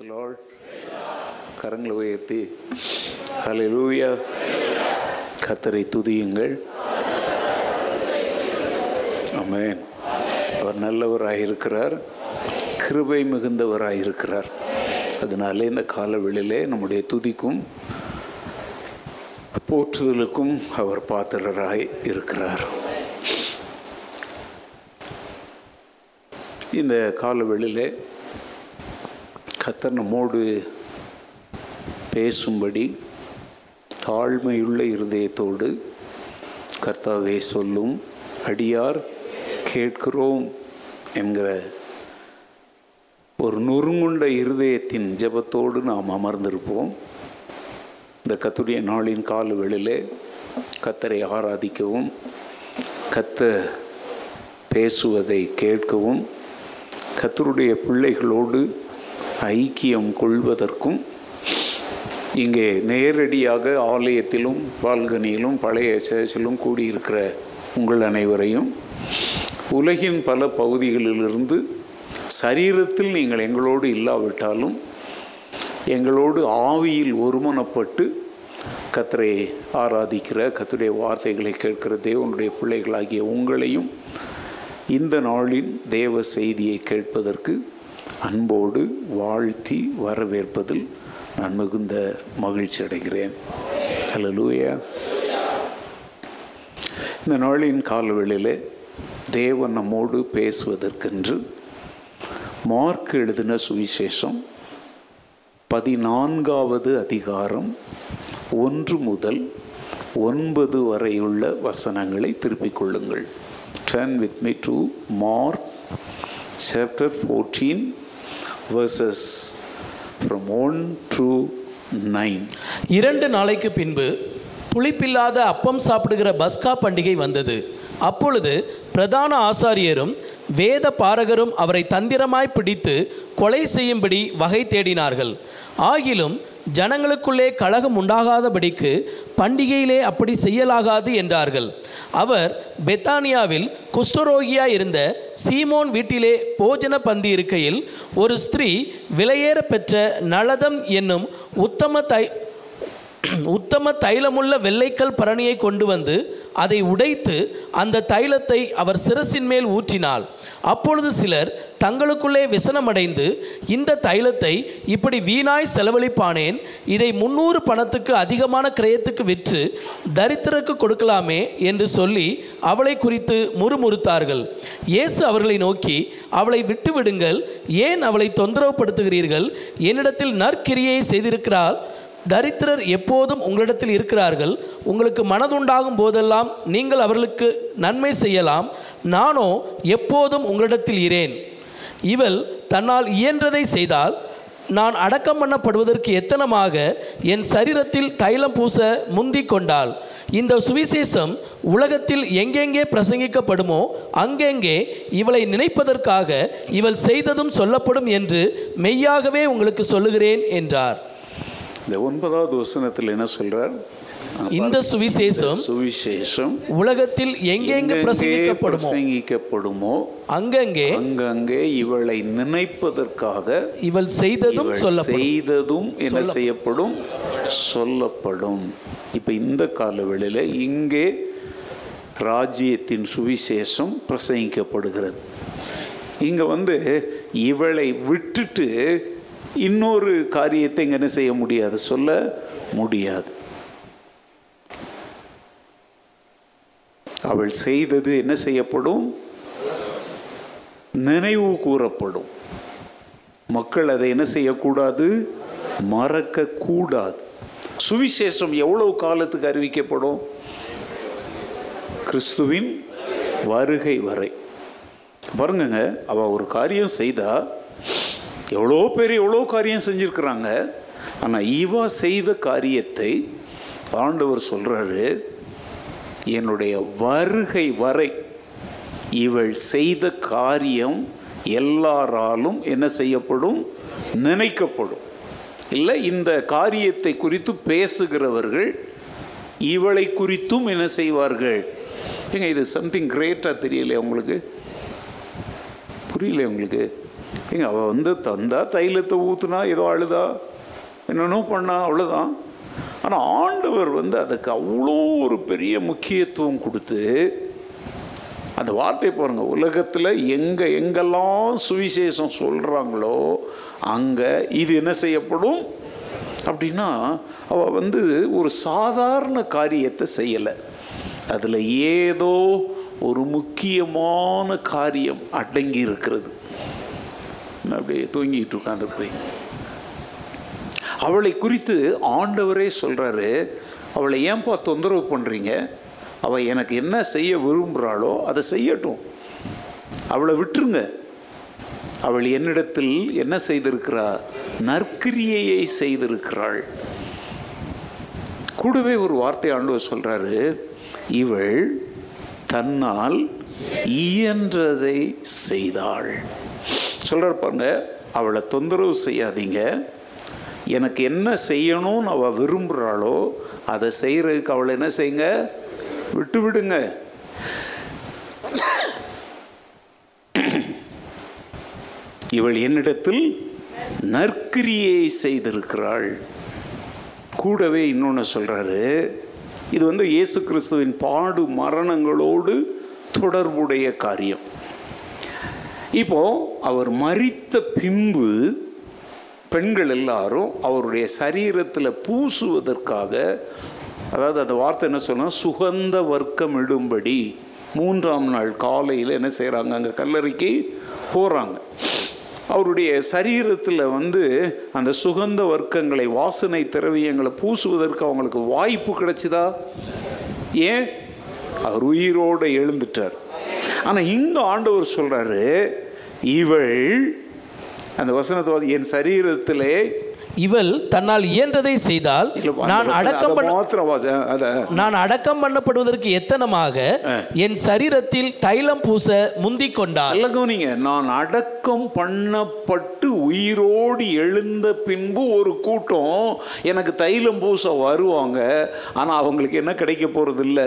Lord கரங்களை உயர்த்தி. ஹalleluya கத்தரை துதியுங்கள். அமேன் அவர் நல்லவராக இருக்கிறார். கிருபை மிகுந்தவராக இருக்கிறார். அதனால இந்த காலவெளியிலே நம்முடைய துதிக்கும் போற்றுதலுக்கும் அவர் பாத்திரராய் இருக்கிறார். இந்த காலவெளியிலே கத்தர் நம்மோடு பேசும்படி தாழ்மையுள்ள இருதயத்தோடு கர்த்தாவே சொல்லும் அடியார் கேட்கிறோம் என்கிற ஒரு நொறுங்குண்ட இருதயத்தின் ஜெபத்தோடு நாம் அமர்ந்திருப்போம். இந்த கத்துடைய நாளின் கால வேளையிலே கத்தரை ஆராதிக்கவும் கத்த பேசுவதை கேட்கவும் கத்தருடைய பிள்ளைகளோடு ஐக்கியம் கொள்வதற்கும் இங்கே நேரடியாக ஆலயத்திலும் பால்கனியிலும் பழைய சேர்ச்சிலும் கூடியிருக்கிற உங்கள் அனைவரையும் உலகின் பல பகுதிகளிலிருந்து சரீரத்தில் நீங்கள் எங்களோடு இல்லாவிட்டாலும் எங்களோடு ஆவியில் ஒருமனப்பட்டு கத்தரை ஆராதிக்கிற கத்துடைய வார்த்தைகளை கேட்கிற தேவனுடைய பிள்ளைகளாகிய உங்களையும் இந்த நாளின் தேவ செய்தியை கேட்பதற்கு அன்போடு வாழ்த்தி வரவேற்பதில் நான் மிகுந்த மகிழ்ச்சி அடைகிறேன். ஹலோ லூயா இந்த நாளின் காலவெளியில் தேவன் நம்மோடு பேசுவதற்கென்று மார்க் எழுதின சுவிசேஷம் பதினான்காவது அதிகாரம் ஒன்று முதல் ஒன்பது வரையுள்ள வசனங்களை திருப்பிக் கொள்ளுங்கள். Turn with me to Mark chapter 14 verses from 1 to 9 இரண்டு நாளைக்கு பின்பு புளிப்பில்லாத அப்பம் சாப்பிடுகிற பஸ்கா பண்டிகை வந்தது. அப்பொழுது பிரதான ஆசாரியரும் வேத பாரகரும் அவரை தந்திரமாய் பிடித்து கொலை செய்யும்படி வகை தேடினார்கள். ஆகிலும் ஜனங்களுக்குள்ளே கழகம் உண்டாகாதபடிக்கு பண்டிகையிலே அப்படி செய்யலாகாது என்றார்கள். அவர் பெத்தானியாவில் குஷ்டரோகியாய் இருந்த சீமோன் வீட்டிலே போஜன பந்தி இருக்கையில் ஒரு ஸ்திரீ விலையேற பெற்ற நளதம் என்னும் உத்தம தை உத்தம தைலமுள்ள வெள்ளைக்கல் பரணியை கொண்டு வந்து அதை உடைத்து அந்த தைலத்தை அவர் சிரசின் மேல் ஊற்றினாள். அப்பொழுது சிலர் தங்களுக்குள்ளே விசனமடைந்து இந்த தைலத்தை இப்படி வீணாய் செலவழிப்பானேன்? இதை முன்னூறு பணத்துக்கு அதிகமான கிரயத்துக்கு விற்று தரித்திரக்கு கொடுக்கலாமே? என்று சொல்லி அவளை குறித்து முறுமுறுத்தார்கள். இயேசு அவர்களை நோக்கி அவளை விட்டுவிடுங்கள். ஏன் அவளை தொந்தரவுப்படுத்துகிறீர்கள் என்னிடத்தில் நற்கிரியை செய்திருக்கிறாள் தரித்திரர் எப்போதும் உங்களிடத்தில் இருக்கிறார்கள். உங்களுக்கு மனதுண்டாகும் போதெல்லாம் நீங்கள் அவர்களுக்கு நன்மை செய்யலாம். நானோ எப்போதும் உங்களிடத்தில் இரேன் இவள் தன்னால் இயன்றதை செய்தால் நான் அடக்கம் பண்ணப்படுவதற்கு எத்தனமாக என் சரீரத்தில் தைலம் பூச முந்தி கொண்டாள். இந்த சுவிசேஷம் உலகத்தில் எங்கெங்கே பிரசங்கிக்கப்படுமோ அங்கெங்கே இவளை நினைப்பதற்காக இவள் செய்ததும் சொல்லப்படும் என்று மெய்யாகவே உங்களுக்கு சொல்லுகிறேன் என்றார். இந்த ஒன்பதாவது வசனத்தில் என்ன சொல்றார்? இந்த சுவிசேஷம் சுவிசேஷம் உலகத்தில் எங்கெங்கு பிரசங்கிக்கப்படுமோ பிரசங்கிக்கப்படுமோ அங்கங்கே அங்கங்கே இவளை நினைப்பதற்காக இவள் செய்ததும் சொல்லப்படும். செய்ததும் என்ன செய்யப்படும்? சொல்லப்படும். இப்ப இந்த காலவெளியில இங்கே ராஜ்யத்தின் சுவிசேஷம் பிரசங்கிக்கப்படுகிறது. இங்க வந்து இவளை விட்டுட்டு இன்னொரு காரியத்தை இங்கே என்ன செய்ய முடியாது? சொல்ல முடியாது. அவள் செய்தது என்ன செய்யப்படும்? நினைவு கூறப்படும். மக்கள் அதை என்ன செய்யக்கூடாது? மறக்க கூடாது சுவிசேஷம் எவ்வளவு காலத்துக்கு அறிவிக்கப்படும்? கிறிஸ்துவின் வருகை வரை. பாருங்க அவ ஒரு காரியம் செய்தா எவ்வளோ பேர் எவ்வளோ காரியம் செஞ்சுருக்குறாங்க. ஆனால் இவா செய்த காரியத்தை ஆண்டவர் சொல்கிறாரு என்னுடைய வருகை வரை இவள் செய்த காரியம் எல்லாராலும் என்ன செய்யப்படும்? நினைக்கப்படும். இல்லை இந்த காரியத்தை குறித்து பேசுகிறவர்கள் இவளை குறித்தும் என்ன செய்வார்கள்? ஏங்க இது சம்திங் கிரேட்டாக தெரியலையா உங்களுக்கு? புரியல உங்களுக்கு? ஏங்க அவள் வந்து தந்தா தைலத்தை ஊற்றுனா ஏதோ அழுதா? என்னென்னோ பண்ணா அவ்வளோதான் ஆனால் ஆண்டவர் வந்து அதுக்கு அவ்வளோ ஒரு பெரிய முக்கியத்துவம் கொடுத்து அந்த வார்த்தை பாருங்கள் உலகத்தில் எங்கே எங்கெல்லாம் சுவிசேஷம் சொல்கிறாங்களோ அங்கே இது என்ன செய்யப்படும்? அப்படின்னா அவள் வந்து ஒரு சாதாரண காரியத்தை செய்யலை. அதில் ஏதோ ஒரு முக்கியமான காரியம் அடங்கி இருக்கிறது. அப்படியே தூங்கிட்டு உட்காந்துருக்குறீங்க அவளை குறித்து ஆண்டவரே சொல்கிறாரு அவளை ஏன்பா தொந்தரவு பண்ணுறீங்க அவள் எனக்கு என்ன செய்ய விரும்புகிறாளோ அதை செய்யட்டும். அவளை விட்டுருங்க. அவள் என்னிடத்தில் என்ன செய்திருக்கிறாள் நற்கிரியையை செய்திருக்கிறாள். கூடவே ஒரு வார்த்தை ஆண்டவர் சொல்கிறாரு இவள் தன்னால் இயன்றதை செய்தாள். சொல்கிறார் பாருங்க அவளை தொந்தரவு செய்யாதீங்க. எனக்கு என்ன செய்யணும்னு அவள் விரும்புகிறாளோ அதை செய்கிறதுக்கு அவளை என்ன செய்யுங்க? விட்டு விடுங்க. இவள் என்னிடத்தில் நற்கிரியை செய்திருக்கிறாள். கூடவே இன்னொன்று சொல்கிறாரு இது வந்து இயேசு கிறிஸ்துவின் பாடு மரணங்களோடு தொடர்புடைய காரியம். இப்போ அவர் மறித்த பின்பு பெண்கள் எல்லாரும் அவருடைய சரீரத்தில் பூசுவதற்காக அதாவது அந்த வார்த்தை என்ன சொன்னால் சுகந்த வர்க்கம் இடும்படி. மூன்றாம் நாள் காலையில் என்ன செய்கிறாங்க அங்கே கல்லறைக்கு போகிறாங்க அவருடைய சரீரத்தில் வந்து அந்த சுகந்த வர்க்கங்களை வாசனை திரவியங்களை பூசுவதற்கு அவங்களுக்கு வாய்ப்பு கிடைச்சிதா? ஏன்? அவர் உயிரோடு எழுந்துட்டார். ஆனால் இங்கே ஆண்டவர் சொல்கிறாரு இவள் அந்த வசனத்தை வாசி, என் சரீரத்திலே இவள் தன்னால் இயன்றதை செய்தால் நான் அடக்கம் நான் அடக்கம் பண்ணப்படுவதற்கு எத்தனமாக? என் சரீரத்தில் தைலம் பூச முந்திக் கொண்டாள் நல்ல கவனிங்க நான் அடக்கம் பண்ணப்பட்டு உயிரோடு எழுந்த பின்பு ஒரு கூட்டம் எனக்கு தைலம் பூச வருவாங்க. ஆனால் அவங்களுக்கு என்ன கிடைக்க போகிறதில்ல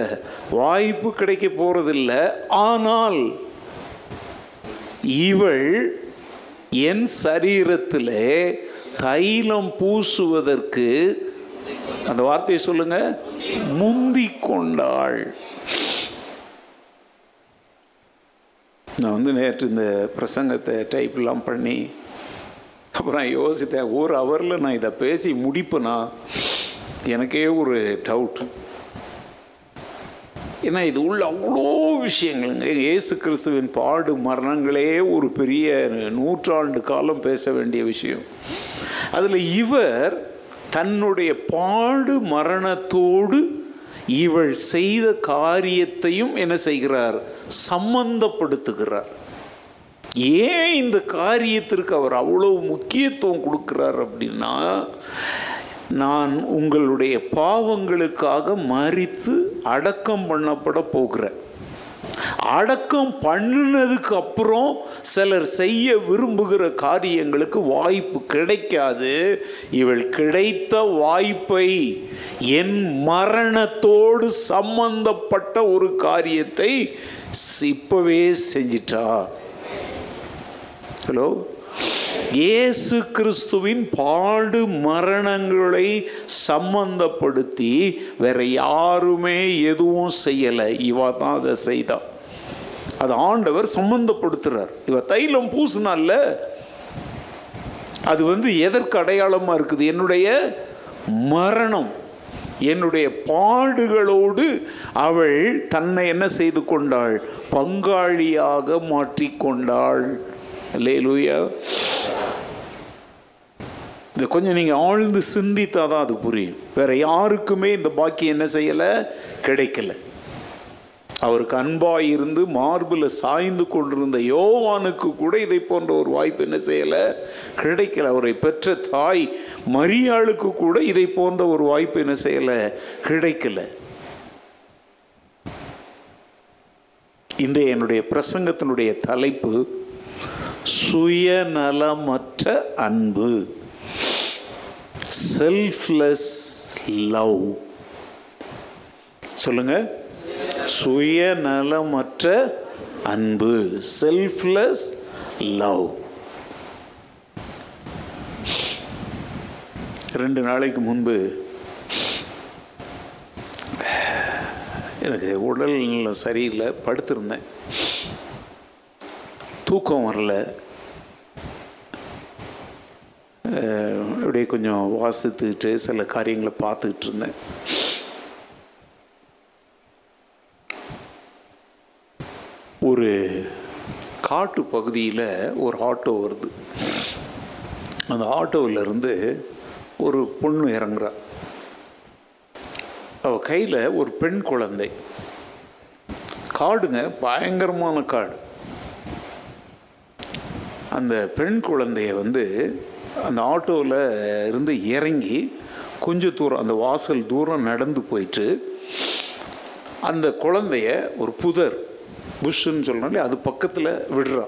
வாய்ப்பு கிடைக்க போகிறதில்ல ஆனால் இவள் என் சரீரத்திலே தைலம் பூசுவதற்கு அந்த வார்த்தையை சொல்லுங்க முந்தி கொண்டாள் நான் வந்து நேற்று இந்த பிரசங்கத்தை டைப்லாம் பண்ணி அப்புறம் யோசித்தேன் ஒரு ஹவரில் நான் இதை பேசி முடிப்பேனா? எனக்கே ஒரு டவுட் ஏன்னா இது உள்ள அவ்வளோ விஷயங்கள்ங்க இயேசு கிறிஸ்துவின் பாடு மரணங்களே ஒரு பெரிய நூற்றாண்டு காலம் பேச வேண்டிய விஷயம். அதில் இவர் தன்னுடைய பாடு மரணத்தோடு இவள் செய்த காரியத்தையும் என்ன செய்கிறார்? சம்பந்தப்படுத்துகிறார். ஏன் இந்த காரியத்திற்கு அவர் அவ்வளோ முக்கியத்துவம் கொடுக்கிறார் அப்படின்னா நான் உங்களுடைய பாவங்களுக்காக மறித்து அடக்கம் பண்ணப்பட போகிறேன். அடக்கம் பண்ணினதுக்கு அப்புறம் சிலர் செய்ய விரும்புகிற காரியங்களுக்கு வாய்ப்பு கிடைக்காது. இவள் கிடைத்த வாய்ப்பை என் மரணத்தோடு சம்பந்தப்பட்ட ஒரு காரியத்தை இப்பவே செஞ்சிட்டா. ஹலோ இயேசு கிறிஸ்துவின் பாடு மரணங்களை சம்பந்தப்படுத்தி வேற யாருமே எதுவும் செய்யலை. இவ தான் அதை செய்தா. அது ஆண்டவர் சம்பந்தப்படுத்துறார். இவ தைலம் பூசினால அது வந்து எதற்கு அடையாளமாக இருக்குது? என்னுடைய மரணம் என்னுடைய பாடுகளோடு அவள் தன்னை என்ன செய்து கொண்டாள்? பங்காளியாக மாற்றிக்கொண்டாள். லூயா இது கொஞ்சம் நீங்கள் ஆழ்ந்து சிந்தித்தா தான் அது புரியும். வேற யாருக்குமே இந்த பாக்கியம் என்ன செய்யலை? கிடைக்கல. அவருக்கு அன்பாக இருந்து மார்பில் சாய்ந்து கொண்டிருந்த யோவானுக்கு கூட இதை போன்ற ஒரு வாய்ப்பு என்ன செய்யலை? கிடைக்கல. அவரை பெற்ற தாய் மரியாளுக்கு கூட இதை போன்ற ஒரு வாய்ப்பு என்ன செய்யலை? கிடைக்கல. இன்றைய என்னுடைய பிரசங்கத்தினுடைய தலைப்பு சுயநலமற்ற அன்பு. செல்ஃப்லெஸ் லவ் சொல்லுங்க. சுயநலமற்ற அன்பு. செல்ஃப்லெஸ் லவ் ரெண்டு நாளைக்கு முன்பு எனக்கு உடல் சரியில்லை படுத்திருந்தேன். தூக்கம் வரல. அப்படியே கொஞ்சம் வாசித்துக்கிட்டு சில காரியங்களை பார்த்துக்கிட்டு இருந்தேன். ஒரு காட்டு பகுதியில் ஒரு ஆட்டோ வருது. அந்த ஆட்டோவிலேருந்து ஒரு பொண்ணு இறங்குறா. அவள் கையில் ஒரு பெண் குழந்தை. காடுங்க பயங்கரமான காடு. அந்த பெண் குழந்தைய வந்து அந்த ஆட்டோவில் இருந்து இறங்கி கொஞ்சம் தூரம் அந்த வாசல் தூரம் நடந்து போயிட்டு அந்த குழந்தைய ஒரு புதர் புஷ்ஷுன்னு சொல்கிறாங்களே அது பக்கத்தில் விடுறா.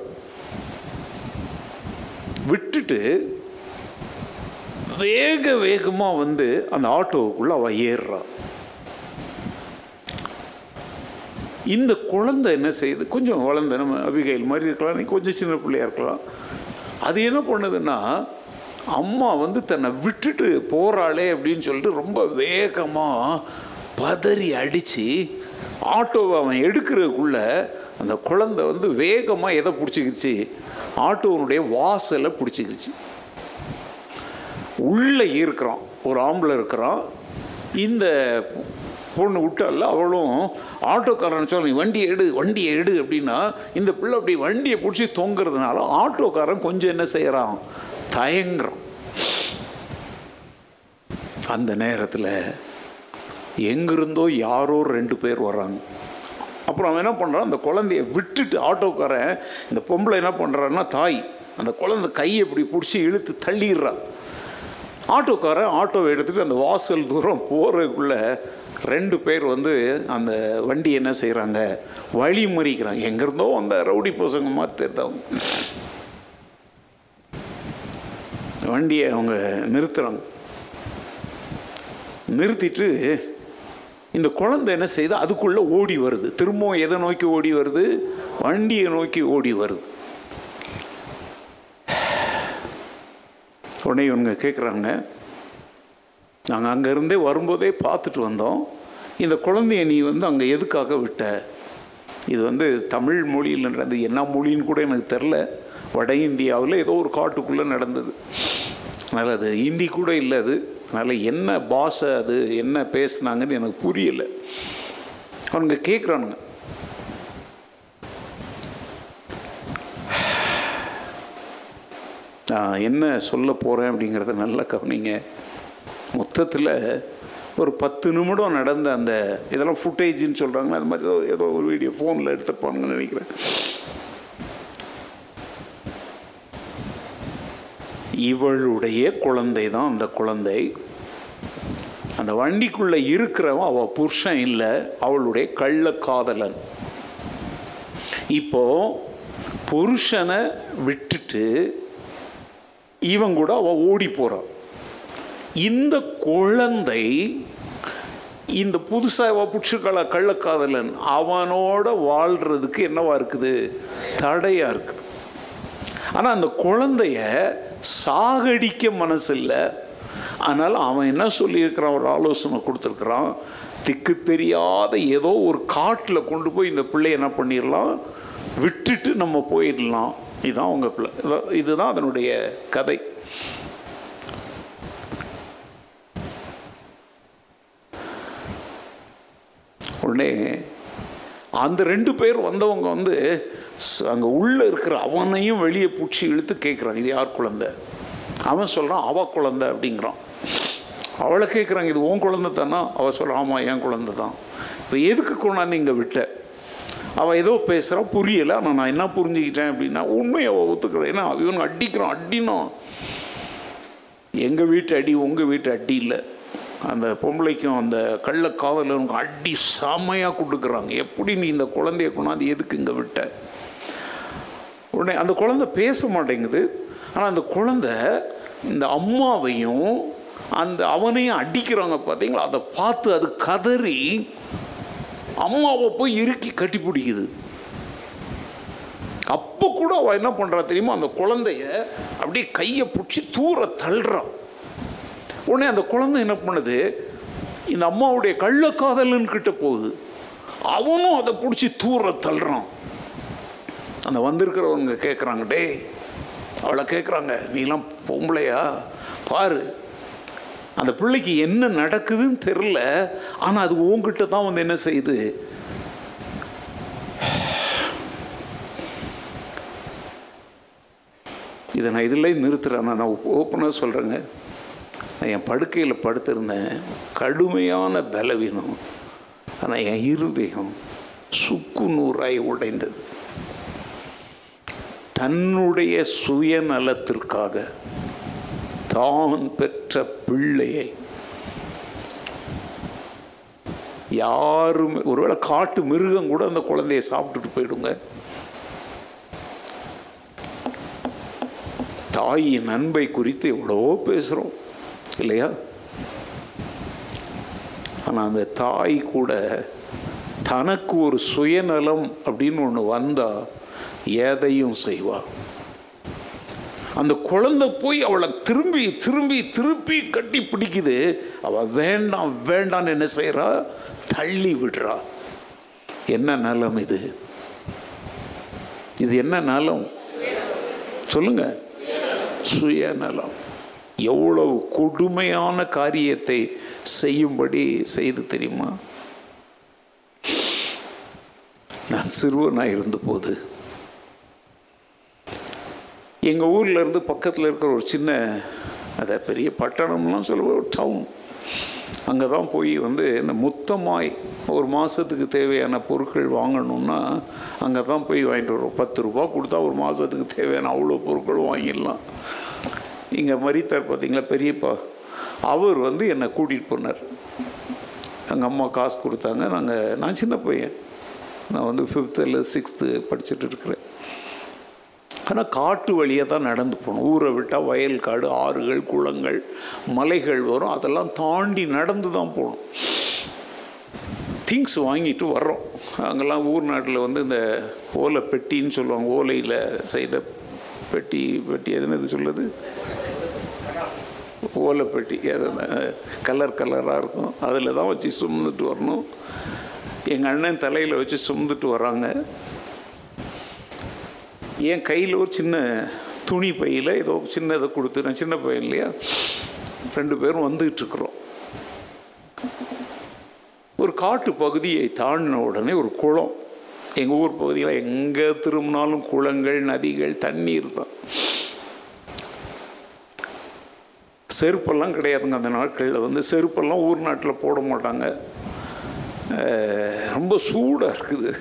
விட்டுட்டு வேக வேகமாக வந்து அந்த ஆட்டோவுக்குள்ளே அவள் ஏறுறான் இந்த குழந்தை என்ன செய்யுது? கொஞ்சம் வளர்ந்த நம்ம அபிகைல் மாதிரி இருக்கலாம் நீ கொஞ்சம் சின்ன பிள்ளையா இருக்கலாம். அது என்ன பண்ணுதுன்னா அம்மா வந்து தன்னை விட்டுட்டு போகிறாளே அப்படின்னு சொல்லிட்டு ரொம்ப வேகமாக பதறி அடித்து ஆட்டோவை அவன் எடுக்கிறதுக்குள்ளே அந்த குழந்தை வந்து வேகமாக எதை பிடிச்சிக்கிச்சு? ஆட்டோனுடைய வாசலை பிடிச்சிக்கிச்சு. உள்ளே இருக்கிறான் ஒரு ஆம்பளை இருக்கிறான். இந்த பொண்ணு விட்டால அவளும் ஆட்டோக்காரன் சொல்ல நீ வண்டியை எடு வண்டியை எடு அப்படின்னா இந்த பிள்ளை அப்படி வண்டியை பிடிச்சி தொங்குறதுனால ஆட்டோக்காரன் கொஞ்சம் என்ன செய்கிறான் தயங்குறான். அந்த நேரத்தில் எங்கிருந்தோ யாரோ ரெண்டு பேர் வர்றாங்க. அப்புறம் அவன் என்ன பண்ணுறான் அந்த குழந்தைய விட்டுட்டு ஆட்டோக்காரன் இந்த பொம்பளை என்ன பண்ணுறான்னா தாய் அந்த குழந்தை கையை இப்படி பிடிச்சி இழுத்து தள்ளிடுறான் ஆட்டோக்காரன் ஆட்டோவை எடுத்துகிட்டு அந்த வாசல் தூரம் போகிறதுக்குள்ளே ரெண்டு பேர் வந்து அந்த வண்டி என்ன செய்கிறாங்க வழி மறிக்கிறாங்க எங்கேருந்தோ அந்த ரவுடி பசங்க மாதிரி தெரிந்தவங்க வண்டியை அவங்க நிறுத்துகிறாங்க நிறுத்திட்டு இந்த குழந்தை என்ன செய்யுது அதுக்குள்ளே ஓடி வருது. திரும்பவும் எதை நோக்கி ஓடி வருது? வண்டியை நோக்கி ஓடி வருது. உடனே இவங்க கேட்குறாங்க நாங்கள் அங்கேருந்தே வரும்போதே பார்த்துட்டு வந்தோம். இந்த குழந்தைய நீ வந்து அங்கே எதுக்காக விட்ட? இது வந்து தமிழ் மொழியில் நடந்தது. என்ன மொழின்னு கூட எனக்கு தெரில. வட இந்தியாவில் ஏதோ ஒரு காட்டுக்குள்ளே நடந்தது. அதனால் அது ஹிந்தி கூட இல்லை அது. அதனால் என்ன பாஷை அது என்ன பேசுனாங்கன்னு எனக்கு புரியலை. அவனுங்க கேட்குறானுங்க நான் என்ன சொல்ல போகிறேன் அப்படிங்கிறத நல்லா கவனிங்க. மொத்தத்தில் ஒரு பத்து நிமிடம் நடந்த அந்த இதெல்லாம் ஃபுட்டேஜின்னு சொல்கிறாங்க அது மாதிரி ஏதோ ஏதோ ஒரு வீடியோ ஃபோனில் எடுத்துப்பாங்கன்னு நினைக்கிறேன். இவளுடைய குழந்தை தான் அந்த குழந்தை. அந்த வண்டிக்குள்ளே இருக்கிறவன் அவள் புருஷன் இல்லை அவளுடைய கள்ளக்காதலன் இப்போ புருஷனை விட்டுட்டு இவன் கூட அவள் ஓடி போகிறான் இந்த குழந்தை இந்த புதுசாக அவள் கள்ளக்காதலன் அவனோட வாழ்கிறதுக்கு என்னவா இருக்குது? தடையாக இருக்குது. ஆனால் அந்த குழந்தைய சாகடிக்க மனசில்லை. அதனால் அவன் என்ன சொல்லியிருக்கிறான்? ஒரு ஆலோசனை கொடுத்துருக்குறான். திக்கு தெரியாத ஏதோ ஒரு காட்டில் கொண்டு போய் இந்த பிள்ளை என்ன பண்ணிடலாம் விட்டுட்டு நம்ம போயிடலாம் இதுதான் அவங்க பிள்ளை. இதான் இதுதான் அதனுடைய கதை. உடனே அந்த ரெண்டு பேர் வந்தவங்க வந்து அங்கே உள்ளே இருக்கிற அவனையும் வெளியே பிடிச்சி இழுத்து கேட்குறான் இது யார் குழந்தை? அவன் சொல்கிறான் அவ குழந்தை அப்படிங்கிறான். அவளை கேட்குறாங்க இது உன் குழந்தை தானா? அவள் சொல்கிறான் ஆமாம் என் குழந்தை தான். இப்போ எதுக்கு கொண்டாந்து இங்கே விட்ட? அவள் ஏதோ பேசுகிறா புரியலை. ஆனால் நான் என்ன புரிஞ்சுக்கிட்டேன் அப்படின்னா உண்மையை அவள் ஒத்துக்கிறேன் ஏன்னா இவன் அடிக்கிறான் அடினோம் எங்கள் வீட்டு அடி உங்கள் வீட்டு அடி இல்லை. அந்த பொம்பளைக்கும் அந்த கள்ள காதலனுக்கும் அடி செமையாக கொடுக்குறாங்க. எப்படி நீ இந்த குழந்தைய கொண்டாந்து எதுக்கு இங்கே விட்ட? உடனே அந்த குழந்தை பேச மாட்டேங்குது. ஆனால் அந்த குழந்தை இந்த அம்மாவையும் அந்த அவனையும் அடிக்கிறாங்க பார்த்தீங்களா அதை பார்த்து அது கதறி அம்மாவை போய் இறுக்கி கட்டி பிடிக்குது. அப்போ கூட அவள் என்ன பண்ணுறா தெரியுமா? அந்த குழந்தைய அப்படியே கையை பிடிச்சி தூர தள்ளுறான் உடனே அந்த குழந்தை என்ன பண்ணுது? இந்த அம்மாவுடைய கள்ளக்காதலன் கிட்ட போகுது. அவனும் அதை பிடிச்சி தூர தள்ளுறான். அந்த வந்திருக்கிறவங்க கேட்குறாங்க டேய் அவளை கேட்குறாங்க நீலாம் பொம்பளையா? பாரு அந்த பிள்ளைக்கு என்ன நடக்குதுன்னு தெரில ஆனால் அது உங்ககிட்ட தான் வந்து என்ன செய்யுது? இதை நான் இதில் நிறுத்துறேன் நான் ஓப்பனாக சொல்கிறேங்க நான் என் படுக்கையில் படுத்திருந்தேன். கடுமையான பலவீனம். ஆனால் என் இருதயம் சுக்கு நூறாய் உடைந்தது. தன்னுடைய சுயநலத்திற்காக தான் பெற்ற பிள்ளையை யாருமே ஒருவேளை காட்டு மிருகம் கூட அந்த குழந்தையை சாப்பிட்டுட்டு போயிடுங்க. தாயின் அன்பை குறித்து எவ்வளோ பேசுகிறோம் இல்லையா? ஆனால் அந்த தாய் கூட தனக்கு ஒரு சுயநலம் அப்படின்னு ஒன்று வந்தால் எதையும் செய்வா. அந்த குழந்தை போய் அவளை திரும்பி திரும்பி திருப்பி கட்டி பிடிக்குது. அவள் வேண்டாம் வேண்டான்னு என்ன செய்கிறா தள்ளி விடுறா. என்ன நலம் இது? இது என்ன நலம்? சொல்லுங்க. சுயநலம். எவ்வளவு கொடுமையான காரியத்தை செய்யும்படி செய்து தெரியுமா? நான் சிறுவனாக இருந்தபோது எங்கள் ஊரில் இருந்து பக்கத்தில் இருக்கிற ஒரு சின்ன அதை பெரிய பட்டணம்லாம் சொல்லுவோம் ஒரு டவுன் அங்கே தான் போய் வந்து இந்த மொத்தமாய் ஒரு மாதத்துக்கு தேவையான பொருட்கள் வாங்கணும்னா அங்கே தான் போய் வாங்கிட்டு வருவோம். பத்து ரூபா கொடுத்தா ஒரு மாதத்துக்கு தேவையான அவ்வளோ பொருட்களும் வாங்கிடலாம். இங்கே மறித்தார் பார்த்தீங்களா பெரியப்பா. அவர் வந்து என்னை கூட்டிகிட்டு போனார். எங்கள் அம்மா காசு கொடுத்தாங்க. நாங்கள் நான் சின்ன பையன். நான் வந்து ஃபிஃப்த்து இல்லை சிக்ஸ்த்து படிச்சுட்டு இருக்கிறேன். ஆனால் காட்டு வழியாக தான் நடந்து போகணும் ஊரை விட்டால் வயல் காடு ஆறுகள் குளங்கள் மலைகள் வரும். அதெல்லாம் தாண்டி நடந்து தான் போகணும் திங்ஸ் வாங்கிட்டு வர்றோம். அங்கெல்லாம் ஊர் நாட்டில் வந்து இந்த ஓலை பெட்டின்னு சொல்லுவாங்க. ஓலையில் செய்த பெட்டி பெட்டி எதுன்னு இது சொல்லுது? ஓலைப்பெட்டி கலர் கலராக இருக்கும். அதில் தான் வச்சு சுமந்துட்டு வரணும். எங்கள் அண்ணன் தலையில் வச்சு சுமந்துட்டு வராங்க. என் கையில் ஒரு சின்ன துணி பையில் ஏதோ சின்னதை கொடுத்து நான் சின்ன பையன் இல்லையா? ரெண்டு பேரும் வந்துக்கிட்டுருக்குறோம் ஒரு காட்டு பகுதியை தாண்டின உடனே ஒரு குளம். எங்கள் ஊர் பகுதியில் எங்கே திரும்பினாலும் குளங்கள் நதிகள் தண்ணீர் தான். செருப்பெல்லாம் கிடையாதுங்க அந்த நாட்களில். வந்து செருப்பெல்லாம் ஊர் நாட்டில் போட மாட்டாங்க. ரொம்ப சூடாக இருக்குது.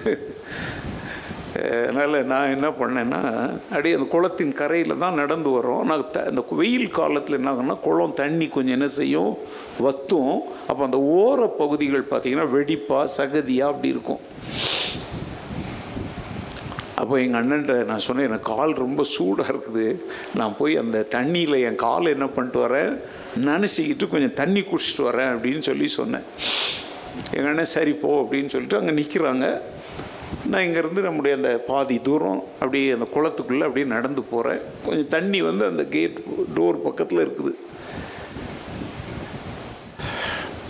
அதனால் நான் என்ன பண்ணேன்னா அப்படியே அந்த குளத்தின் கரையில் தான் நடந்து வரோம் நான் த அந்த வெயில் காலத்தில் என்ன குளம் தண்ணி கொஞ்சம் என்ன செய்யும்? வத்தும். அப்போ அந்த ஓர பகுதிகள் பார்த்திங்கன்னா வெடிப்பாக சகதியாக அப்படி இருக்கும். அப்போ எங்கள் அண்ணன்ட்ட நான் சொன்னேன் எனக்கு கால் ரொம்ப சூடாக இருக்குது. நான் போய் அந்த தண்ணியில் என் கால் என்ன பண்ணிட்டு வரேன் நினச்சிக்கிட்டு கொஞ்சம் தண்ணி குடிச்சிட்டு வரேன் அப்படின்னு சொல்லி சொன்னேன். எங்கள் அண்ணன் சரி போ அப்படின்னு சொல்லிட்டு அங்கே நிற்கிறாங்க நான் இங்கேருந்து நம்முடைய அந்த பாதி தூரம் அப்படியே அந்த குளத்துக்குள்ளே அப்படியே நடந்து போகிறேன் கொஞ்சம் தண்ணி வந்து அந்த கேட் டோர் பக்கத்தில் இருக்குது.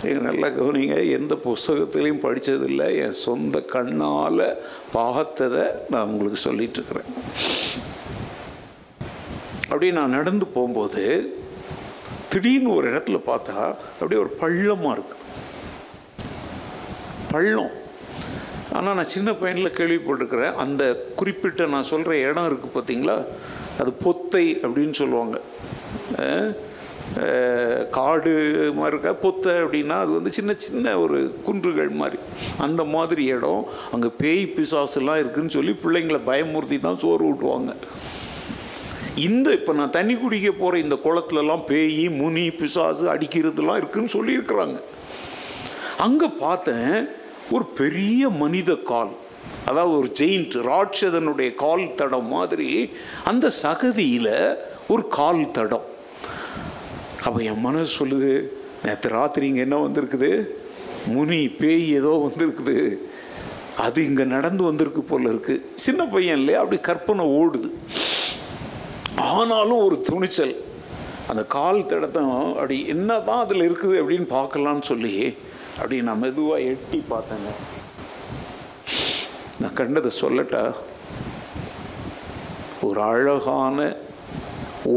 எங்கள் நல்லா கவனிங்க எந்த புஸ்தகத்துலேயும் படித்ததில்லை என் சொந்த கண்ணால் பார்த்ததை நான் உங்களுக்கு சொல்லிகிட்ருக்கிறேன் அப்படியே நான் நடந்து போகும்போது திடீர்னு ஒரு இடத்துல பார்த்தா அப்படியே ஒரு பள்ளமாக இருக்குது பள்ளம். ஆனால் நான் சின்ன பையனில் கேள்விப்பட்டிருக்கிறேன். அந்த குறிப்பிட்ட நான் சொல்கிற இடம் இருக்குது பார்த்தீங்களா அது பொத்தை அப்படின்னு சொல்லுவாங்க. காடு மாதிரி இருக்கா பொத்தை அப்படின்னா அது வந்து சின்ன சின்ன ஒரு குன்றுகள் மாதிரி. அந்த மாதிரி இடம். அங்கே பேய் பிசாசுலாம் இருக்குதுன்னு சொல்லி பிள்ளைங்களை பயமுறுத்தி தான் சோறு ஊட்டுவாங்க. இந்த இப்போ நான் தண்ணி குடிக்க போகிற இந்த குளத்துலலாம் பேய் முனி பிசாசு அடிக்கிறதுலாம் இருக்குதுன்னு சொல்லியிருக்கிறாங்க. அங்கே பார்த்தேன் ஒரு பெரிய மனித கால். அதாவது ஒரு ஜெயிண்ட் ராட்சதனுடைய கால் தடம் மாதிரி. அந்த சகதியில் ஒரு கால் தடம். அப்போ என் மனசு சொல்லுது நேற்று ராத்திரி இங்கே என்ன வந்திருக்குது? முனி பேய் ஏதோ வந்திருக்குது. அது இங்கே நடந்து வந்திருக்கு போல இருக்குது சின்ன பையன் இல்லையா? அப்படி கற்பனை ஓடுது. ஆனாலும் ஒரு துணிச்சல். அந்த கால் தடத்தம் அப்படி என்ன தான் அதில் இருக்குது அப்படின்னு பார்க்கலான்னு சொல்லி அப்படி நான் மெதுவாக எட்டி பார்த்தேங்க. நான் கண்டதை சொல்லட்டா? ஒரு அழகான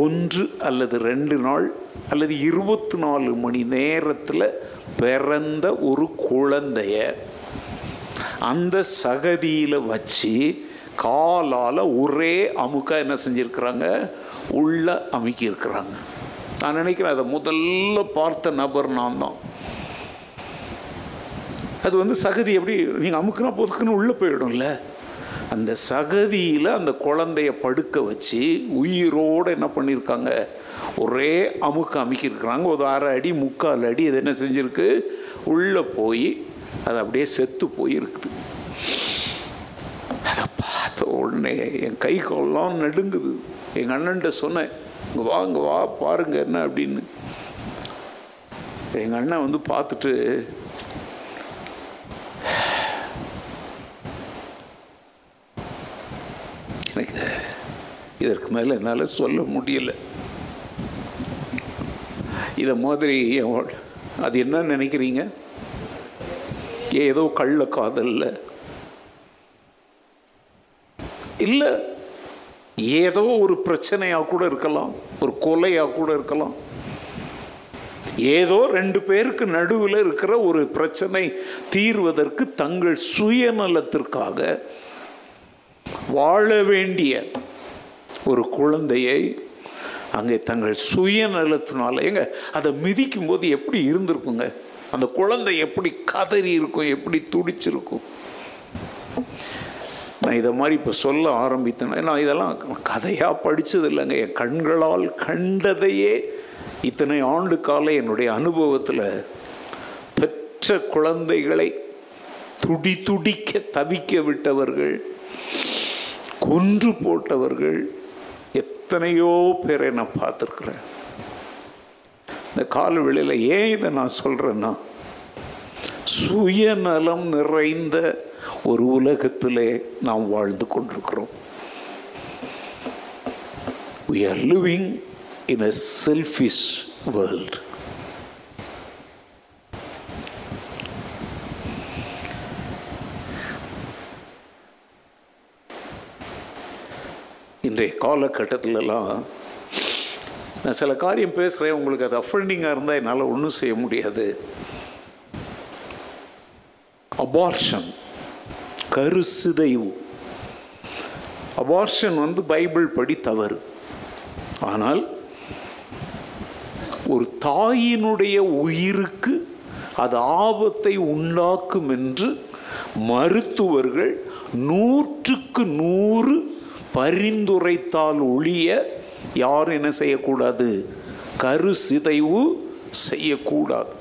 ஒன்று அல்லது ரெண்டு நாள் அல்லது இருபத்தி நாலு மணி நேரத்தில் பிறந்த ஒரு குழந்தைய அந்த சகதியில் வச்சு காலால் ஒரே அமுக்காக என்ன செஞ்சுருக்கிறாங்க? உள்ள அமுக்கியிருக்கிறாங்க. நான் நினைக்கிறேன் அதை முதல்ல பார்த்த நபர் நான் தான். அது வந்து சகதி எப்படி நீங்கள் அமுக்குனா பொதுக்குன்னு உள்ளே போயிடும்ல. அந்த சகதியில் அந்த குழந்தைய படுக்க வச்சு உயிரோடு என்ன பண்ணியிருக்காங்க ஒரே அமுக்கு அமுக்கியிருக்கிறாங்க. ஒரு அரை அடி முக்கால் அடி அது என்ன செஞ்சுருக்கு? உள்ளே போய் அது அப்படியே செத்து போயிருக்குது. அதை பார்த்த உடனே என் கை கால்லாம் நடுங்குது. எங்கள் அண்ணன்ட்ட சொன்னேன் இங்கே வா வா பாருங்க என்ன அப்படின்னு. எங்கள் அண்ணன் வந்து பார்த்துட்டு எனக்கு இதற்கு மேலே என்னால் சொல்ல முடியல. இதை மாதிரி அது என்ன நினைக்கிறீங்க? ஏதோ கள்ள காதல்ல? இல்லை ஏதோ ஒரு பிரச்சனையாக கூட இருக்கலாம் ஒரு கொலையாக கூட இருக்கலாம். ஏதோ ரெண்டு பேருக்கு நடுவில் இருக்கிற ஒரு பிரச்சனை தீர்வதற்கு தங்கள் சுயநலத்திற்காக வாழ வேண்டிய ஒரு குழந்தையை அங்கே தங்கள் சுயநலத்தினால ஏங்க அதை மிதிக்கும் போது எப்படி இருந்திருக்குங்க? அந்த குழந்தை எப்படி கதறி இருக்கும் எப்படி துடிச்சிருக்கும்? நான் இதை மாதிரி இப்போ சொல்ல ஆரம்பித்தேன் நான் இதெல்லாம் கதையாக படித்தது இல்லைங்க என் கண்களால் கண்டதையே இத்தனை ஆண்டு கால என்னுடைய அனுபவத்தில் பெற்ற குழந்தைகளை துடி துடிக்க தவிக்க விட்டவர்கள் கொன்று போட்டவர்கள் எத்தனையோ பேரை நான் பார்த்துருக்குறேன். இந்த காலவெளியில் ஏன் இதை நான் சொல்கிறேன்னா சுயநலம் நிறைந்த ஒரு உலகத்திலே நாம் வாழ்ந்து கொண்டிருக்கிறோம். We are living in a selfish world இன்றைய காலகட்டத்திலலாம் நான் சில காரியம் பேசுகிறேன் உங்களுக்கு அது அஃபண்டிங்காக இருந்தால் என்னால் ஒன்றும் செய்ய முடியாது. அபார்ஷன் கருசிதைவு அபார்ஷன் வந்து பைபிள் படி தவறு. ஆனால் ஒரு தாயினுடைய உயிருக்கு அது ஆபத்தை உண்டாக்கும் என்று மருத்துவர்கள் நூற்றுக்கு நூறு பரிந்துரைத்தால் ஒழிய யார் என்ன செய்யக்கூடாது? கரு சிதைவு செய்யக்கூடாது.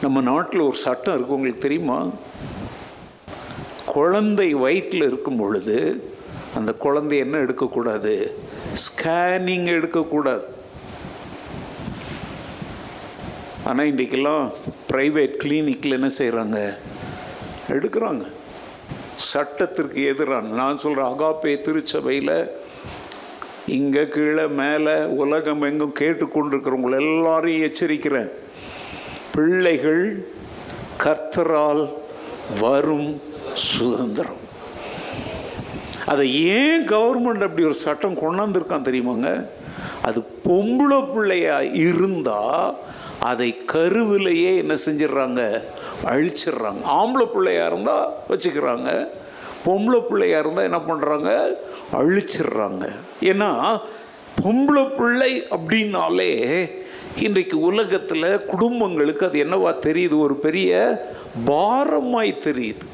நம்ம நாட்டில் ஒரு சட்டம் இருக்கு உங்களுக்கு தெரியுமா? குழந்தை வயிற்றில் இருக்கும் பொழுது அந்த குழந்தை என்ன எடுக்கக்கூடாது? ஸ்கேனிங் எடுக்கக்கூடாது. ஆனால் இன்றைக்கெல்லாம் ப்ரைவேட் கிளினிக்கில் என்ன செய்கிறாங்க எடுக்கிறாங்க. சட்டத்திற்கு எதிரான நான் சொல்கிறேன் அகாப்பே திருச்சபையில் இங்கே கீழே மேலே உலகம் எங்கும் கேட்டுக்கொண்டிருக்கிறவங்களை எல்லாரையும் எச்சரிக்கிறேன். பிள்ளைகள் கர்த்தரால் வரும் சுதந்திரம். அதை ஏன் கவர்மெண்ட் அப்படி ஒரு சட்டம் கொண்டாந்துருக்கான் தெரியுமாங்க? அது பொம்பளை பிள்ளையாக இருந்தால் அதை கருவிலேயே என்ன செஞ்சிடுறாங்க? அழிச்சிடுறாங்க. ஆம்பளை பிள்ளையாக இருந்தால் வச்சுக்கிறாங்க. பொம்பளை பிள்ளையாக இருந்தால் என்ன பண்ணுறாங்க அழிச்சிடுறாங்க. ஏன்னா பொம்பளை பிள்ளை அப்படின்னாலே இன்றைக்கு உலகத்தில் குடும்பங்களுக்கு அது என்னவா தெரியுது? ஒரு பெரிய பாரமாய் தெரியுது.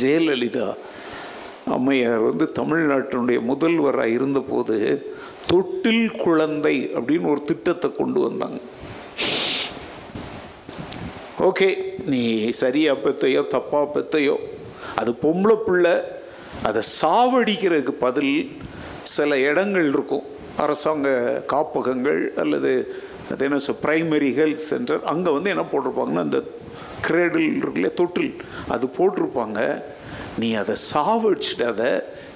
ஜெயலலிதா அம்மையார் வந்து தமிழ்நாட்டினுடைய முதல்வராக இருந்தபோது தொட்டில் குழந்தை அப்படின்னு ஒரு திட்டத்தை கொண்டு வந்தாங்க. ஓகே நீ சரியா பெற்றையோ தப்பா பெற்றையோ அது பொம்பளை பிள்ளை அதை சாவடிக்கிறதுக்கு பதில் சில இடங்கள் இருக்கும். அரசாங்க காப்பகங்கள் அல்லது அது என்ன சொல் ப்ரைமரி ஹெல்த் சென்டர் அங்கே வந்து என்ன போட்டிருப்பாங்கன்னா அந்த கிரேடில் இருக்குல்ல தொட்டில் அது போட்டிருப்பாங்க. நீ அதை சாவடிச்சிடாத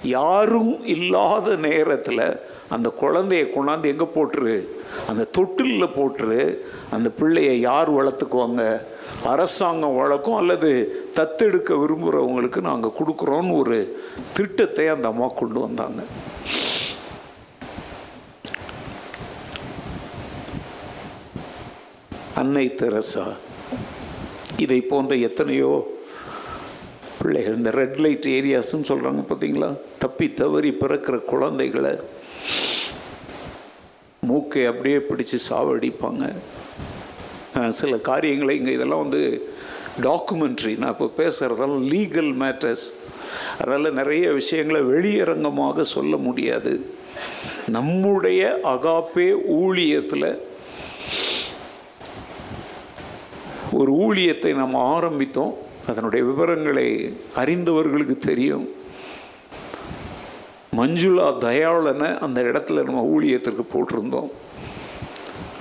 யாரும் இல்லாத நேரத்தில் அந்த குழந்தைய கொண்டாந்து எங்கே போட்டுரு? அந்த தொட்டிலில் போட்டுரு. அந்த பிள்ளையை யார் வளர்த்துக்குவாங்க? அரசாங்கம் வளர்க்கும் அல்லது தத்தெடுக்க விரும்புகிறவங்களுக்கு நாங்கள் கொடுக்குறோன்னு ஒரு திட்டத்தை அந்த அம்மா கொண்டு வந்தாங்க. அன்னை தெரசா இதை போன்ற எத்தனையோ பிள்ளைகள் இந்த ரெட் லைட் ஏரியாஸ்ன்னு சொல்கிறாங்க பார்த்தீங்களா தப்பி தவறி பிறக்கிற குழந்தைகளை மூக்கை அப்படியே பிடிச்சு சாவடிப்பாங்க. சில காரியங்களை இங்கே இதெல்லாம் வந்து டாக்குமெண்ட்ரி நான் இப்போ பேசுகிறதெல்லாம் லீகல் மேட்டர்ஸ் அதனால் நிறைய விஷயங்களை வெளியரங்கமாக சொல்ல முடியாது. நம்முடைய அகாப்பே ஊழியத்தில் ஒரு ஊழியத்தை நாம் ஆரம்பித்தோம். அதனுடைய விவரங்களை அறிந்தவர்களுக்கு தெரியும். மஞ்சுளா தயாளனை அந்த இடத்துல நம்ம ஊழியத்திற்கு போட்டிருந்தோம்.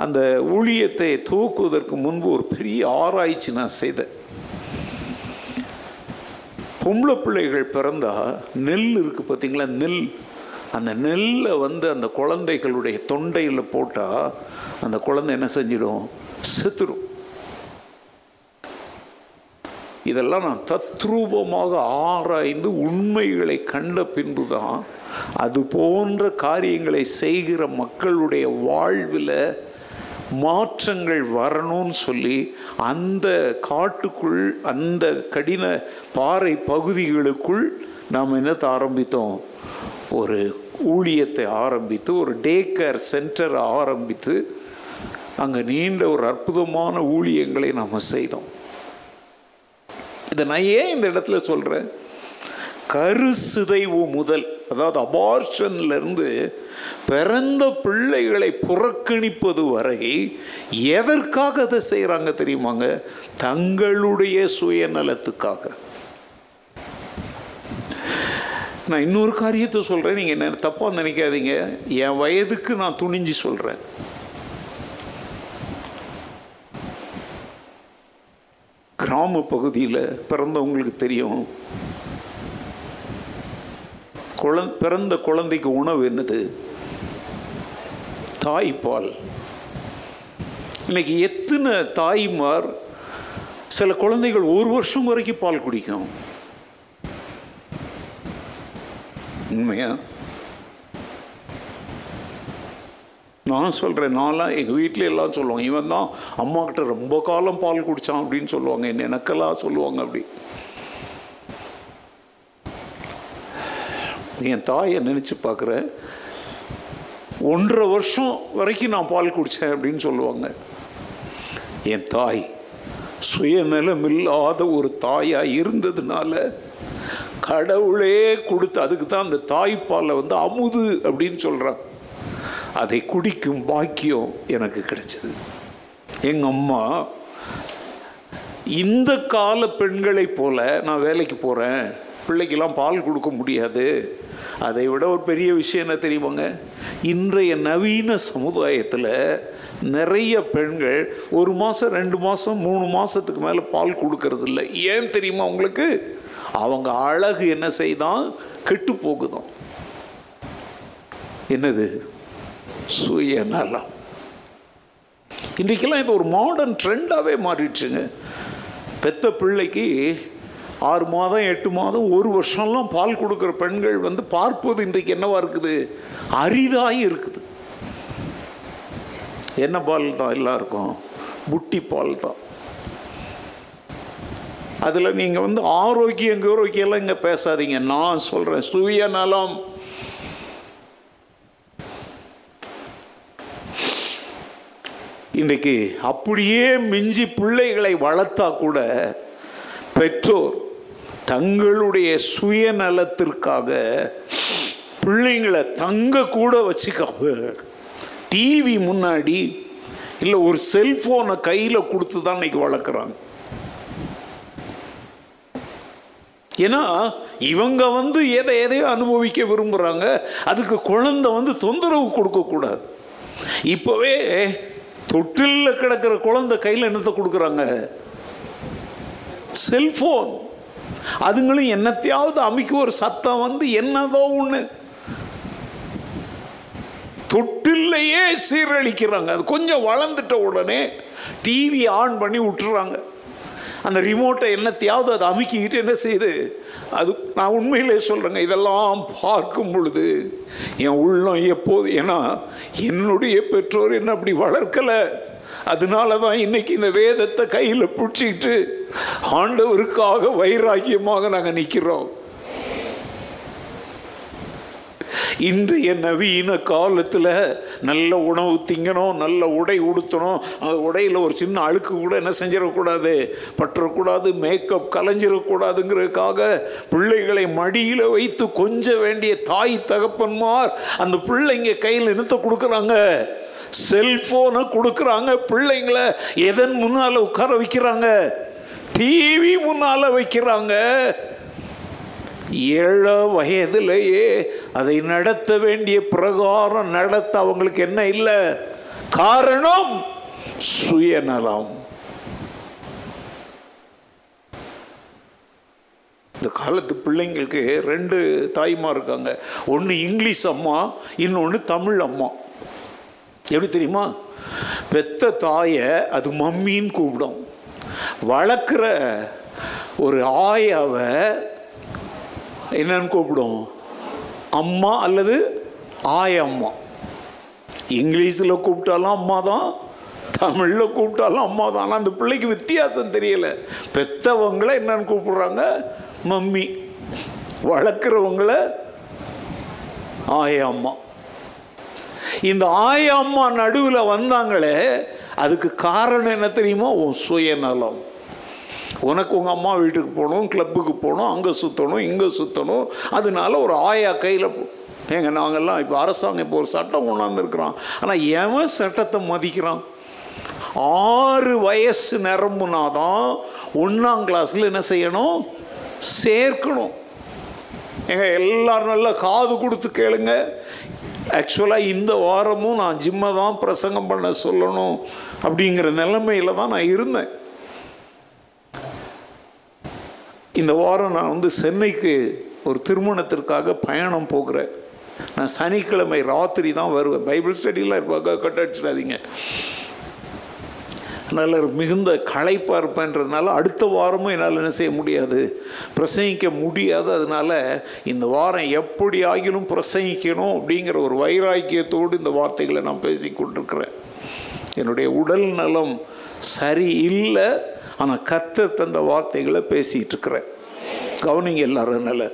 அந்த ஊழியத்தை துவக்குவதற்கு முன்பு ஒரு பெரிய ஆராய்ச்சி நான் செய்தேன். பொம்பளை பிள்ளைகள் பிறந்தால் நெல் இருக்குது பார்த்தீங்களா? நெல். அந்த நெல்லை வந்து அந்த குழந்தைகளுடைய தொண்டையில் போட்டால் அந்த குழந்தை என்ன செஞ்சிடும்? செத்துடும் இதெல்லாம் நான் தத்ரூபமாக ஆராய்ந்து உண்மைகளை கண்ட பின்பு தான் அது போன்ற காரியங்களை செய்கிற மக்களுடைய வாழ்வில் மாற்றங்கள் வரணும்னு சொல்லி அந்த காட்டுக்குள் அந்த கடின பாறை பகுதிகளுக்குள் நாம் என்னத்தை ஆரம்பித்தோம்? ஒரு ஊழியத்தை ஆரம்பித்து ஒரு டே கேர் சென்டரை ஆரம்பித்து அங்கே நீண்ட ஒரு அற்புதமான ஊழியங்களை நாம் செய்தோம். இதை நான் ஏன் இந்த இடத்துல சொல்கிறேன் கருசிதைவு முதல். அதாவது அபார்ஷன்ல இருந்து பிறந்த பிள்ளைகளை புறக்கணிப்பது வரை எதற்காக அதை செய்கிறாங்க தெரியுமாங்க? தங்களுடைய சுயநலத்துக்காக. நான் இன்னொரு காரியத்தை சொல்கிறேன் நீங்கள் என்ன தப்பாக நினைக்காதீங்க. என் வயதுக்கு நான் துணிஞ்சு சொல்கிறேன் கிராம பகுதியில் பிறந்தவங்களுக்கு தெரியும். குழந் பிறந்த குழந்தைக்கு உணவு என்னது? தாய்ப்பால். இன்னைக்கு எத்தனை தாய்மார் சில குழந்தைகள் ஒரு வருஷம் வரைக்கும் பால் குடிக்கும்? உண்மையா? நான் சொல்கிறேன் நான்லாம் எங்கள் வீட்டில் எல்லாம் சொல்லுவாங்க இவன் தான் அம்மாக்கிட்ட ரொம்ப காலம் பால் குடித்தான் அப்படின்னு சொல்லுவாங்க என்ன எனக்கெல்லாம் சொல்லுவாங்க அப்படி. என் தாயை நினச்சி பார்க்குறேன். ஒன்றரை வருஷம் வரைக்கும் நான் பால் குடித்தேன் அப்படின்னு சொல்லுவாங்க. என் தாய் சுயநலமில்லாத ஒரு தாயாக இருந்ததுனால கடவுளே கொடுத்து அதுக்கு தான் அந்த தாய்ப்பாலை வந்து அமுது அப்படின்னு சொல்கிறாங்க அதை குடிக்கும் பாக்கியம் எனக்கு கிடைச்சிது. எங்கள் அம்மா இந்த கால பெண்களைப் போல நான் வேலைக்கு போகிறேன் பிள்ளைக்கெல்லாம் பால் கொடுக்க முடியாது. அதை விட ஒரு பெரிய விஷயம் என்ன தெரியுமாங்க? இன்றைய நவீன சமுதாயத்தில் நிறைய பெண்கள் ஒரு மாதம் ரெண்டு மாதம் மூணு மாதத்துக்கு மேலே பால் கொடுக்கறதில்ல ஏன் தெரியுமா அவங்களுக்கு அவங்க அழகு என்ன செய்தான்? கெட்டு போகுதான். என்னது? சுயநலம் இன்றைக்கெல்லாம் இது ஒரு மாடர்ன் ட்ரெண்டாகவே மாறிடுச்சுங்க. பெத்த பிள்ளைக்கு ஆறு மாதம் எட்டு மாதம் ஒரு வருஷம்லாம் பால் கொடுக்குற பெண்கள் வந்து பார்ப்பது இன்றைக்கு என்னவா இருக்குது? அரிதாகி இருக்குது. என்ன பால் தான் எல்லாருக்கும்? புட்டி பால் தான். அதில் நீங்கள் வந்து ஆரோக்கியம் ஆரோக்கியம்லாம் இங்கே பேசாதீங்க. நான் சொல்கிறேன் சுயநலம் இன்றைக்கு அப்படியே மிஞ்சி பிள்ளைகளை வளர்த்தா கூட பெற்றோர் தங்களுடைய சுயநலத்திற்காக பிள்ளைங்களை தங்க கூட வச்சுக்காம டிவி முன்னாடி இல்லை ஒரு செல்ஃபோனை கையில் கொடுத்து தான் இன்னைக்கு வளர்க்குறாங்க. ஏன்னா இவங்க வந்து எதை எதையோ அனுபவிக்க விரும்புகிறாங்க அதுக்கு குழந்தை வந்து தொந்தரவு கொடுக்கக்கூடாது இப்போவே தொட்டிலில் கிடக்கிற குழந்தை கையில் என்னத்தை கொடுக்குறாங்க? செல்ஃபோன் அதுங்களும் என்னத்தையாவது அமைக்க ஒரு சத்தம் வந்து என்னதோ ஒன்று தொட்டில்லையே சீரழிக்கிறாங்க. அது கொஞ்சம் வளர்ந்துட்ட உடனே டிவி ஆன் பண்ணி விட்டுறாங்க. அந்த ரிமோட்டை என்னத்தையாவது அதை அமுக்கிக்கிட்டு என்ன செய்யுது? அது நான் உண்மையிலே சொல்கிறேங்க இதெல்லாம் பார்க்கும் பொழுது என் உள்ளம் எப்போது ஏன்னா என்னுடைய பெற்றோர் என்ன அப்படி வளர்க்கலை. அதனால தான் இன்றைக்கி இந்த வேதத்தை கையில் பிடிச்சிக்கிட்டு ஆண்டவருக்காக வைராக்கியமாக நாங்கள் நிற்கிறோம் இன்றைய நவீன காலத்தில் நல்ல உணவு திங்கணும் நல்ல உடை உடுத்தணும். அந்த உடையில் ஒரு சின்ன அழுக்கு கூட என்ன செஞ்சிடக்கூடாது? பற்றக்கூடாது மேக்கப் கலைஞ்சிடக்கூடாதுங்கிறதுக்காக பிள்ளைகளை மடியில் வைத்து கொஞ்ச வேண்டிய தாய் தகப்பன்மார் அந்த பிள்ளைங்க கையில் நிறுத்த கொடுக்குறாங்க. செல்ஃபோனை கொடுக்குறாங்க பிள்ளைங்களை. எதன் முன்னால் உட்கார வைக்கிறாங்க? டிவி முன்னால் வைக்கிறாங்க. ஏழோ வயதிலேயே அதை நடத்த வேண்டிய பிரகாரம் நடத்த அவங்களுக்கு என்ன இல்லை? காரணம் சுயநலம். இந்த காலத்து பிள்ளைங்களுக்கு ரெண்டு தாய்மா இருக்காங்க. ஒன்று இங்கிலீஷ் அம்மா இன்னொன்று தமிழ் அம்மா. எப்படி தெரியுமா? பெத்த தாயை அது மம்மின்னு கூப்பிடும். வளர்க்குற ஒரு ஆயாவை என்னன்னு கூப்பிடும். அம்மா அல்லது ஆயம்மா இங்கிலீஷில் கூப்பிட்டாலும் அம்மா தான் தமிழில் கூப்பிட்டாலும் அம்மா தான். ஆனால் அந்த பிள்ளைக்கு வித்தியாசம் தெரியலை. பெத்தவங்கள என்னன்னு கூப்பிடுறாங்க? மம்மி. வளர்க்குறவங்கள ஆயம்மா இந்த ஆயம்மா நடுவில் வந்தாங்களே அதுக்கு காரணம் என்ன தெரியுமா? உன் சுயநலம். உனக்கு உங்கள் அம்மா வீட்டுக்கு போகணும் கிளப்புக்கு போகணும் அங்கே சுற்றணும் இங்கே சுற்றணும் அதனால ஒரு ஆயா கையில் ஏங்க நாங்கள்லாம் இப்போ அரசாங்கம் இப்போ ஒரு சட்டம் கொண்டாந்துருக்குறோம் ஆனால் எவன் சட்டத்தை மதிக்கிறான்? ஆறு வயசு நிரம்புனாதான் ஒன்றாம் கிளாஸில் என்ன செய்யணும்? சேர்க்கணும். ஏங்க எல்லாரும் நல்லா காது கொடுத்து கேளுங்க. ஆக்சுவலாக இந்த வாரமும் நான் ஜிம்மை தான் பிரசங்கம் பண்ண சொல்லணும் அப்படிங்கிற நிலைமையில் தான் நான் இருந்தேன். இந்த வாரம் நான் வந்து சென்னைக்கு ஒரு திருமணத்திற்காக பயணம் போகிறேன். நான் சனிக்கிழமை ராத்திரி தான் வருவேன். பைபிள் ஸ்டடிலாம் இருப்பாங்க கட்டடிச்சிடாதீங்க நல்ல மிகுந்த களைப்பாக இருப்பேன்றதுனால அடுத்த வாரமும் என்னால் என்ன செய்ய முடியாது. பிரசங்கிக்க முடியாது. அதனால் இந்த வாரம் எப்படி ஆகிலும் பிரசங்கிக்கணும் அப்படிங்கிற ஒரு வைராக்கியத்தோடு இந்த வார்த்தைகளை நான் பேசி கொண்டிருக்கிறேன். என்னுடைய உடல் நலம் சரி இல்லை ஆனால் கத்த தந்த வார்த்தைகளை பேசிகிட்டு இருக்கிறேன். கவனிங்க எல்லாரும் நல்ல.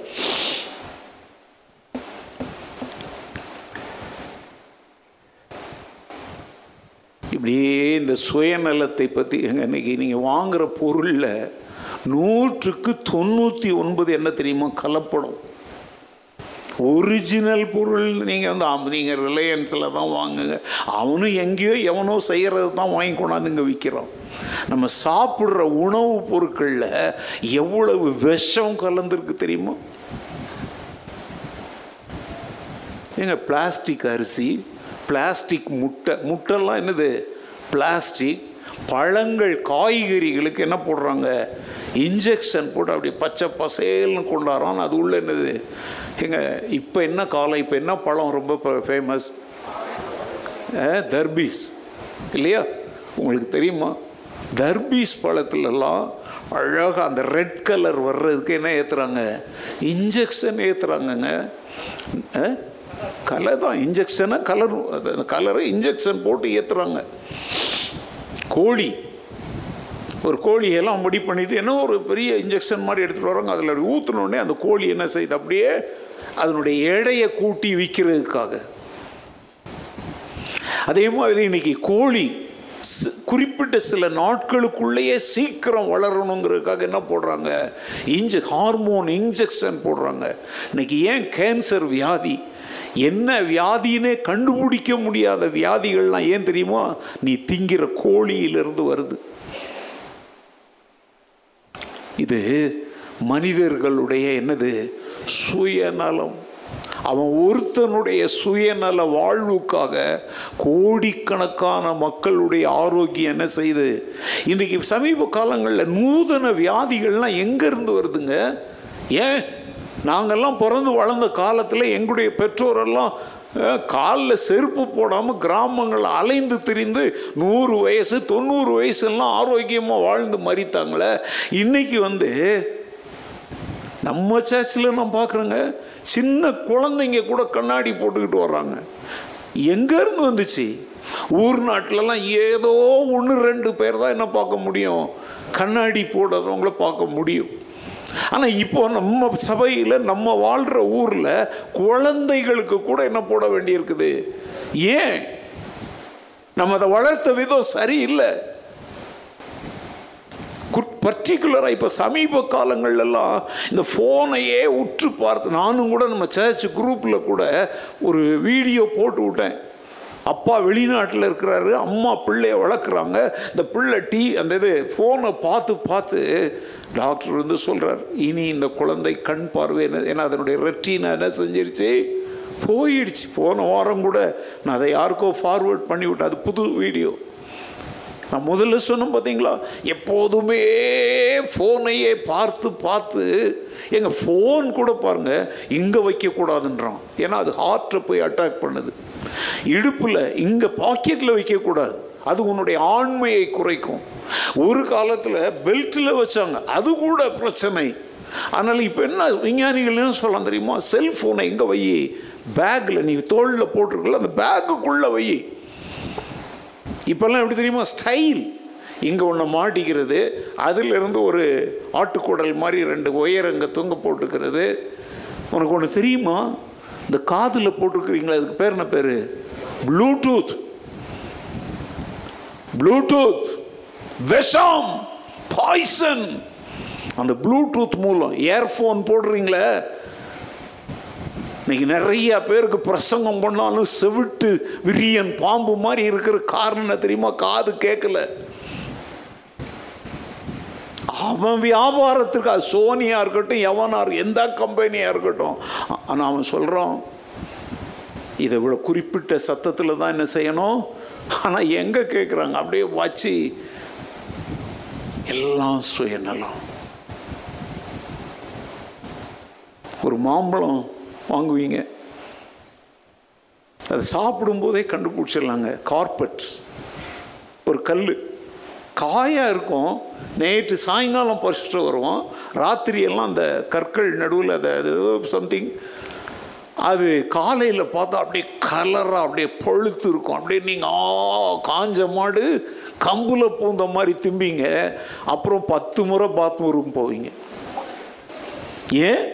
இப்படியே இந்த சுயநலத்தை பற்றி இன்னைக்கு நீங்கள் வாங்குகிற பொருளில் நூற்றுக்கு தொண்ணூற்றி ஒன்பது என்ன தெரியுமா? கலப்படம். ஒரிஜினல் பொருள் நீங்கள் வந்து நீங்கள் ரிலையன்ஸில் தான் வாங்குங்க. அவனும் எங்கேயோ எவனோ செய்கிறது தான் வாங்கி கொண்டாந்து இங்கே விற்கிறான் நம்ம சாப்பிட்ற உணவுப் பொருட்களில் எவ்வளவு விஷம் கலந்துருக்கு தெரியுமா? ஏங்க பிளாஸ்டிக் அரிசி பிளாஸ்டிக் முட்டை முட்டைலாம் என்னது? பிளாஸ்டிக் பழங்கள் காய்கறிகளுக்கு என்ன போடுறாங்க? இன்ஜெக்ஷன் போட்டு அப்படி பச்சை பசேல்னு கொண்டாடுறான். அது உள்ள என்னது? ஏங்க இப்போ என்ன காலம்? இப்போ என்ன பழம் ரொம்ப ஃபேமஸ் தர்பீஸ். இல்லையா? உங்களுக்கு தெரியுமா? தர்பீஸ் பழத்துலலாம் அழகாக அந்த ரெட் கலர் வர்றதுக்கு என்ன ஏற்றுறாங்க இன்ஜெக்ஷன் ஏற்றுறாங்கங்க கலர் தான் இன்ஜெக்ஷனை கலரும் அது கலரை இன்ஜெக்ஷன் போட்டு ஏற்றுறாங்க கோழி ஒரு கோழியெல்லாம் முடி பண்ணிவிட்டு என்ன ஒரு பெரிய இன்ஜெக்ஷன் மாதிரி எடுத்துகிட்டு வராங்க. அதில் அப்படி ஊற்றினோடனே அந்த கோழி என்ன செய்யுது அப்படியே அதனுடைய எடையை கூட்டி விற்கிறதுக்காக அதே மாதிரி இன்றைக்கி கோழி குறிப்பிட்ட சில நாட்களுக்குள்ளேயே சீக்கிரம் வளரணுங்கிறதுக்காக என்ன போடுறாங்க? இன்ஜெக் ஹார்மோன் இன்ஜெக்ஷன் போடுறாங்க. இன்னைக்கு ஏன் கேன்சர் வியாதி? என்ன வியாதினே கண்டுபிடிக்க முடியாத வியாதிகள்லாம் ஏன் தெரியுமா? நீ திங்கிற கோழியிலிருந்து வருது. இது மனிதர்களுடைய என்னது? சுயநலம். அவன் ஒருத்தனுடைய சுயநல வாழ்வுக்காக கோடிக்கணக்கான மக்களுடைய ஆரோக்கியம் என்ன செய்யுது இன்றைக்கி சமீப காலங்களில் நூதன வியாதிகள்லாம் எங்கேருந்து வருதுங்க? ஏன்? நாங்கெல்லாம் பிறந்து வளர்ந்த காலத்தில் எங்களுடைய பெற்றோரெல்லாம் காலில் செருப்பு போடாமல் கிராமங்கள் அலைந்து திரிந்து நூறு வயசு தொண்ணூறு வயசுலாம் ஆரோக்கியமாக வாழ்ந்து மறித்தாங்களே. இன்றைக்கி வந்து நம்ம சர்ச்சில் நான் பார்க்குறேங்க சின்ன குழந்தைங்க கூட கண்ணாடி போட்டுக்கிட்டு வர்றாங்க. எங்கேருந்து வந்துச்சு? ஊர் நாட்டிலலாம் ஏதோ ஒன்று ரெண்டு பேர் தான் என்ன பார்க்க முடியும்? கண்ணாடி போடுறவங்கள பார்க்க முடியும். ஆனால் இப்போ நம்ம சபையில் நம்ம வாழ்கிற ஊரில் குழந்தைகளுக்கு கூட என்ன போட வேண்டியிருக்குது? ஏன்? நம்ம அதை வளர்த்த விதம் சரியில்லை. பர்டிகுலராக இப்போ சமீப காலங்கள்லாம் இந்த ஃபோனையே உற்று பார்த்து நானும் கூட நம்ம சர்ச் குரூப்பில் கூட ஒரு வீடியோ போட்டு விட்டேன். அப்பா வெளிநாட்டில் இருக்கிறாரு அம்மா பிள்ளைய வளர்க்குறாங்க. இந்த பிள்ளை டீ அந்த இது ஃபோனை பார்த்து பார்த்து டாக்டர் வந்து சொல்கிறார் இனி இந்த குழந்தை கண் பார்வை என்ன ஏன்னா அதனுடைய ரெட்டினா என்ன செஞ்சிருச்சு? போயிடுச்சு. போன வாரம் கூட நான் அதை யாருக்கோ ஃபார்வேர்ட் பண்ணி விட்டேன். அது புது வீடியோ. நான் முதல்ல சொன்னோம் பார்த்தீங்களா எப்போதுமே ஃபோனையே பார்த்து பார்த்து எங்கள் ஃபோன் கூட பாருங்கள் இங்கே வைக்கக்கூடாதுன்றான். ஏன்னா அது ஹார்ட்டை போய் அட்டாக் பண்ணுது. இடுப்பில் இங்கே பாக்கெட்டில் வைக்கக்கூடாது. அது உன்னுடைய ஆண்மையை குறைக்கும். ஒரு காலத்தில் பெல்ட்டில் வச்சாங்க. அது கூட பிரச்சனை. அதனால் இப்போ என்ன விஞ்ஞானிகள் என்ன சொல்லலாம் தெரியுமா? செல்ஃபோனை எங்கே வை? பேக்கில் நீ தோளில் போட்டிருக்கல அந்த பேக்குக்குள்ளே வை. இப்போல்லாம் எப்படி தெரியுமா? ஸ்டைல் இங்கே ஒன்று மாட்டிக்கிறது. அதிலிருந்து ஒரு ஆட்டுக்குடல் மாதிரி ரெண்டு ஒயர் அங்கே தூங்க போட்டுக்கிறது. உனக்கு ஒன்று தெரியுமா? இந்த காதில் போட்டிருக்கிறீங்களா? அதுக்கு பேர் என்ன பேர்? ப்ளூடூத் ப்ளூடூத் விஷம் பாய்சன் அந்த ப்ளூடூத் மூலம் இயர்ஃபோன் போடுறீங்களே? இன்னைக்கு நிறைய பேருக்கு பிரசங்கம் பண்ணாலும் செவிட்டு விரியன் பாம்பு மாதிரி இருக்கிற காரணம் என்ன தெரியுமா? காது கேட்கல. அவன் வியாபாரத்துக்கு அது சோனியாக இருக்கட்டும் எவனா எந்த கம்பெனியாக இருக்கட்டும். ஆனால் அவன் சொல்கிறான் இதை விட குறிப்பிட்ட சத்தத்தில் தான் என்ன செய்யணும்? ஆனால் எங்கே கேட்குறாங்க அப்படியே வச்சு எல்லாம் சுயநலம். ஒரு மாம்பழம் வாங்குவீங்க. அது சாப்பிடும்போதே கண்டுபிடிச்சிடலாங்க. கார்பெட். ஒரு கல் காயாக இருக்கும். நேற்று சாயங்காலம் பறிச்சுட்டு வருவோம். ராத்திரியெல்லாம் அந்த கற்கள் நடுவில் அதை அது சம்திங் அது காலையில் பார்த்தா அப்படியே கலராக அப்படியே பழுத்து இருக்கும். அப்படியே நீங்கள் ஆ காஞ்ச மாடு கம்புல பூந்த மாதிரி திம்பிங்க. அப்புறம் பத்து முறை பாத்ரூம் போவீங்க. ஏன்?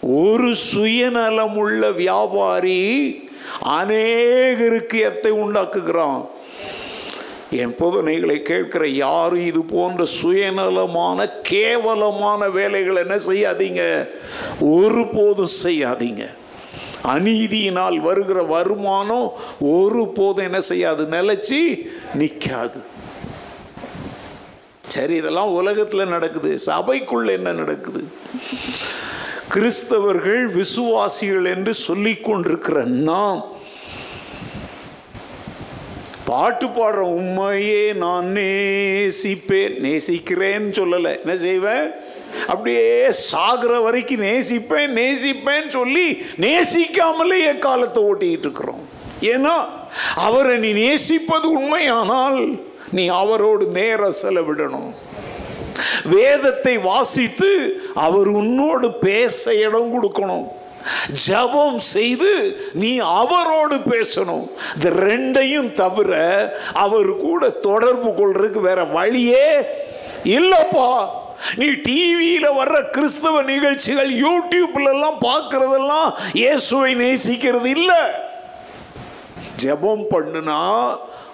ஒரு சுயநலமுள்ள வியாபாரி அநேகருக்கு எத்தை உண்டாக்குகிறான். என் பொதுனைகளை கேட்கிற யாரும் இது போன்ற சுயநலமான கேவலமான வேலைகளை என்ன செய்யாதீங்க? ஒருபோதும் செய்யாதீங்க. அநீதியினால் வருகிற வருமானம் ஒரு போதும் என்ன செய்யாது நிலைச்சி நிற்காது சரி இதெல்லாம் உலகத்தில் நடக்குது. சபைக்குள்ள என்ன நடக்குது? கிறிஸ்தவர்கள் விசுவாசிகள் என்று சொல்லிக் கொண்டிருக்கிற நாம் பாட்டு பாடுற உண்மையே நான் நேசிப்பேன். நேசிக்கிறேன்னு சொல்லலை. என்ன செய்வேன்? அப்படியே சாகிற வரைக்கும் நேசிப்பேன் நேசிப்பேன் சொல்லி நேசிக்காமலே காலத்தை ஓட்டிக்கிட்டு இருக்கிறோம். ஏன்னா அவரை நீ நேசிப்பது உண்மையானால் நீ அவரோடு நேரம் செலவிடணும். வேதத்தை வாசித்து அவர் உன்னோடு பேச இடம் கொடுக்கணும். ஜபம் செய்து நீ அவரோடு பேசணும். இந்த ரெண்டையும் தவிர அவர் கூட தொடர்பு கொள்றதுக்கு வேற வழியே இல்லப்பா. நீ டிவியில் வர்ற கிறிஸ்தவ நிகழ்ச்சிகள் யூடியூப்லெல்லாம் பார்க்குறதெல்லாம் இயேசுவை நேசிக்கிறது இல்லை. ஜெபம் பண்ணுனா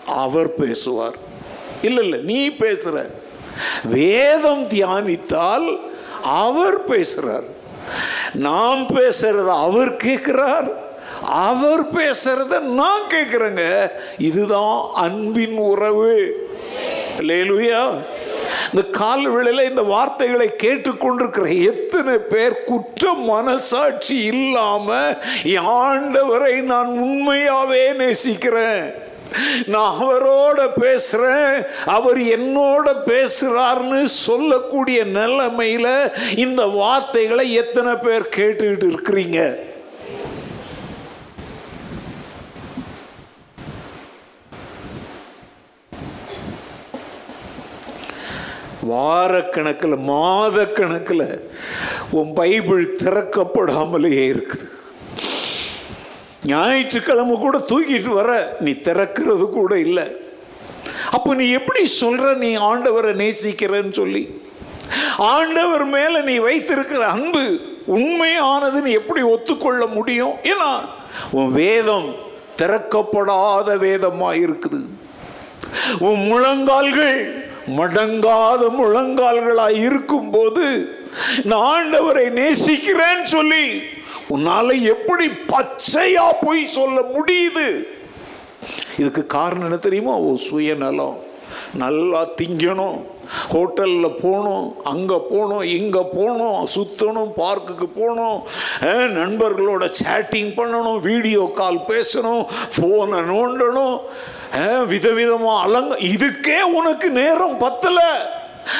அவர் பேசுவார். இல்லை இல்லை நீ பேசுகிற வேதம் தியானித்தால் அவர் பேசுகிறார் நாம் பேசுகிறத அவர் கேட்கிறார். அவர் பேசுறத நான் கேட்குறேங்க. இதுதான் அன்பின் உறவு. லேலுயா இந்த கால் வேளையில் இந்த வார்த்தைகளை கேட்டுக்கொண்டிருக்கிற எத்தனை பேர் குற்ற மனசாட்சி இல்லாமல் ஆண்டவரை நான் உண்மையாகவே நேசிக்கிறேன். நான் அவரோட பேசுறேன். அவர் என்னோட பேசுறார்னு சொல்லக்கூடிய நிலைமையில இந்த வார்த்தைகளை எத்தனை பேர் கேட்டுக்கிட்டு இருக்கிறீங்க? வாரக்கணக்கில் மாதக்கணக்கில் உன் பைபிள் திறக்கப்படாமலேயே இருக்குது. ஞாயிற்றுக்கிழமை கூட தூக்கிட்டு வர நீ திறக்கிறது கூட இல்லை. அப்போ நீ எப்படி சொல்ற நீ ஆண்டவரை நேசிக்கிறன்னு சொல்லி? ஆண்டவர் மேல நீ வைத்திருக்கிற அன்பு உண்மையானதுன்னு எப்படி ஒத்துக்கொள்ள முடியும்? ஏன்னா உன் வேதம் திறக்கப்படாத வேதமாக இருக்குது உன் முழங்கால்கள் மடங்காத முழங்கால்களாய் இருக்கும்போது நான் ஆண்டவரை நேசிக்கிறேன்னு சொல்லி உன்னால எப்படி பச்சையா போய் சொல்ல முடியுது? இதுக்கு காரணம் என்ன தெரியுமா? ஓ சுயநலம். நல்லா திங்கணும். ஹோட்டலில் போகணும் அங்கே போகணும் இங்கே போகணும் சுற்றணும் பார்க்குக்கு போகணும் நண்பர்களோட சேட்டிங் பண்ணணும் வீடியோ கால் பேசணும் ஃபோனை நோண்டணும். விதவிதமாக அலங்க இதுக்கே உனக்கு நேரம் பத்தலை.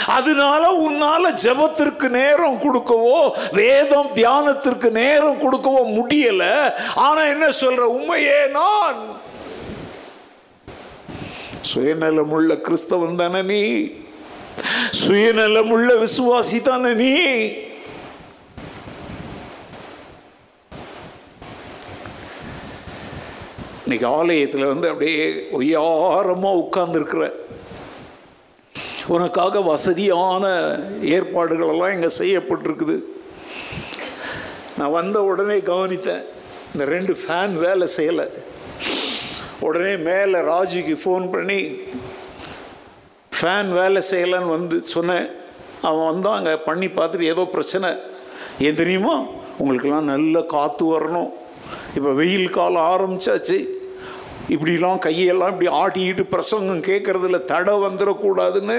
அதனால உன்னால ஜெபத்திற்கு நேரம் கொடுக்கவோ வேதம் தியானத்திற்கு நேரம் கொடுக்கவோ முடியல. ஆனா என்ன சொல்ற உண்மையே நான். சுயநலமுள்ள கிறிஸ்தவன் தானே நீ. சுயநலமுள்ள விசுவாசி தானே நீ. இன்னைக்கு ஆலயத்தில் வந்து அப்படியே ஒய்யாரமாக உட்கார்ந்துருக்குற. உனக்காக வசதியான ஏற்பாடுகளெல்லாம் இங்கே செய்யப்பட்டிருக்குது. நான் வந்த உடனே கவனித்தேன் இந்த ரெண்டு ஃபேன் வேலை செய்யலை. உடனே மேலே ராஜுக்கு ஃபோன் பண்ணி ஃபேன் வேலை செய்யலைன்னு வந்து சொன்னேன். அவன் வந்தான் அங்கே பண்ணி பார்த்துட்டு ஏதோ பிரச்சனை. ஏன் தெரியுமா? உங்களுக்கெல்லாம் நல்ல காற்று வரணும். இப்போ வெயில் காலம் ஆரம்பித்தாச்சு இப்படிலாம் கையெல்லாம் இப்படி ஆட்டிக்கிட்டு பிரசங்கம் கேட்குறதுல தடை வந்துடக்கூடாதுன்னு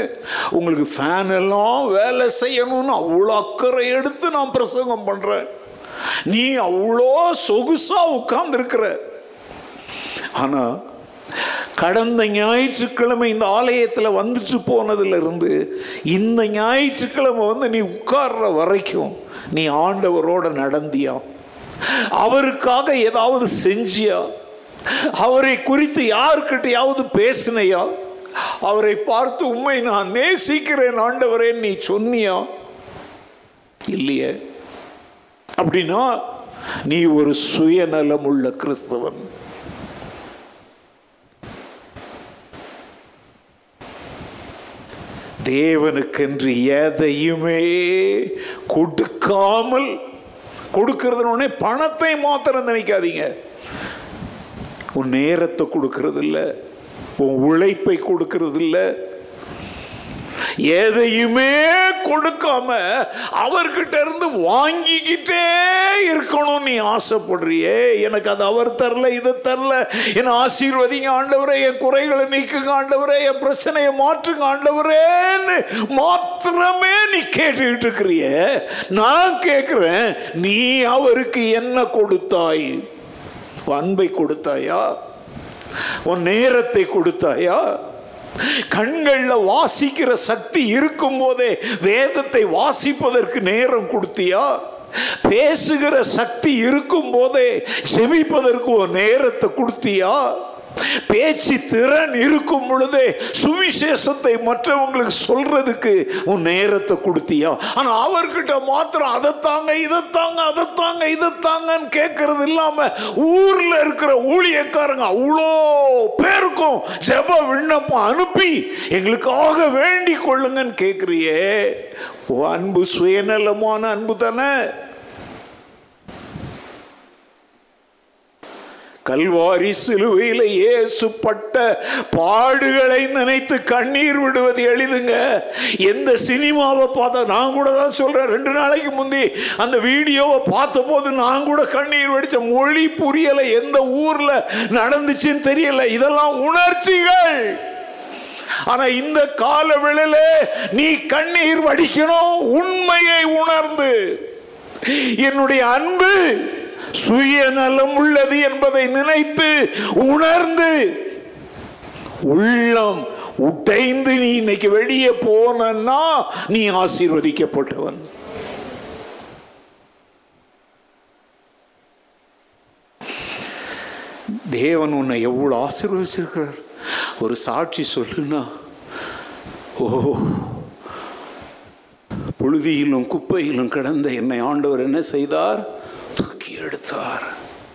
உங்களுக்கு ஃபேன் எல்லாம் வேலை செய்யணும்னு அவ்வளோ அக்கறை எடுத்து நான் பிரசங்கம் பண்ணுறேன் நீ அவ்வளோ சொகுசாக உட்கார்ந்துருக்கிற. ஆனால் கடந்த ஞாயிற்றுக்கிழமை இந்த ஆலயத்தில் வந்துட்டு போனதுலேருந்து இந்த ஞாயிற்றுக்கிழமை வந்து நீ உட்கார்ற வரைக்கும் நீ ஆண்டவரோட நடந்தியா? அவருக்காக ஏதாவது செஞ்சியா? அவரை குறித்து யாருக்கிட்டையாவது பேசினையா? அவரை பார்த்து உண்மை நான் நேசிக்கிறேன் ஆண்டவரே நீ சொன்னியா? இல்லையே. அப்படின்னா நீ ஒரு சுயநலம் உள்ள கிறிஸ்தவன். தேவனுக்கென்று எதையுமே கொடுக்காமல் கொடுக்கறதுனே பணத்தை மாத்திரம் நினைக்காதீங்க. உன் நேரத்தை கொடுக்கறது உன் உழைப்பை கொடுக்கறது எதையுமே கொடுக்காம அவர்கிட்ட இருந்து வாங்கிக்கிட்டே இருக்கணும் நீ ஆசைப்படுறியே. எனக்கு அது அவர் தரல இதை தரல. என் ஆசீர்வதிங்க ஆண்டவரே என் குறைகளை நீக்குங்க ஆண்டவரே என் பிரச்சனையை மாற்றுங்க ஆண்டவரேன்னு மாத்திரமே நீ கேட்டுக்கிட்டு இருக்கிறிய. நான் கேட்குறேன் நீ அவருக்கு என்ன கொடுத்தாய்? அன்பை கொடுத்தாயா? உன் நேரத்தை கொடுத்தாயா? கண்களில் வாசிக்கிற சக்தி இருக்கும் போதே வேதத்தை வாசிப்பதற்கு நேரம் கொடுத்தியா? பேசுகிற சக்தி இருக்கும் போதே செமிப்பதற்கு ஒரு நேரத்தை கொடுத்தியா? பேச்சு திறன் இருக்கும் பொழுதே சுவிசேஷத்தை மற்றவங்களுக்கு சொல்றதுக்கு உன் நேரத்தை கொடுத்தியா? ஆனால் அவர்கிட்ட மாத்திரம் அதைத்தாங்க இதைத்தாங்க அதைத்தாங்க இதைத்தாங்கன்னு கேட்கறது இல்லாம ஊர்ல இருக்கிற ஊழியக்காரங்க அவ்வளோ பேருக்கும் ஜெப விண்ணப்பம் அனுப்பி எங்களுக்காக வேண்டிக் கொள்ளுங்கன்னு கேட்குறியே அன்பு சுயநலமான அன்பு தானே? கல்வாரி சிலுவையில் ஏசுப்பட்ட பாடுகளை நினைத்து கண்ணீர் விடுவது எளிதுங்க. எந்த சினிமாவை பார்த்தா நான் கூட தான் சொல்கிறேன் ரெண்டு நாளைக்கு முந்தி அந்த வீடியோவை பார்த்தபோது நான் கூட கண்ணீர் வடித்த மொழி புரியலை. எந்த ஊரில் நடந்துச்சுன்னு தெரியல. இதெல்லாம் உணர்ச்சிகள். ஆனா இந்த கால வேளையில நீ கண்ணீர் வடிக்கணும். உண்மையை உணர்ந்து. என்னுடைய அன்பு சுயநலம் உள்ளது என்பதை நினைத்து உணர்ந்து உள்ளம் உடைந்து நீ இன்னைக்கு வெளியே போனா நீ ஆசீர்வதிக்கப்பட்டவன். தேவன் உன்னை எவ்வளவு ஆசீர்வதிச்சிருக்கிறார். ஒரு சாட்சி சொல்லுனா ஓ புழுதியிலும் குப்பையிலும் கிடந்த என்னை ஆண்டவர் என்ன செய்தார்? எடுத்தார்.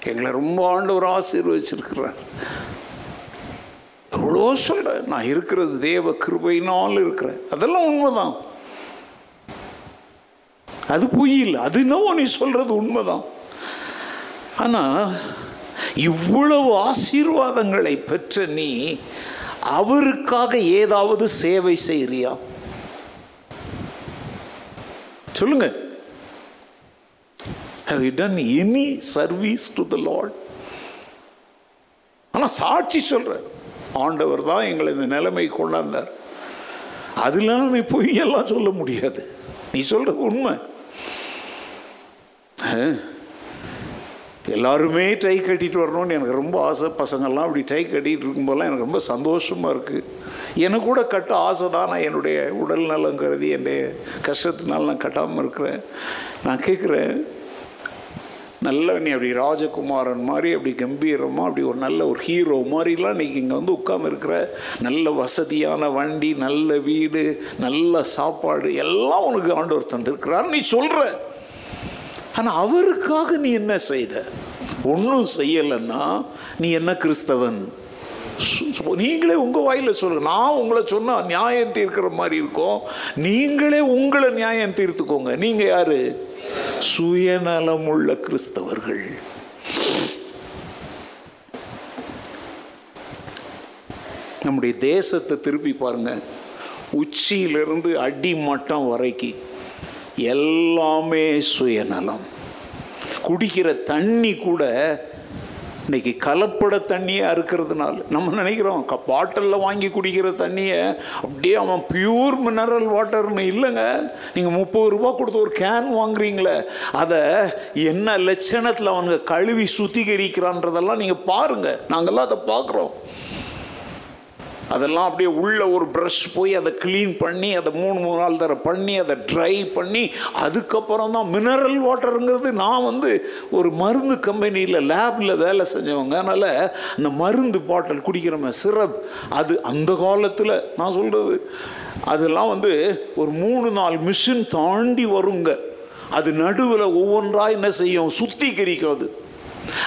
எங்களை ரொம்ப ஆண்டவர் ஆசீர்வச்சிருக்கிறார். எவ்வளோ சொல்ற நான் இருக்கிறது தேவ கிருபையினால் இருக்கிறேன். அதெல்லாம் உண்மைதான். அது பொய் இல்லை. அது என்னவோ நீ சொல்றது உண்மைதான். ஆனா இவ்வளவு ஆசீர்வாதங்களை பெற்ற நீ அவருக்காக ஏதாவது சேவை செய்யறியா சொல்லுங்க. Have you done any service to the Lord ஆனால் சாட்சி சொல்கிற ஆண்டவர் தான் எங்களை இந்த நிலைமை கொண்டாந்தார். அதெல்லாம் நீ பொய்யெல்லாம் சொல்ல முடியாது. நீ சொல்கிறது உண்மை. எல்லாருமே டை கட்டிட்டு வரணும்னு எனக்கு ரொம்ப ஆசை. பசங்கள்லாம் அப்படி டை கட்டிகிட்டு இருக்கும்போதெல்லாம் எனக்கு ரொம்ப சந்தோஷமாக இருக்குது எனக்கு கூட கட்ட ஆசை தான். நான் என்னுடைய உடல் நலம் கருதி என்னுடைய கஷ்டத்தினால நான் கட்டாமல் இருக்கிறேன். நான் கேட்குறேன் நல்ல நீ அப்படி ராஜகுமாரன் மாதிரி அப்படி கம்பீரமாக அப்படி ஒரு நல்ல ஒரு ஹீரோ மாதிரிலாம் இன்னைக்கு இங்கே வந்து உட்காந்துருக்கிற நல்ல வசதியான வண்டி நல்ல வீடு நல்ல சாப்பாடு எல்லாம் உனக்கு ஆண்டவர் தந்திருக்கிறார். நீ சொல்கிற ஆனால் அவருக்காக நீ என்ன செய்த? ஒன்றும் செய்யலைன்னா நீ என்ன கிறிஸ்தவன்? நீங்களே உங்கள் வாயில் சொல்லுங்க. நான் உங்களை சொன்னால் நியாயம் தீர்க்கிற மாதிரி இருக்கும். நீங்களே உங்களை நியாயம் தீர்த்துக்கோங்க. நீங்கள் யார்? சுயநலமுள்ள கிறிஸ்தவர்கள். நம்முடைய தேசத்தை திருப்பி பாருங்க. உச்சியிலிருந்து அடிமட்டம் வரைக்கும் எல்லாமே சுயநலம். குடிக்கிற தண்ணி கூட இன்னைக்கு கலப்பட தண்ணியாக இருக்கிறதுனால நம்ம நினைக்கிறோம் க பாட்டிலில் வாங்கி குடிக்கிற தண்ணியை அப்படியே அவன் பியூர் மினரல் வாட்டர்னு இல்லைங்க. நீங்கள் முப்பது ரூபா கொடுத்து ஒரு கேன் வாங்குறீங்களே அதை என்ன லட்சணத்தில் அவனுங்க கழுவி சுத்திகரிக்கிறான்றதெல்லாம் நீங்கள் பாருங்கள் நாங்கள்லாம் அதை பார்க்குறோம். அதெல்லாம் அப்படியே உள்ள ஒரு ப்ரஷ் போய் அதை க்ளீன் பண்ணி அதை மூணு மூணு நாள் தர பண்ணி அதை ட்ரை பண்ணி அதுக்கப்புறம் தான் மினரல் வாட்டருங்கிறது நான் வந்து ஒரு மருந்து கம்பெனியில் லேபில் வேலை செஞ்சவங்க. அதனால் அந்த மருந்து பாட்டில் குடிக்கிறோமே சிரப் அது அந்த காலத்தில் நான் சொல்கிறது அதெல்லாம் வந்து ஒரு மூணு நாலு மிஷின் தாண்டி வருங்க. அது நடுவில் ஒவ்வொன்றாக என்ன செய்யும்? சுத்திகரிக்கும் அது.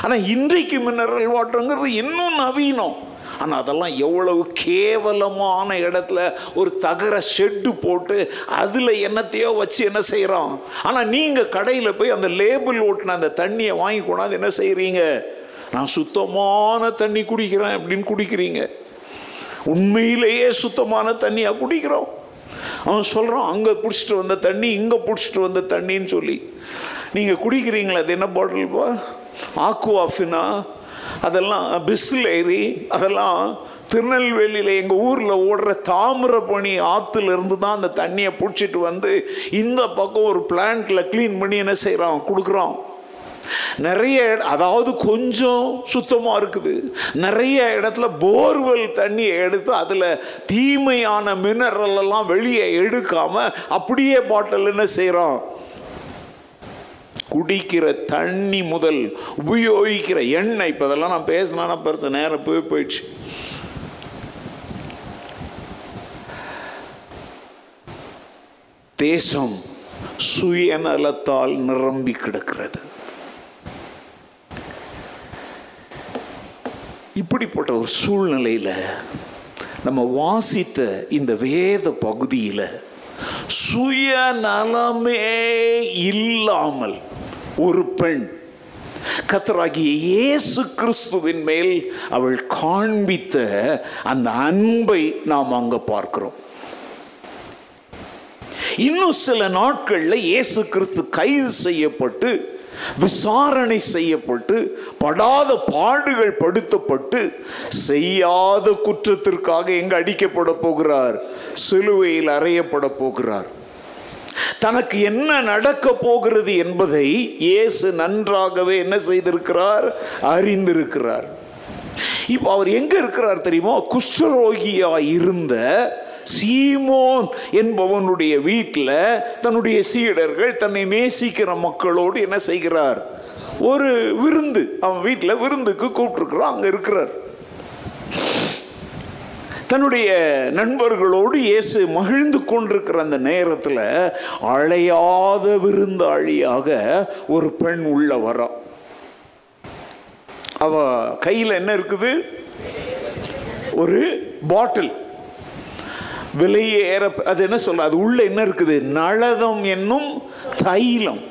ஆனால் இன்றைக்கு மினரல் வாட்டருங்கிறது இன்னும் நவீனம். ஆனால் அதெல்லாம் எவ்வளவு கேவலமான இடத்துல ஒரு தகர ஷெட்டு போட்டு அதில் என்னத்தையோ வச்சு என்ன செய்கிறோம் ஆனால் நீங்கள் கடையில் போய் அந்த லேபிள் ஓட்டின அந்த தண்ணியை வாங்கி கொண்டாந்து என்ன செய்கிறீங்க நான் சுத்தமான தண்ணி குடிக்கிறேன் அப்படின்னு குடிக்கிறீங்க. உண்மையிலேயே சுத்தமான தண்ணியாக குடிக்கிறோம். அவன் சொல்கிறான் அங்கே பிடிச்சிட்டு வந்த தண்ணி இங்கே பிடிச்சிட்டு வந்த தண்ணின்னு சொல்லி. நீங்கள் குடிக்கிறீங்களா? அது என்ன பாட்டில்ப்பா ஆக்குவாஃபினா? அதெல்லாம் பிஸ்லேரி அதெல்லாம் திருநெல்வேலியில் எங்கள் ஊரில் ஓடுற தாமிரபணி ஆற்றுல இருந்து தான் அந்த தண்ணியை பிடிச்சிட்டு வந்து இந்த பக்கம் ஒரு பிளான்ட்டில் க்ளீன் பண்ணி என்ன செய்கிறோம் கொடுக்குறோம் நிறைய அதாவது கொஞ்சம் சுத்தமாக இருக்குது. நிறைய இடத்துல போர்வெல் தண்ணியை எடுத்து அதில் தீமையான மினரல் எல்லாம் வெளியே எடுக்காமல் அப்படியே பாட்டில் என்ன செய்கிறோம் குடிக்கிற தண்ணி முதல் உபயோகிக்கிற எண்ணெய். இப்போ இதெல்லாம் நான் பேசினா பெருசு நேரம் போய் போயிடுச்சு. தேசம் சுயநலத்தால் நிரம்பி கிடக்கிறது. இப்படிப்பட்ட ஒரு சூழ்நிலையில் நம்ம வாசித்த இந்த வேத பகுதியில் சுயநலமே இல்லாமல் ஒரு பெண். கத்தராகிய இயேசு கிறிஸ்துவின் மேல் அவள் காண்பித்த அந்த அன்பை நாம் அங்க பார்க்கிறோம். இன்னும் சில நாட்களில் இயேசு கிறிஸ்து கைது செய்யப்பட்டு விசாரணை செய்யப்பட்டு படாத பாடுகள் படுத்தப்பட்டு செய்யாத குற்றத்திற்காக எங்க அடிக்கப்பட போகிறார்? சிலுவையில் அறையப்பட போகிறார். தனக்கு என்ன நடக்க போகிறது என்பதை இயேசு நன்றாகவே என்ன செய்திருக்கிறார்? அறிந்திருக்கிறார். இப்போ அவர் எங்க இருக்கிறார் தெரியுமா? குஷ்டரோகியா இருந்த சீமோன் என்பவனுடைய வீட்டில் தன்னுடைய சீடர்கள் தன்னை நேசிக்கிற மக்களோடு என்ன செய்கிறார்? ஒரு விருந்து அவன் வீட்டில் விருந்துக்கு கூப்பிட்டுருக்குறான் அங்கே இருக்கிறார். தன்னுடைய நண்பர்களோடு இயேசு மகிழ்ந்து கொண்டிருக்கிற அந்த நேரத்தில் அழையாத விருந்தாளியாக ஒரு பெண் உள்ள வரா. அவ கையில் என்ன இருக்குது? ஒரு பாட்டில். விலையே ஏற அது என்ன சொல்ற அது உள்ள என்ன இருக்குது? நளதம் என்னும் தைலம்.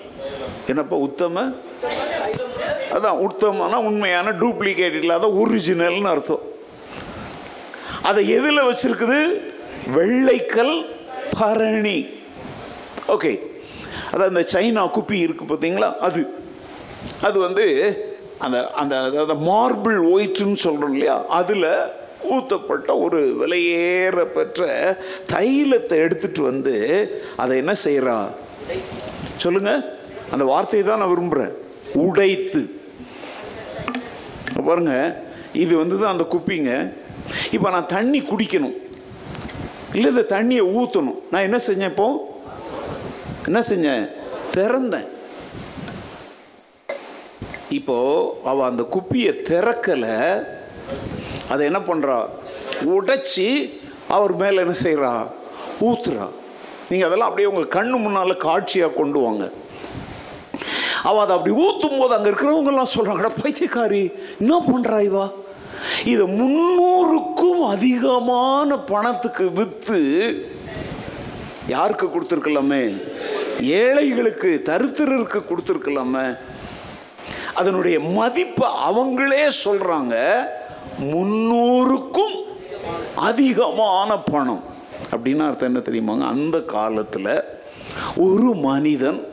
என்னப்பா உத்தம? அதான் உத்தமான உண்மையான டூப்ளிகேட் இல்லாத ஒரிஜினல்னு அர்த்தம். அதை எதில் வச்சிருக்குது? வெள்ளைக்கல் பரணி. ஓகே அதான் இந்த சைனா குப்பி இருக்கு பார்த்தீங்களா? அது. அது வந்து அந்த அந்த அதாவது மார்பிள் ஒயிட்டுன்னு சொல்கிறோம் இல்லையா? அதில் ஊற்றப்பட்ட ஒரு விலையேற பெற்ற தைலத்தை எடுத்துட்டு வந்து அதை என்ன செய்கிறா சொல்லுங்க. அந்த வார்த்தையை தான் நான் விரும்புகிறேன் உடைத்து. பாருங்க. இது வந்து தான் அந்த குப்பிங்க. இப்போ நான் தண்ணி குடிக்கணும். இல்லை இந்த தண்ணியை ஊற்றணும் நான் என்ன செஞ்சேன் இப்போ? என்ன செஞ்சேன்? திறந்தேன். இப்போது அவள் அந்த குப்பியை திறக்கலை. அதை என்ன பண்ணுறா உடைச்சி அவர் மேலே என்ன செய்கிறா ஊத்துறா. நீங்கள் அதெல்லாம் அப்படியே உங்கள் கண்ணு முன்னால் காட்சியாக கொண்டு வாங்க. அவள் அதை அப்படி ஊற்றும் போது அங்கே இருக்கிறவங்கெல்லாம் சொல்கிறாங்கடா பைத்தியக்காரி என்ன பண்ணுறா இவா? இதை முன்னூறுக்கும் அதிகமான பணத்துக்கு விற்று யாருக்கு கொடுத்துருக்கலாமே? ஏழைகளுக்கு தருத்திரருக்கு கொடுத்துருக்கலாமே? அதனுடைய மதிப்பை அவங்களே சொல்கிறாங்க முன்னூறுக்கும் அதிகமான பணம். அப்படின்னு அர்த்தம் என்ன தெரியுமாங்க? அந்த காலத்தில் ஒரு மனிதன்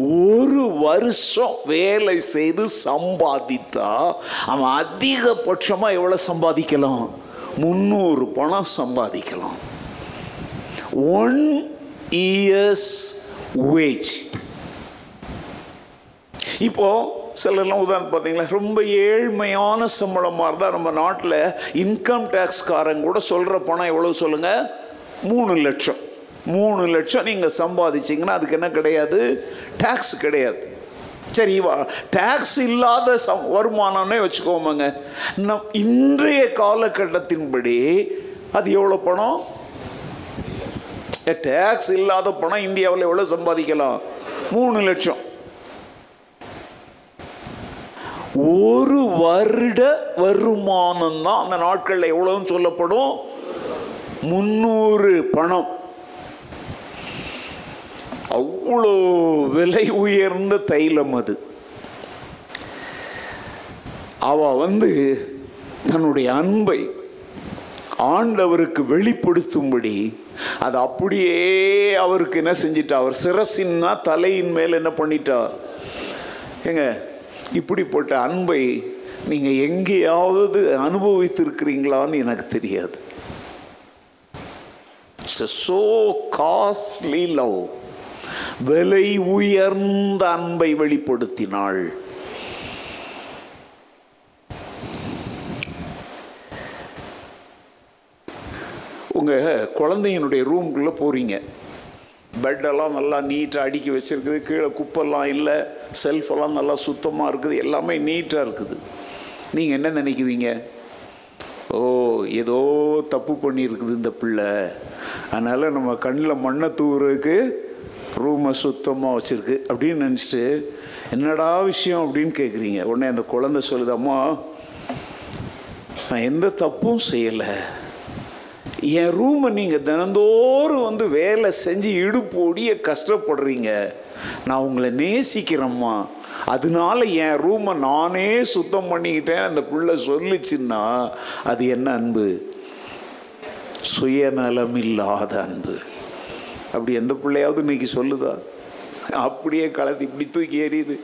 ஒரு வருஷம் வேலை செய்து சம்பாதித்தா அவன் அதிகபட்சமாக எவ்வளோ சம்பாதிக்கலாம்? முந்நூறு பணம் சம்பாதிக்கலாம். ஒன் இயர்ஸ் வேஜ் இப்போ சிலர்லாம் உதாரணம் பார்த்தீங்களா? ரொம்ப ஏழ்மையான சம்பளமாக இருந்தால் நம்ம நாட்டில் இன்கம் டேக்ஸ்காரங்க கூட சொல்கிற பணம் எவ்வளோ சொல்லுங்கள் மூணு லட்சம். மூணு லட்சம் நீங்கள் சம்பாதிச்சிங்கன்னா அதுக்கு என்ன கிடையாது? டேக்ஸ் கிடையாது. சரி வா டேக்ஸ் இல்லாத சம் வருமானம்னே வச்சுக்கோமாங்க. நம் இன்றைய காலகட்டத்தின்படி அது எவ்வளோ பணம்? டேக்ஸ் இல்லாத பணம் இந்தியாவில் எவ்வளோ சம்பாதிக்கலாம்? மூணு லட்சம். ஒரு வருட வருமானம் தான் அந்த நாட்களில் எவ்வளோன்னு சொல்லப்படும்? முந்நூறு பணம். அவ்வளோ விலை உயர்ந்த தைலம் அது. அவ வந்து தன்னுடைய அன்பை ஆண்டவருக்கு வெளிப்படுத்தும்படி அது அப்படியே அவருக்கு என்ன செஞ்சிட்டா? அவர் சிரசின்னா தலையின் மேல் என்ன பண்ணிட்டா? ஏங்க இப்படிப்பட்ட அன்பை நீங்கள் எங்கேயாவது அனுபவித்திருக்கிறீங்களான்னு எனக்கு தெரியாது. சோ காஸ்ட்லி லவ் விலை உயர்ந்த அன்பை வெளிப்படுத்தினாள். உங்கள் குழந்தைங்களுடைய ரூம்குள்ளே போகிறீங்க பெட்டெல்லாம் நல்லா நீட்டாக அடுக்கி வச்சுருக்குது. கீழே குப்பெல்லாம் இல்லை. செல்ஃபெல்லாம் நல்லா சுத்தமாக இருக்குது. எல்லாமே நீட்டாக இருக்குது. நீங்கள் என்ன நினைக்குவீங்க ஓ ஏதோ தப்பு பண்ணியிருக்குது இந்த பிள்ளை. அதனால் நம்ம கண்ணில் மண்ணை தூவுறதுக்கு ரூமை சுத்தமாக வச்சுருக்கு அப்படின்னு நினச்சிட்டு என்னடா விஷயம்? அப்படின்னு கேட்குறீங்க உடனே அந்த குழந்தை சொல்லுதம்மா நான் எந்த தப்பும் செய்யலை. என் ரூமை நீங்கள் தினந்தோறும் வந்து வேலை செஞ்சு இடுப்பு ஒடிய கஷ்டப்படுறீங்க. நான் உங்களை நேசிக்கிறேம்மா. அதனால என் ரூமை நானே சுத்தம் பண்ணிக்கிட்டேன் அந்த பிள்ளை சொல்லிச்சுன்னா அது என்ன அன்பு? சுயநலம் இல்லாத அன்பு. அப்படி எந்த பிள்ளையாவது இன்னைக்கு சொல்லுதா? அப்படியே கலத்தி இப்படி தூக்கி எறியுது.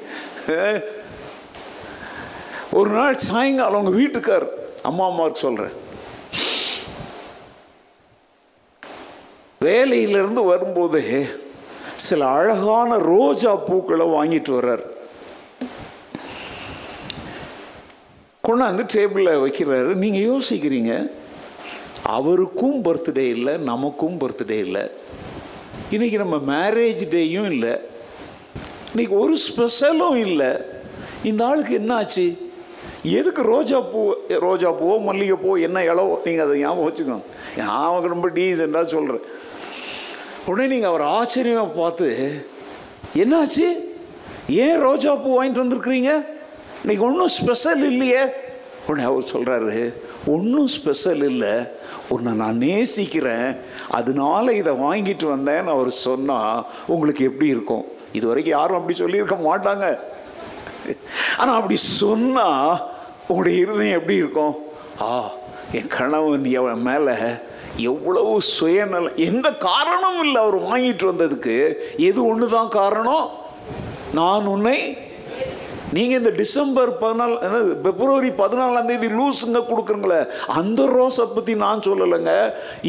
ஒரு நாள் சாயங்காலம் அவங்க வீட்டுக்கார் அம்மா அம்மாவுக்கு சொல்கிறேன் வேலையிலிருந்து வரும்போது சில அழகான ரோஜா பூக்களை வாங்கிட்டு வர்றார். கொண்டாந்து டேபிளில் வைக்கிறாரு. நீங்கள் யோசிக்கிறீங்க அவருக்கும் பர்த்டே இல்லை நமக்கும் பர்த்டே இல்லை. இன்றைக்கி நம்ம மேரேஜ் டேயும் இல்லை. இன்னைக்கு ஒரு ஸ்பெஷலும் இல்லை. இந்த ஆளுக்கு என்ன ஆச்சு எதுக்கு ரோஜா பூ ரோஜா பூவோ மல்லிகை பூவோ என்ன இளவோ நீங்கள் அதை ஞாபகம் வச்சுக்கோங்க. நான் ரொம்ப டீசெண்டாக சொல்கிறேன் உடனே நீங்கள் அவர் ஆச்சரியமாக பார்த்து என்னாச்சு? ஏன் ரோஜா பூ வாங்கிட்டு வந்திருக்கிறீங்க? இன்னைக்கு ஒன்றும் ஸ்பெஷல் இல்லையே. உடனே அவர் சொல்கிறாரு ஒன்றும் ஸ்பெஷல் இல்லை. உன்னை நான் நேசிக்கிறேன். அதனால இதை வாங்கிட்டு வந்தேன்னு அவர் சொன்னால் உங்களுக்கு எப்படி இருக்கும்? இது வரைக்கும் யாரும் அப்படி சொல்லியிருக்க மாட்டாங்க. ஆனால் அப்படி சொன்னால் உங்களுடைய இருதயம் எப்படி இருக்கும்? ஆ என் கணவன் எவன் மேலே எவ்வளவு சுயநலம் எந்த காரணமும் இல்லை. அவர் வாங்கிட்டு வந்ததுக்கு எது ஒன்று தான் காரணம்? நான் உன்னை நீங்கள் இந்த டிசம்பர் பதினாலு என்னது, பிப்ரவரி பதினாலாம் தேதி லூஸுங்க கொடுக்குறீங்களே அந்த ரோஸை பற்றி நான் சொல்லலைங்க.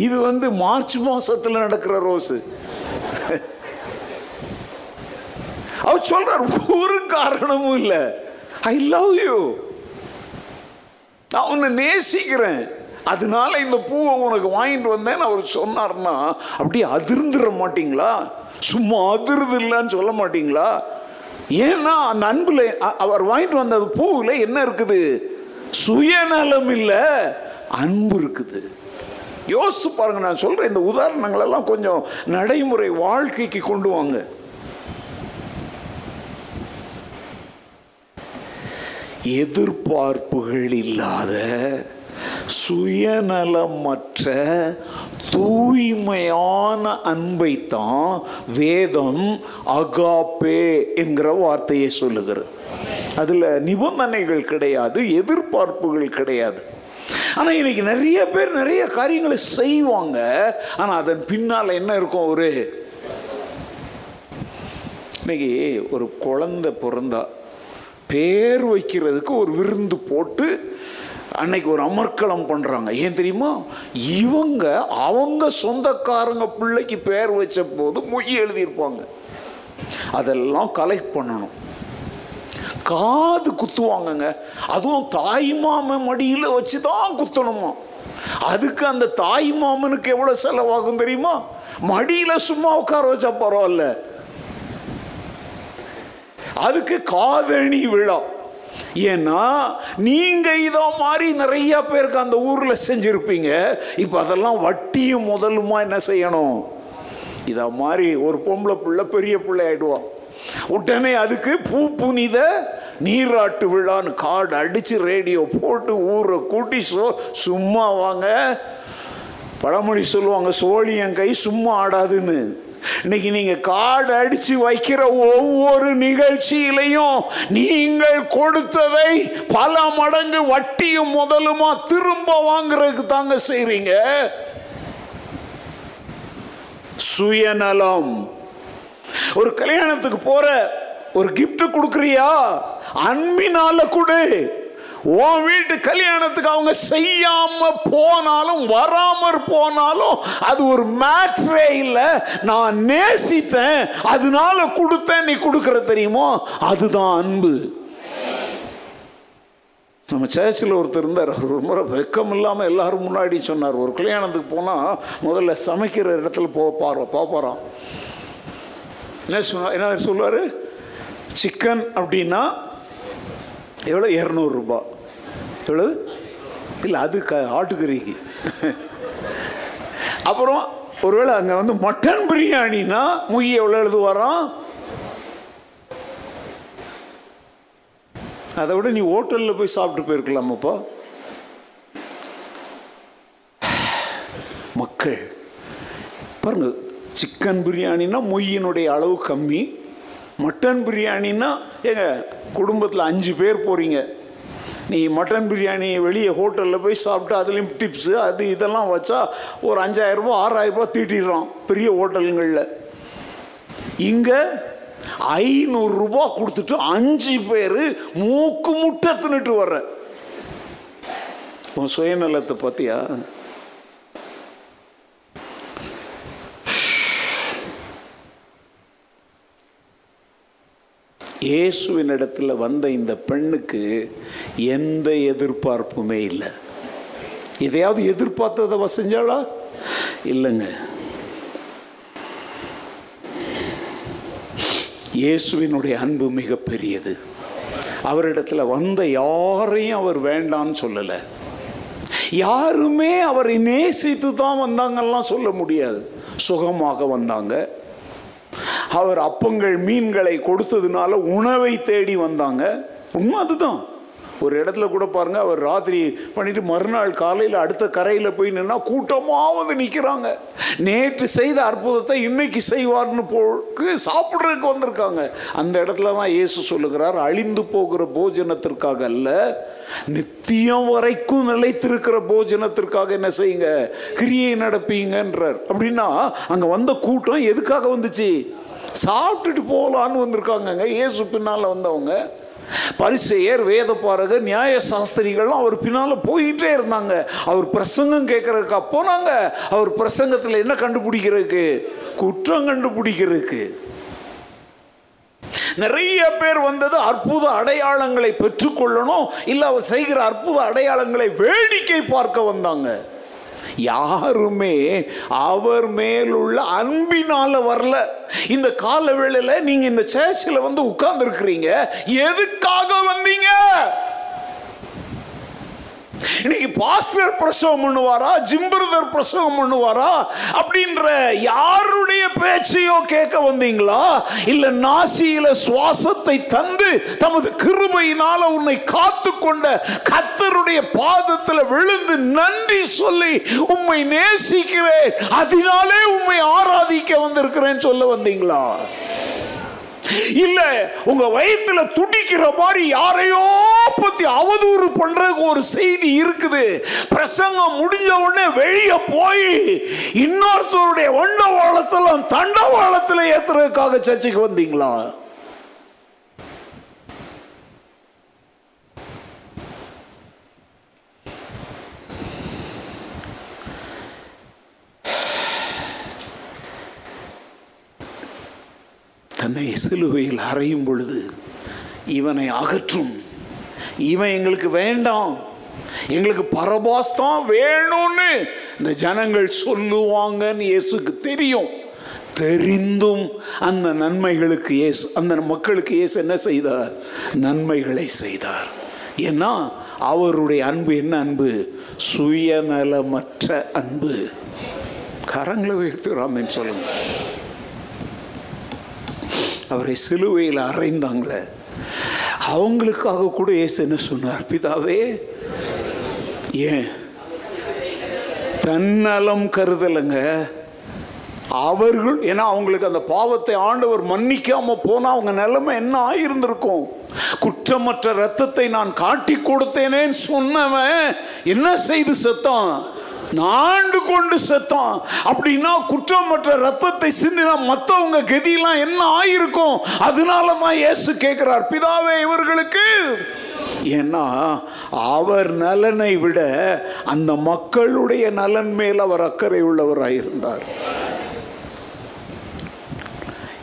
இது வந்து மார்ச் மாதத்தில் நடக்கிற ரோஸு. அவர் சொல்கிறார் ஒரு காரணமும் இல்லை. ஐ லவ் யூ நான் உன்னை நேசிக்கிறேன். அதனால இந்த பூவை உனக்கு வாங்கிட்டு வந்தேன்னு அவர் சொன்னார்னா அப்படியே அதிர்ந்துட மாட்டிங்களா? சும்மா அதிர்து இல்லைன்னு சொல்ல மாட்டிங்களா? ஏன்னா அந்த அன்புல அ- அவர் வாங்கிட்டு வந்த பூவில் என்ன இருக்குது? சுயநலம் இல்லை அன்பு இருக்குது. யோசித்து பாருங்க நான் சொல்கிறேன் இந்த உதாரணங்களெல்லாம் கொஞ்சம் நடைமுறை வாழ்க்கைக்கு கொண்டு வாங்க. எதிர்பார்ப்புகள் இல்லாத சுயநலமற்ற தூய்மையான அன்பைத்தான் வேதம் அகாப்பே என்கிற வார்த்தையை சொல்லுகிறது. அதில் நிபந்தனைகள் கிடையாது எதிர்பார்ப்புகள் கிடையாது. ஆனால் இன்னைக்கு நிறைய பேர் நிறைய காரியங்களை செய்வாங்க. ஆனால் அதன் பின்னால் என்ன இருக்கும் ஒரு இன்னைக்கு ஒரு குழந்தை பிறந்தா பேர் வைக்கிறதுக்கு ஒரு விருந்து போட்டு அன்னைக்கு ஒரு அமர்க்களம் பண்ணுறாங்க ஏன் தெரியுமா? இவங்க அவங்க சொந்தக்காரங்க பிள்ளைக்கு பேர் வச்ச போது மொய் எழுதியிருப்பாங்க. அதெல்லாம் கலெக்ட் பண்ணணும். காது குத்துவாங்கங்க. அதுவும் தாய் மடியில் வச்சு தான் குத்தணுமா? அதுக்கு அந்த தாய் மாமனுக்கு எவ்வளோ செலவாகும் தெரியுமா? மடியில் சும்மா உட்கார வச்சா பரவாயில்ல. அதுக்கு காதணி விழா. ஏன்னா நீங்க இதோ மாதிரி நிறைய பேருக்கு அந்த ஊர்ல செஞ்சிருப்பீங்க. இப்போ அதெல்லாம் வட்டியும் முதலுமா என்ன செய்யணும்? இத மாதிரி ஒரு பொம்பளை பிள்ளை பெரிய பிள்ளை ஆயிடுவான் உடனே அதுக்கு பூ புனித நீராட்டு விழான்னு கார்டு அடிச்சு ரேடியோ போட்டு ஊரை கூட்டி சோ சும்மா வாங்க. பழமொழி சொல்லுவாங்க சோழியன் கை சும்மா ஆடாதுன்னு. இன்னைக்கு நீங்க காடு அடிச்சு வைக்கிற ஒவ்வொரு நிகழ்ச்சியிலையும் நீங்கள் கொடுத்ததை பல மடங்கு வட்டியும் முதலுமா திரும்ப வாங்குறதுக்கு தாங்க செய்றீங்க. சுயநலம். ஒரு கல்யாணத்துக்கு போற ஒரு கிஃப்ட் கொடுக்குறியா? அன்பினால கொடு. உன் வீட்டு கல்யாணத்துக்கு அவங்க செய்யாம போனாலும் வராமற் போனாலும் அது ஒரு மேட்ரே இல்லை. நான் நேசித்தேன் அதனால கொடுத்தேன் நீ கொடுக்குற தெரியுமோ? அதுதான் அன்பு. நம்ம சர்ச்சில் ஒருத்தர் இருந்தார். அவர் ரொம்ப வெக்கம் இல்லாமல் எல்லாரும் முன்னாடி சொன்னார். ஒரு கல்யாணத்துக்கு போனால் முதல்ல சமைக்கிற இடத்துல போ பாரு பார்ப்பாராம் என்ன சொன்னா என்ன சொல்லுவார்? சிக்கன் அப்படின்னா எவ்வளோ இரநூறுபா எவ்வளவு இல்லை அது க ஆட்டுக்கறிக்கு அப்புறம் ஒருவேளை அங்கே வந்து மட்டன் பிரியாணினா முய் எவ்வளோ எழுதுவாராம்? அதை விட நீ ஹோட்டலில் போய் சாப்பிட்டு போயிருக்கலாமப்பா. மக்கள் பாருங்க சிக்கன் பிரியாணினா மொய்யினுடைய அளவு கம்மி. மட்டன் பிரியாணின்னா ஏங்க குடும்பத்தில் அஞ்சு பேர் போகிறீங்க நீ மட்டன் பிரியாணி வெளியே ஹோட்டலில் போய் சாப்பிட்டு அதுலேயும் டிப்ஸு அது இதெல்லாம் வச்சா ஒரு அஞ்சாயிரரூபா ஆறாயிரரூபா தீட்டிடுறான் பெரிய ஹோட்டலுங்களில். இங்கே ஐநூறுரூபா கொடுத்துட்டு அஞ்சு பேர் மூக்கு முட்டை தின்னுட்டு வர்ற. உன் சுயநலத்தை பார்த்தியா? இயேசுவின் இடத்துல வந்த இந்த பெண்ணுக்கு எந்த எதிர்பார்ப்புமே இல்லை. எதையாவது எதிர்பார்த்ததை அவ செஞ்சாளா இல்லைங்க. இயேசுவினுடைய அன்பு மிகப்பெரியது. அவரிடத்தில் அவரிடத்துல வந்த யாரையும் அவர் வேண்டான்னு சொல்லலை. யாருமே அவரை நேசித்து தான் வந்தாங்கலாம் சொல்ல முடியாது. சுகமாக வந்தாங்க. அவர் அப்பங்கள் மீன்களை கொடுத்ததுனால உணவை தேடி வந்தாங்க. உண்மை அதுதான். ஒரு இடத்துல கூட பாருங்க அவர் ராத்திரி பண்ணிட்டு மறுநாள் காலையில் அடுத்த கரையில் போய் நின்னா கூட்டமாக வந்து நிற்கிறாங்க நேற்று செய்த அற்புதத்தை இன்னைக்கு செய்வார்னு போக்கு சாப்பிட்றதுக்கு வந்திருக்காங்க. அந்த இடத்துல தான் இயேசு சொல்லுகிறார் அழிந்து போகிற போஜனத்திற்காக அல்ல நித்தியம் வரைக்கும் நிலைத்திருக்கிற போஜனத்திற்காக என்ன செய்யுங்க? கிரியை நடப்பீங்கன்றார். அப்படின்னா அங்கே வந்த கூட்டம் எதுக்காக வந்துச்சு? சாப்பிட்டுட்டு போகலான்னு வந்திருக்காங்கங்க. இயேசு பின்னால் வந்தவங்க பரிசெயர் வேதப்பாரகர் நியாய சாஸ்திரிகள்லாம் அவர் பின்னால் போயிட்டே இருந்தாங்க. அவர் பிரசங்கம் கேட்குறதுக்கு போனாங்க. அவர் பிரசங்கத்தில் என்ன கண்டுபிடிக்கிறதுக்கு? குற்றம் கண்டுபிடிக்கிறதுக்கு. நிறைய பேர் வந்தது அற்புத அடையாளங்களை பெற்றுக்கொள்ளணும். இல்லை அவர் செய்கிற அற்புத அடையாளங்களை வேடிக்கை பார்க்க வந்தாங்க. யாருமே அவர் மேலுள்ள அன்பினால வரல. இந்த கால வேளையில் நீங்கள் இந்த சேர்ச்சில் வந்து உட்கார்ந்துருக்கிறீங்க. எதுக்காக வந்தீங்க? இன்னைக்கு பாஸ்டர் பிரசவம் பண்ணுவாரா? ஜிம்பிரதர் பிரசவம் பண்ணுவாரா? அப்படின்ற யாருடைய பேச்சையோ கேட்க வந்தீங்களா? இல்ல நாசியில சுவாசத்தை தந்து தமது கிருபையினால உன்னை காத்து கொண்ட கத்தருடைய பாதத்தில் விழுந்து நன்றி சொல்லி உம்மை நேசிக்கிறேன். அதனாலே உம்மை ஆராதிக்க வந்திருக்கிறேன் சொல்ல வந்தீங்களா? இல்ல உங்க வயித்துல துடிக்கிற மாதிரி யாரையோ பத்தி அவதூறு பண்றதுக்கு ஒரு செய்தி இருக்குது. பிரசங்கம் முடிஞ்ச உடனே வெளியே போய் இன்னொருத்தருடைய வண்டவாளத்துல தண்டவாளத்துல ஏத்துறதுக்காக சர்ச்சைக்கு வந்தீங்களா? தன்னை சிலுவையில் அறையும் பொழுது இவனை அகற்றும். இவன் எங்களுக்கு வேண்டாம். எங்களுக்கு பரபாஸ் தான் வேணும்னு இந்த ஜனங்கள் சொல்லுவாங்கன்னு இயேசுக்கு தெரியும். தெரிந்தும் அந்த நன்மைகளுக்கு இயேசு அந்த மக்களுக்கு இயேசு என்ன செய்தார்? நன்மைகளை செய்தார். ஏன்னா அவருடைய அன்பு என்ன அன்பு? சுயநலமற்ற அன்பு. கரங்களை உயர்த்துறாமேன்னு சொல்லுங்கள் அவரை சிலுவையில் அறைந்தாங்களே. அவங்களுக்காக கூட இயேசு என்ன சொன்னார்? பிதாவே ஏன்? தன்னலம் கருதலைங்க. அவர்கள் ஏன்னா அவங்களுக்கு அந்த பாவத்தை ஆண்டவர் மன்னிக்காம போனால் அவங்க நிலைமை என்ன ஆயிருந்திருக்கும்? குற்றமற்ற ரத்தத்தை நான் காட்டி கொடுத்தேனேன்னு சொன்னவன். என்ன செய்து செத்தான்? நாண்டு கொண்டு செத்தான். அப்படின்னா குற்றமற்ற ரத்தத்தை சிந்தினா மற்றவங்க கதியெல்லாம் என்ன ஆயிருக்கும்? அதனால தான் இயேசு கேட்கிறார் பிதாவே இவர்களுக்கு? ஏன்னா அவர் நலனை விட அந்த மக்களுடைய நலன் மேல் அவர் அக்கறை உள்ளவராயிருந்தார்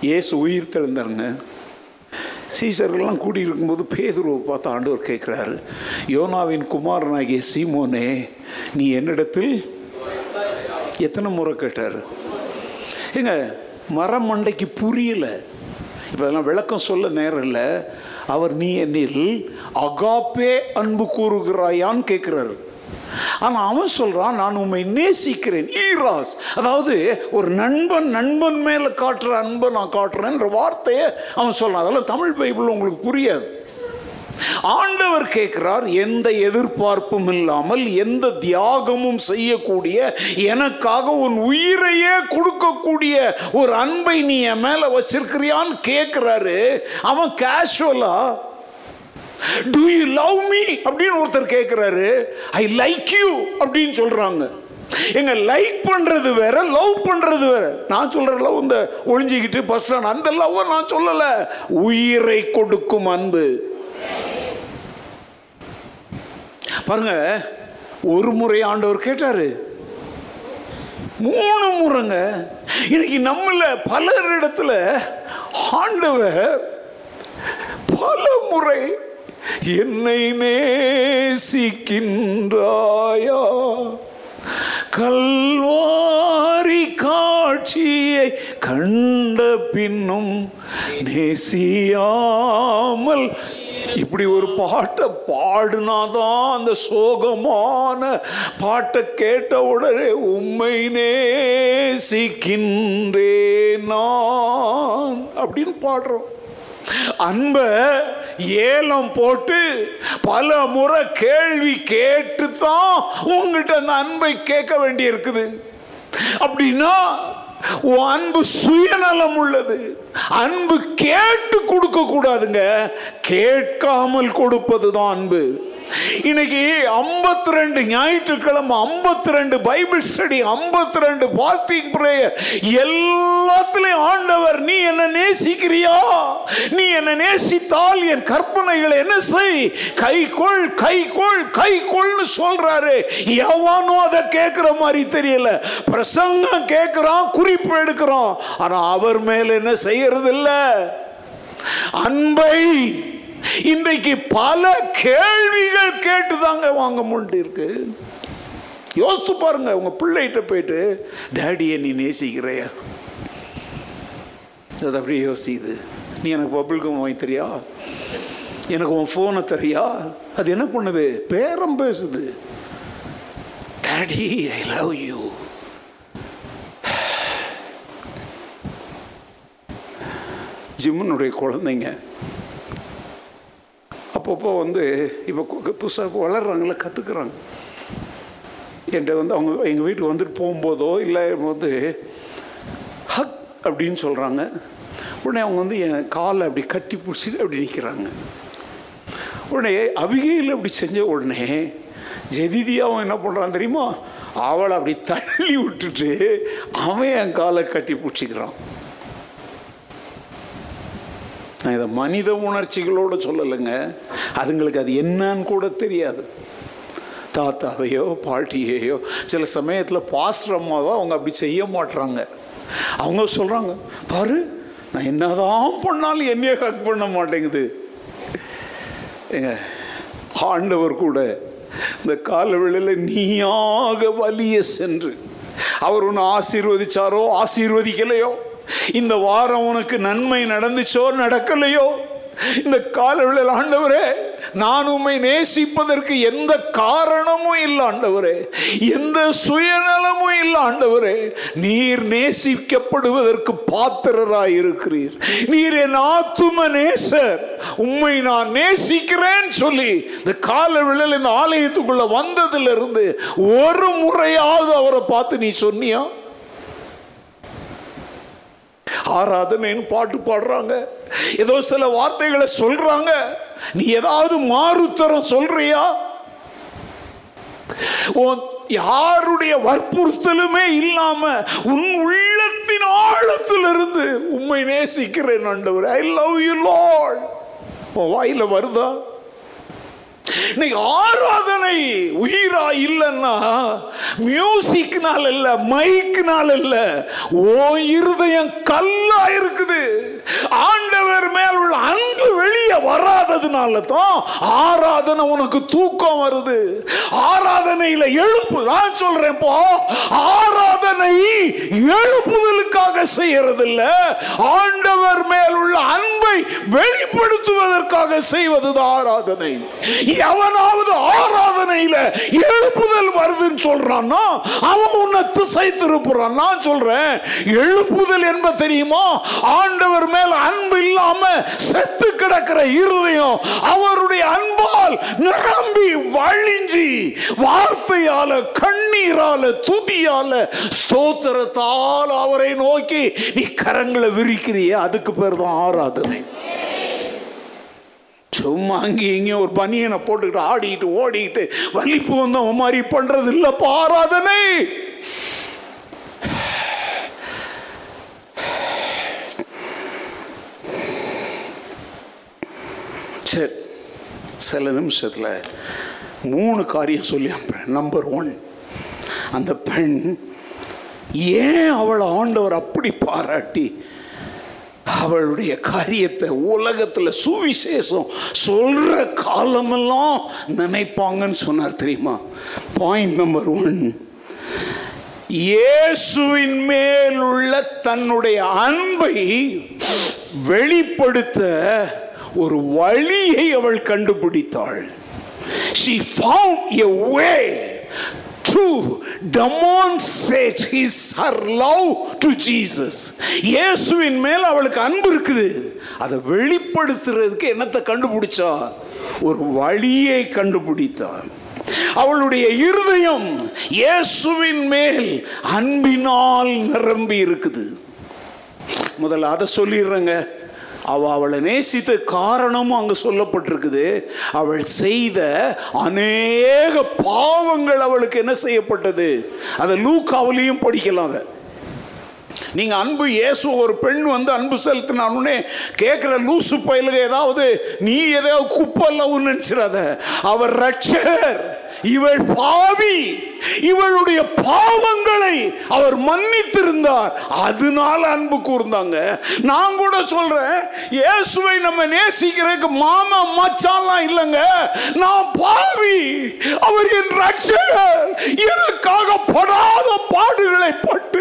இயேசு உயிர் தெழுந்தாருங்க. சீசர்கள்லாம் கூடியிருக்கும்போது பேதுருவை பார்த்து ஆண்டவர் கேட்குறாரு யோனாவின் குமாரனாகிய சீமோனே நீ என்னிடத்தில் எத்தனை முறை கேட்டார்? ஏங்க மரம் மண்டைக்கு புரியல. இப்போ அதெல்லாம் விளக்கம் சொல்ல நேரம் இல்லை. அவர் நீ என்னில் அகாப்பே அன்பு கூறுகிறாயான்னு கேட்குறாரு ஆனால் அவன் சொல்கிறான் நான் உண்மை நேசிக்கிறேன் ஈராஸ். அதாவது ஒரு நண்பன் நண்பன் மேலே காட்டுற அன்பை நான் காட்டுறேன்ற வார்த்தையை அவன் சொல்கிறான் அதெல்லாம் தமிழ் பைபிள் உங்களுக்கு புரியாது. ஆண்டவர் கேட்கிறார் எந்த எதிர்பார்ப்பும் இல்லாமல் எந்த தியாகமும் செய்யக்கூடிய எனக்காக உன் உயிரையே கொடுக்கக்கூடிய ஒரு அன்பை நீ என் மேல வச்சிருக்கிறியான்னு கேட்கிறாரு. அவன் கேஷுவலா டு யூ லவ் மீ அப்படின்னு ஒருத்தர் கேட்குறாரு. ஐ லைக் யூ அப்படின்னு சொல்றாங்க. எங்க லைக் பண்றது வேற லவ் பண்றது வேற. நான் சொல்ற லவ் இந்த ஒளிஞ்சிக்கிட்டு பஸ் ஸ்டாண்ட் அந்த லவ் நான் சொல்லல. உயிரை கொடுக்கும் அன்பு. பாருங்க ஒரு முறை ஆண்டவர் கேட்டாரு. மூணு முறைங்க. இன்னைக்கு நம்மள பலர் இடத்துல ஆண்டவர் பல முறை என்னை நேசிக்கின்றாயா? கல்வாரி காட்சியை கண்ட பின்னும் நேசியாமல் இப்படி ஒரு பாட்டை பாடினாதான் அந்த சோகமான பாட்டை கேட்ட உடனே உண்மை நேசிக்கின்றேன் நான் அப்படின்னு பாடுறோம். அன்ப ஏலம் போட்டு பல முறை கேள்வி கேட்டு தான் உங்ககிட்ட அந்த அன்பை கேட்க வேண்டி இருக்குது அப்படின்னா உன் அன்பு சுயநலம் உள்ளது. அன்பு கேட்டு கொடுக்க கூடாதுங்க. கேட்காமல் கொடுப்பது தான் அன்பு. இன்னைக்கு ஐம்பத்தி ரெண்டு ஞாயிற்றுக்கிழமை ஐம்பத்தி ரெண்டு பைபிள் ஸ்டடி ஐம்பத்தி ரெண்டு பாஸ்டிங் ப்ரேயர். எல்லாத்துலேயும் ஆண்டவர் நீ என்ன நேசிக்கிறியா? நீ என்ன நேசித்தால் என் கற்பனைகளை என்ன செய்? கை கொள் கை கொள் கை கொள்னு சொல்றாரு. எவனும் அதை கேட்குற மாதிரி தெரியல. பிரசங்கம் கேட்குறான் குறிப்பு எடுக்கிறான். ஆனால் அவர் மேல என்ன செய்யறது இல்லை அன்பை இன்றைக்கு பல கேள்விகள் கேட்டு தாங்க வாங்க முடியிருக்கு இருக்கு. யோசித்து பாருங்க உங்க பிள்ளைகிட்ட போயிட்டு டேடியை நீ நேசிக்கிறையா? அது அப்படியே யோசிக்குது. நீ எனக்கு பபிள் கம் வாங்கி தெரியா? எனக்கு உன் ஃபோனை தெரியா? அது என்ன பண்ணுது? பேரம் பேசுது. டேடி ஐ லவ் யூ ஜிம்முனுடைய குழந்தைங்க அப்பப்போ வந்து இப்போ புதுசாக வளர்கிறாங்களே கற்றுக்குறாங்க என்கிட்ட வந்து அவங்க எங்கள் வீட்டுக்கு வந்துட்டு போகும்போதோ இல்லை வந்து ஹக் அப்படின்னு சொல்கிறாங்க உடனே அவங்க வந்து என் காலை அப்படி கட்டி பிடிச்சிட்டு அப்படி நிற்கிறாங்க உடனே அபிகையில் அப்படி செஞ்ச உடனே ஜெதிதியாவும் என்ன பண்ணுறான் தெரியுமா? அவளை அப்படி தள்ளி விட்டுட்டு அவன் என் காலை கட்டி பிடிச்சிக்கிறான். நான் இதை மனித உணர்ச்சிகளோடு சொல்லலைங்க. அதுங்களுக்கு அது என்னன்னு கூட தெரியாது. தாத்தாவையோ பாட்டியையோ சில சமயத்தில் பாஸ்டர் அம்மாவோ அவங்க அப்படி செய்ய மாட்டுறாங்க அவங்க சொல்கிறாங்க பாரு நான் என்னதான் பண்ணாலும் என்னையே ஹக் பண்ண மாட்டேங்குது. ஏங்க ஆண்டவர் கூட இந்த காலவெளியில் நீயாக வலிய சென்று அவர் உன்னை ஆசீர்வதிச்சாரோ ஆசீர்வதிக்கலையோ? இந்த வாரம் உனக்கு நன்மை நடந்துச்சோ நடக்கலையோ? இந்த காலவெளியில் ஆண்டவரே நான் உம்மை நேசிப்பதற்கு எந்த காரணமும் இல்லை ஆண்டவரே. எந்த சுயநலமும் இல்லை ஆண்டவரே. நீர் நேசிக்கப்படுவதற்கு பாத்திரராய் இருக்கிறீர். நீர் என் ஆத்தும நேசர். உம்மை நான் நேசிக்கிறேன் சொல்லி இந்த கால விழல் இந்த ஆலயத்துக்குள்ள வந்ததிலிருந்து ஒரு முறையாவது அவரை பார்த்து நீ சொன்னியா? ஆராதனைன்னு பாட்டு பாடுறாங்க. ஏதோ சில வார்த்தைகளை சொல்றாங்க. நீ ஏதாவது மாறுத்தரம் சொல்றியா? யாருடைய வற்புறுத்தலுமே இல்லாம உன் உள்ளத்தின் ஆழத்திலிருந்து உண்மை நேசிக்கிறேன் ஆண்டவர். ஐ லவ் யூ லார்ட் வாயில வருதா? இன்னைக்கு ஆராதனை உயிரா இல்லைன்னா மியூசிக்னால இல்ல மைக்னால இல்ல ஓ இருதயம் கல்லா இருக்குது. ஆண்டவர் மேல் உள்ள அன்பு வெளியே வராததுனால தான் ஆராதனை உனக்கு தூக்கம் வருது. ஆராதனையில எழுப்பு நான் சொல்றேன் போ ஆராதனை எழுப்புதலுக்காக செய்யறது ஆண்டவர் மேல் உள்ள அன்பை வெளிப்படுத்துவதற்காக செய்வது ஆராதனை. எவனாவது ஆராதனையில எழுப்புதல் வருதுன்னு சொல்றான்னா அவன் உன்னை திசை திருப்புறான். நான் சொல்றேன் எழுப்புதல் என்ப தெரியுமா? ஆண்டவர் மேல் அன்பு இல்லாம செத்து கிடக்கிற இருதயம் அவருடைய அன்பால் நிரம்பி வழிஞ்சி வார்த்தையால கண்ணீரால துதியால ஸ்தோத்திரத்தால் அவரை நோக்கி நீ கரங்களை விரிக்கிறிய அதுக்கு பேர் தான் ஆராதனை. சும்மா அங்கேயும் இங்கேயும் ஒரு பனியனை போட்டுக்கிட்டு ஆடிக்கிட்டு ஓடிக்கிட்டு வலிப்பு வந்தவன் மாதிரி பண்றது இல்லை ஆராதனை. சரி சில நிமிஷத்தில் மூணு காரியம் சொல்லி அனுப்புறேன். நம்பர் ஒன் அந்த பெண் ஏன் அவளை ஆண்டவர் அப்படி பாராட்டி அவளுடைய காரியத்தை உலகத்தில் சுவிசேஷம் சொல்ற காலமெல்லாம் நினைப்பாங்கன்னு சொன்னார் தெரியுமா? பாயிண்ட் நம்பர் ஒன் இயேசுவின் மேல் உள்ள தன்னுடைய அன்பை வெளிப்படுத்த ஒரு வழியை அவள் கண்டுபிடித்தாள். She found a way to demonstrate his her love to Jesus. இயேசுவின் மேல் அவளுக்கு அன்பு இருக்குது. அதை வெளிப்படுத்துறதுக்கு என்னத்தை கண்டுபிடிச்சா? ஒரு வழியை கண்டுபிடித்தாள் அவளுடைய இருதயம் இயேசுவின் மேல் அன்பினால் நிரம்பி இருக்குது. முதல்ல அதை சொல்லிடுறேங்க. அவள் அவளை நேசித்த காரணமும் அங்கே சொல்லப்பட்டிருக்குது. அவள் செய்த அநேக பாவங்கள் அவளுக்கு என்ன செய்யப்பட்டது? அதை லூக்காவிலையும் படிக்கலாம் அதை. நீங்கள் அன்பு இயேசு ஒரு பெண் வந்து அன்பு செலுத்தினானே கேட்குற லூசு பயிலுக ஏதாவது நீ ஏதாவது குப்பல்லவுன்னு நினச்சிடாத? அவர் ரட்சகர். இவள் பாவி. இவளுடைய பாவங்களை அவர் மன்னித்திருந்தார். அதனால அன்பு கூர்ந்தாங்க. நான் கூட சொல்றேன் இயேசுவை நம்ம நேசிக்கிறதுக்கு மாமா மச்சான்லாம் இல்லைங்க. நான் பாவி. அவர் என் ரட்சகர். எனக்காக படாத பாடுகளை பட்டு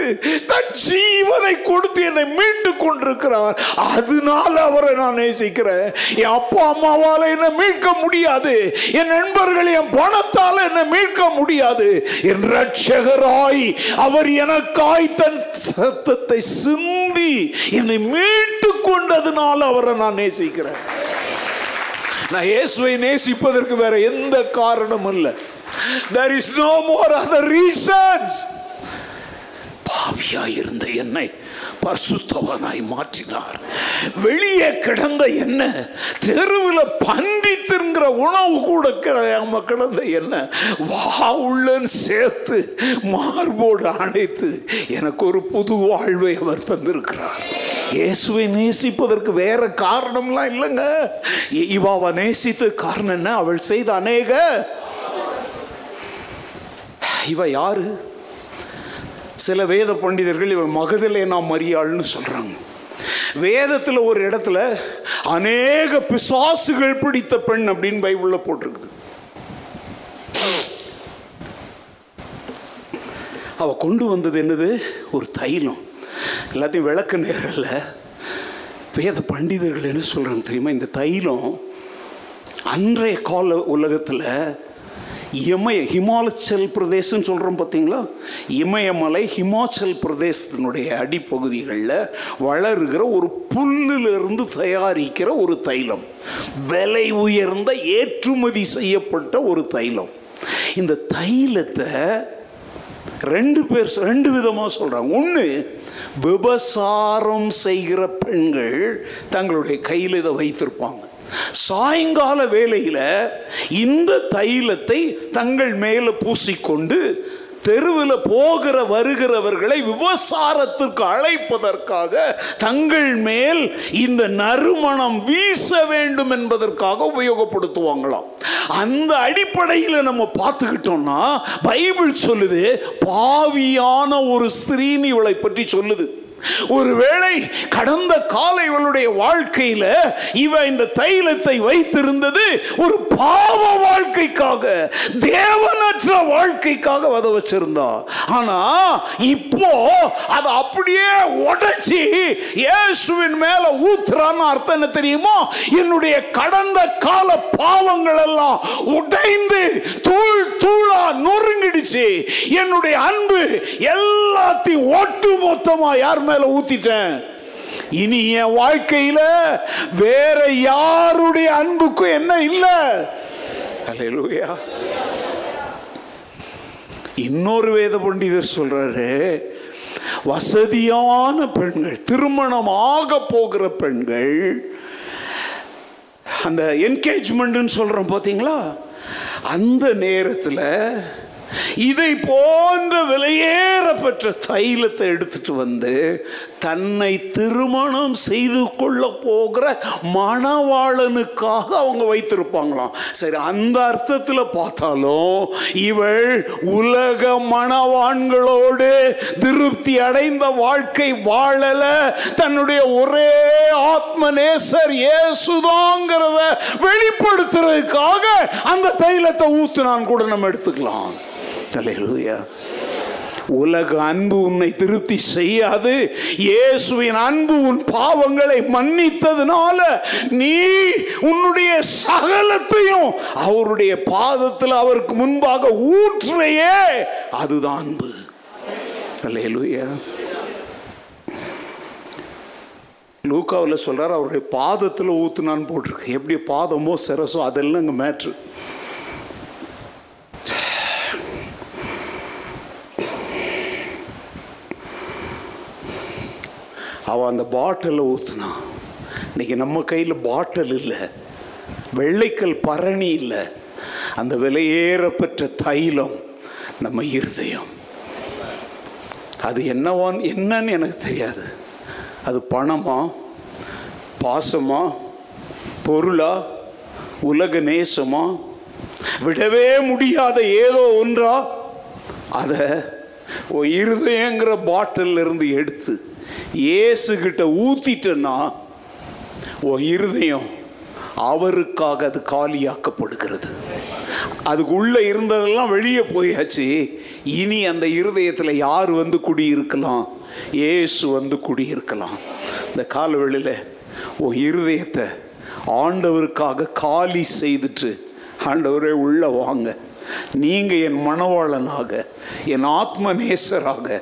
தன் ஜீவனை கொடுத்து என்னை மீட்டு கொண்டிருக்கிறார். அதனால அவரை நான் நேசிக்கிறேன். என் அப்பா அம்மாவால என்னை மீட்க முடியாது. என் நண்பர்கள் என் பணத்தால் என்னை மீட்க முடியாது. என் ரட்சகராய் அவர் எனக்காய் தன் சத்தத்தை சிந்தி என்னை மீட்டு கொண்டதுனால அவரை நான் நேசிக்கிறேன். நான் இயேசுவை நேசிப்பதற்கு வேற எந்த காரணமும் இல்லை. There is no more other reasons. பாவியாய் இருந்த என்னை பரிசுத்தவனாய் மாற்றினார். வெளியே கிடந்த என்ன தெருவில் பன்றி தின்கிற உணவு கூட கிடையாம கிடந்த என்ன வா உள்ளன்னு சேர்த்து மார்போடு அணைத்து எனக்கு ஒரு புது வாழ்வை அவர் தந்திருக்கிறார். இயேசுவை நேசிப்பதற்கு வேற காரணம்லாம் இல்லைங்க. இவாவை நேசித்த காரணம் என்ன? அவள் செய்த அநேக. இவ யாரு? சில வேத பண்டிதர்கள் இவன் மகதிலே நாம் மரியாள்னு சொல்கிறாங்க வேதத்தில் ஒரு இடத்துல அநேக பிசாசுகள் பிடித்த பெண் அப்படின்னு பைபிளில் போட்டிருக்குது. அவள் கொண்டு வந்தது என்னது? ஒரு தைலம். எல்லாத்தையும் விளக்க நேரில் வேத பண்டிதர்கள் என்ன சொல்கிறாங்க தெரியுமா? இந்த தைலம் அன்றைய கால உலகத்தில் இமய ஹிமாச்சல் பிரதேசம்னு சொல்கிறோம் பார்த்தீங்களா? இமயமலை ஹிமாச்சல் பிரதேசத்தினுடைய அடிப்பகுதிகளில் வளருகிற ஒரு புல்லிலிருந்து தயாரிக்கிற ஒரு தைலம். விலை உயர்ந்த ஏற்றுமதி செய்யப்பட்ட ஒரு தைலம். இந்த தைலத்தை ரெண்டு பேர் ரெண்டு விதமாக சொல்கிறாங்க ஒன்று விபசாரம் செய்கிற பெண்கள் தங்களுடைய கையில் இதை வைத்திருப்பாங்க. சாயங்கால வேளையில் இந்த தைலத்தை தங்கள் மேலே பூசிக்கொண்டு தெருவில் போகிற வருகிறவர்களை விபசாரத்திற்கு அழைப்பதற்காக தங்கள் மேல் இந்த நறுமணம் வீச வேண்டும் என்பதற்காக உபயோகப்படுத்துவாங்களாம். அந்த அடிப்படையில் நம்ம பார்த்துக்கிட்டோம்னா பைபிள் சொல்லுது பாவியான ஒரு ஸ்திரீன் இவளை பற்றி சொல்லுது. ஒருவேளை கடந்த கால இவளுடைய வாழ்க்கையில இவ இந்த தைலத்தை வைத்திருந்தது ஒரு பாவ வாழ்க்கைக்காக தேவனற்ற வாழ்க்கைக்காக வத வச்சிருந்தா. ஆனா இப்போ அதை அப்படியே உடைச்சி இயேசுவின் மேல ஊத்துறான்னு அர்த்தம் என்ன தெரியுமோ? என்னுடைய கடந்த கால பாவங்கள் எல்லாம் உடைந்து தூள் தூளா நொறுங்கிடுச்சு என்னுடைய அன்பு எல்லாத்தையும் ஒட்டு மொத்தமா யார் மேல ஊத்திட்டேன்? இனி என் வாழ்க்கையில வேற யாருடைய அன்புக்கும் என்ன இல்லை? அல்லேலூயா இன்னொரு வேத பண்டிதர் சொல்றாரு வசதியான பெண்கள் திருமணம் ஆக போகிற பெண்கள் அந்த என்கேஜ்மெண்ட்னு சொல்றோம் பார்த்தீங்களா அந்த நேரத்தில் இதை போன்ற விலையேற பெற்ற தைலத்தை எடுத்துட்டு வந்து தன்னை திருமணம் செய்து கொள்ள போகிற மணவாளனுக்காக அவங்க வைத்திருப்பாங்களாம். சரி அந்த அர்த்தத்தில் பார்த்தாலும் இவள் உலக மணவான்களோடு திருப்தி அடைந்த வாழ்க்கை வாழல. தன்னுடைய ஒரே ஆத்ம நேசர் ஏசுதாங்கிறத வெளிப்படுத்துறதுக்காக அந்த தைலத்தை ஊத்துனான் கூட நம்ம எடுத்துக்கலாம். அல்லேலூயா உலக அன்பு உன்னை திருப்தி செய்யாது. இயேசுவின் அன்பு உன் பாவங்களை மன்னித்ததுனால நீ உன்னுடைய சகலத்தையும் அவருடைய பாதத்தில் அவருக்கு முன்பாக ஊற்றுறையே. அதுதான் அன்பு. அல்லேலூயா லூக்காவில் சொல்கிறார் அவருடைய பாதத்தில் ஊற்றுனான்னு போட்டிருக்கு. எப்படி பாதமோ சிரசோ அதெல்லாம் இங்கே மேட்ரு அவன் அந்த பாட்டிலை ஊத்துனான் இன்றைக்கி நம்ம கையில் பாட்டில் இல்லை. வெள்ளைக்கல் பரணி இல்லை. அந்த விலையேறப்பெற்ற தைலம் நம்ம இருதயம். அது என்னவான் என்னன்னு எனக்கு தெரியாது. அது பணமா பாசமா பொருளா உலக நேசமா? விடவே முடியாத ஏதோ ஒன்றா? அதை இருதயங்கிற பாட்டிலிருந்து எடுத்து இயேசுகிட்ட ஊத்திட்டேன்னா உன் இருதயம் அவருக்காக அது காலியாக்கப்படுகிறது. அதுக்குள்ள இருந்ததெல்லாம் வெளியே போயாச்சு. இனி அந்த இருதயத்தில் யார் வந்து குடியிருக்கலாம்? ஏசு வந்து குடியிருக்கலாம். இந்த காலவெளியில் உன் இருதயத்தை ஆண்டவருக்காக காலி செய்துட்டு ஆண்டவரே உள்ள வாங்க. நீங்க என் மணவாளனாக என் ஆத்ம நேசராக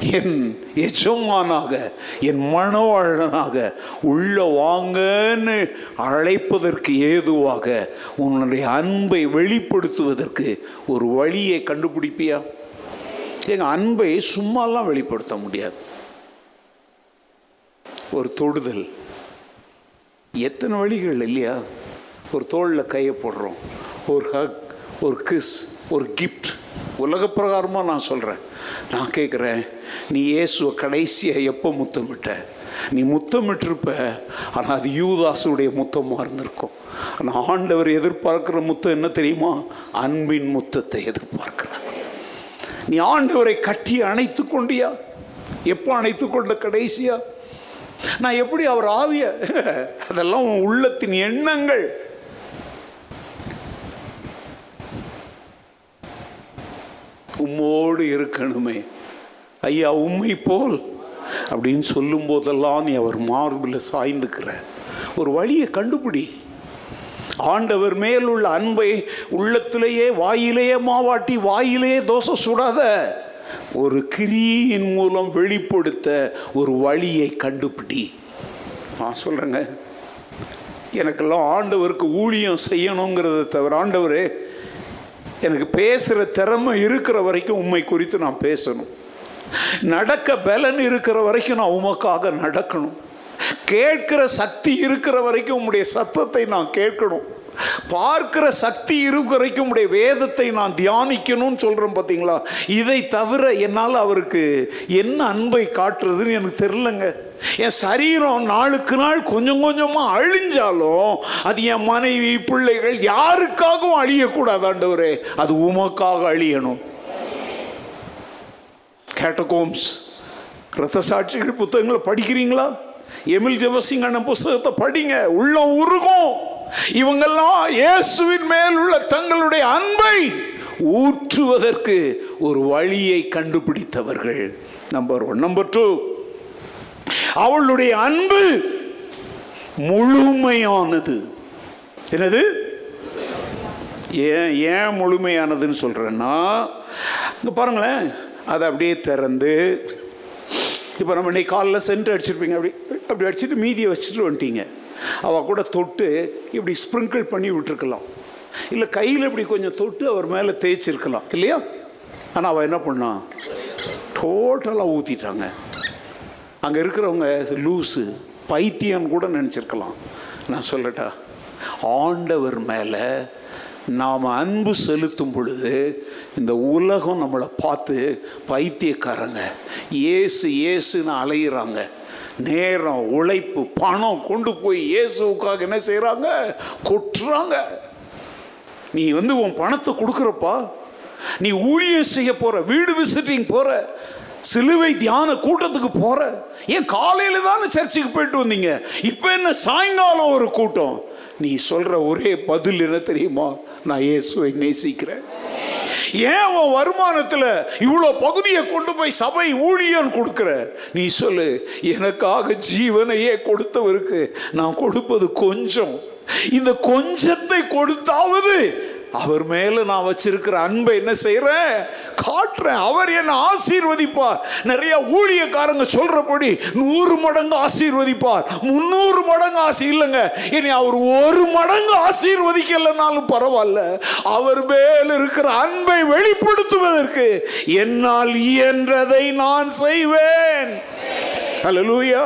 என் எஜமானாக என் மனவாழனாக உள்ள வாங்கன்னு அழைப்பதற்கு ஏதுவாக உன்னுடைய அன்பை வெளிப்படுத்துவதற்கு ஒரு வழியை கண்டுபிடிப்பியா? எங்கள் அன்பை சும்மாலாம் வெளிப்படுத்த முடியாது. ஒரு தொடுதல். எத்தனை வழிகள் இல்லையா? ஒரு தோளில் கையை போடுறோம். ஒரு ஹக் ஒரு கிஸ் ஒரு கிஃப்ட் உலக பிரகாரமாக நான் சொல்கிறேன் நான் கேட்குறேன் நீ இயேசுவை கடைசியாக எப்போ முத்தமிட்ட? நீ முத்தமிட்டிருப்ப ஆனால் அது யூதாசுடைய முத்தமாக இருந்திருக்கும். ஆனால் ஆண்டவர் எதிர்பார்க்குற முத்தம் என்ன தெரியுமா? அன்பின் முத்தத்தை எதிர்பார்க்குற நீ ஆண்டவரை கட்டி அணைத்து கொண்டியா? எப்போ அணைத்து கொண்ட கடைசியா? நான் எப்படி அவர் ஆவிய அதெல்லாம் உன் உள்ளத்தின் எண்ணங்கள் உம்மோடு இருக்கணுமே. ஐயா உண்மை போல். அப்படின்னு சொல்லும் போதெல்லாம் நீ அவர் மார்பில் சாய்ந்துக்கிற. ஒரு வழியை கண்டுபிடி. ஆண்டவர் மேல் உள்ள அன்பை உள்ளத்திலேயே வாயிலேயே மாவாட்டி வாயிலேயே தோசை சுடாத. ஒரு கிரியின் மூலம் வெளிப்படுத்த ஒரு வழியை கண்டுபிடி. நான் சொல்கிறேங்க எனக்கெல்லாம் ஆண்டவருக்கு ஊழியம் செய்யணுங்கிறத தவிர ஆண்டவரே எனக்கு பேசுகிற திறமை இருக்கிற வரைக்கும் உண்மை குறித்து நான் பேசணும். நடக்க பலன் இருக்கிற வரைக்கும் நான் உமக்காக நடக்கணும். கேட்கிற சக்தி இருக்கிற வரைக்கும் உம்முடைய சத்தத்தை நான் கேட்கணும். பார்க்கிற சக்தி இருக்கும் வரைக்கும் உடைய வேதத்தை நான் தியானிக்கணும்னு சொல்கிறேன் பார்த்தீங்களா இதை தவிர என்னால் அவருக்கு என்ன அன்பை காட்டுறதுன்னு எனக்கு தெரிலங்க என் சரீரம் நாளுக்கு நாள் கொஞ்சம் கொஞ்சமாக அழிஞ்சாலும் அது என் மனைவி பிள்ளைகள் யாருக்காகவும் அழியக்கூடாது ஆண்டவரே. அது உமக்காக அழியணும். கேட்டகோம்ஸ் ரத்த சாட்சிகள் புத்தகங்களை படிக்கிறீங்களா? எமில் ஜெபசிங் அண்ணன் புஸ்தகத்தை படிங்க. உள்ளம் உருகும். இவங்கெல்லாம் இயேசுவின் மேல் உள்ள தங்களுடைய அன்பை ஊற்றுவதற்கு ஒரு வழியை கண்டுபிடித்தவர்கள். நம்பர் ஒன் நம்பர் டூ அவளுடைய அன்பு முழுமையானது. என்னது? ஏன் ஏன் முழுமையானதுன்னு சொல்கிறேன்னா இங்கே பாருங்களேன் அதை அப்படியே திறந்து இப்போ நம்ம இன்னைக்கு காலைல சென்ட் அடிச்சிருப்பீங்க அப்படி அப்படி அடிச்சுட்டு மீதியை வச்சுட்டு வந்துட்டீங்க. அவள் கூட தொட்டு இப்படி ஸ்ப்ரிங்கிள் பண்ணி விட்டுருக்கலாம். இல்லை கையில் இப்படி கொஞ்சம் தொட்டு அவர் மேலே தேய்ச்சிருக்கலாம். இல்லையா? ஆனால் அவள் என்ன பண்ணான் டோட்டலாக ஊற்றிட்டாங்க அங்கே இருக்கிறவங்க லூஸு பைத்தியம் கூட நினச்சிருக்கலாம். நான் சொல்லட்டா ஆண்டவர் மேலே நாம் அன்பு செலுத்தும் பொழுது இந்த உலகம் நம்மளை பார்த்து பைத்தியக்காரங்க ஏசு ஏசுன்னு அலையிறாங்க. நேரம் உழைப்பு பணம் கொண்டு போய் இயேசுக்காக என்ன செய்கிறாங்க கொட்டுறாங்க. நீ வந்து உன் பணத்தை கொடுக்குறப்பா. நீ ஊழியம் செய்ய போற வீடு விசிட்டிங் போற சிலுவை தியான கூட்டத்துக்கு போற. ஏன் காலையில தானே சர்ச்சுக்கு போயிட்டு வந்தீங்க? இப்போ என்ன சாயங்காலம் ஒரு கூட்டம்? நீ சொல்ற ஒரே பதில் என்ன தெரியுமா? நான் இயேசுவை நேசிக்கிறேன். ஏன் உன் வருமானத்தில் இவ்வளோ பகுதியை கொண்டு போய் சபை ஊழியம் கொடுக்குற? நீ சொல்லு எனக்காக ஜீவனையே கொடுத்தவருக்கு நான் கொடுப்பது கொஞ்சம். இந்த கொஞ்சத்தை கொடுத்தாவது அவர் மேல நான் வச்சிருக்கிற அன்பை என்ன செய்யறேன் காட்டுறேன். அவர் என்ன ஆசீர்வதிப்பார். நிறைய ஊழியக்காரங்க சொல்றபடி நூறு மடங்கு ஆசீர்வதிப்பார். முன்னூறு மடங்கு ஆசி இல்லைங்க. இனி அவர் ஒரு மடங்கு ஆசீர்வதிக்கலைனாலும் பரவாயில்ல. அவர் மேல் இருக்கிற அன்பை வெளிப்படுத்துவதற்கு என்னால் இயன்றதை நான் செய்வேன். ஹalleluya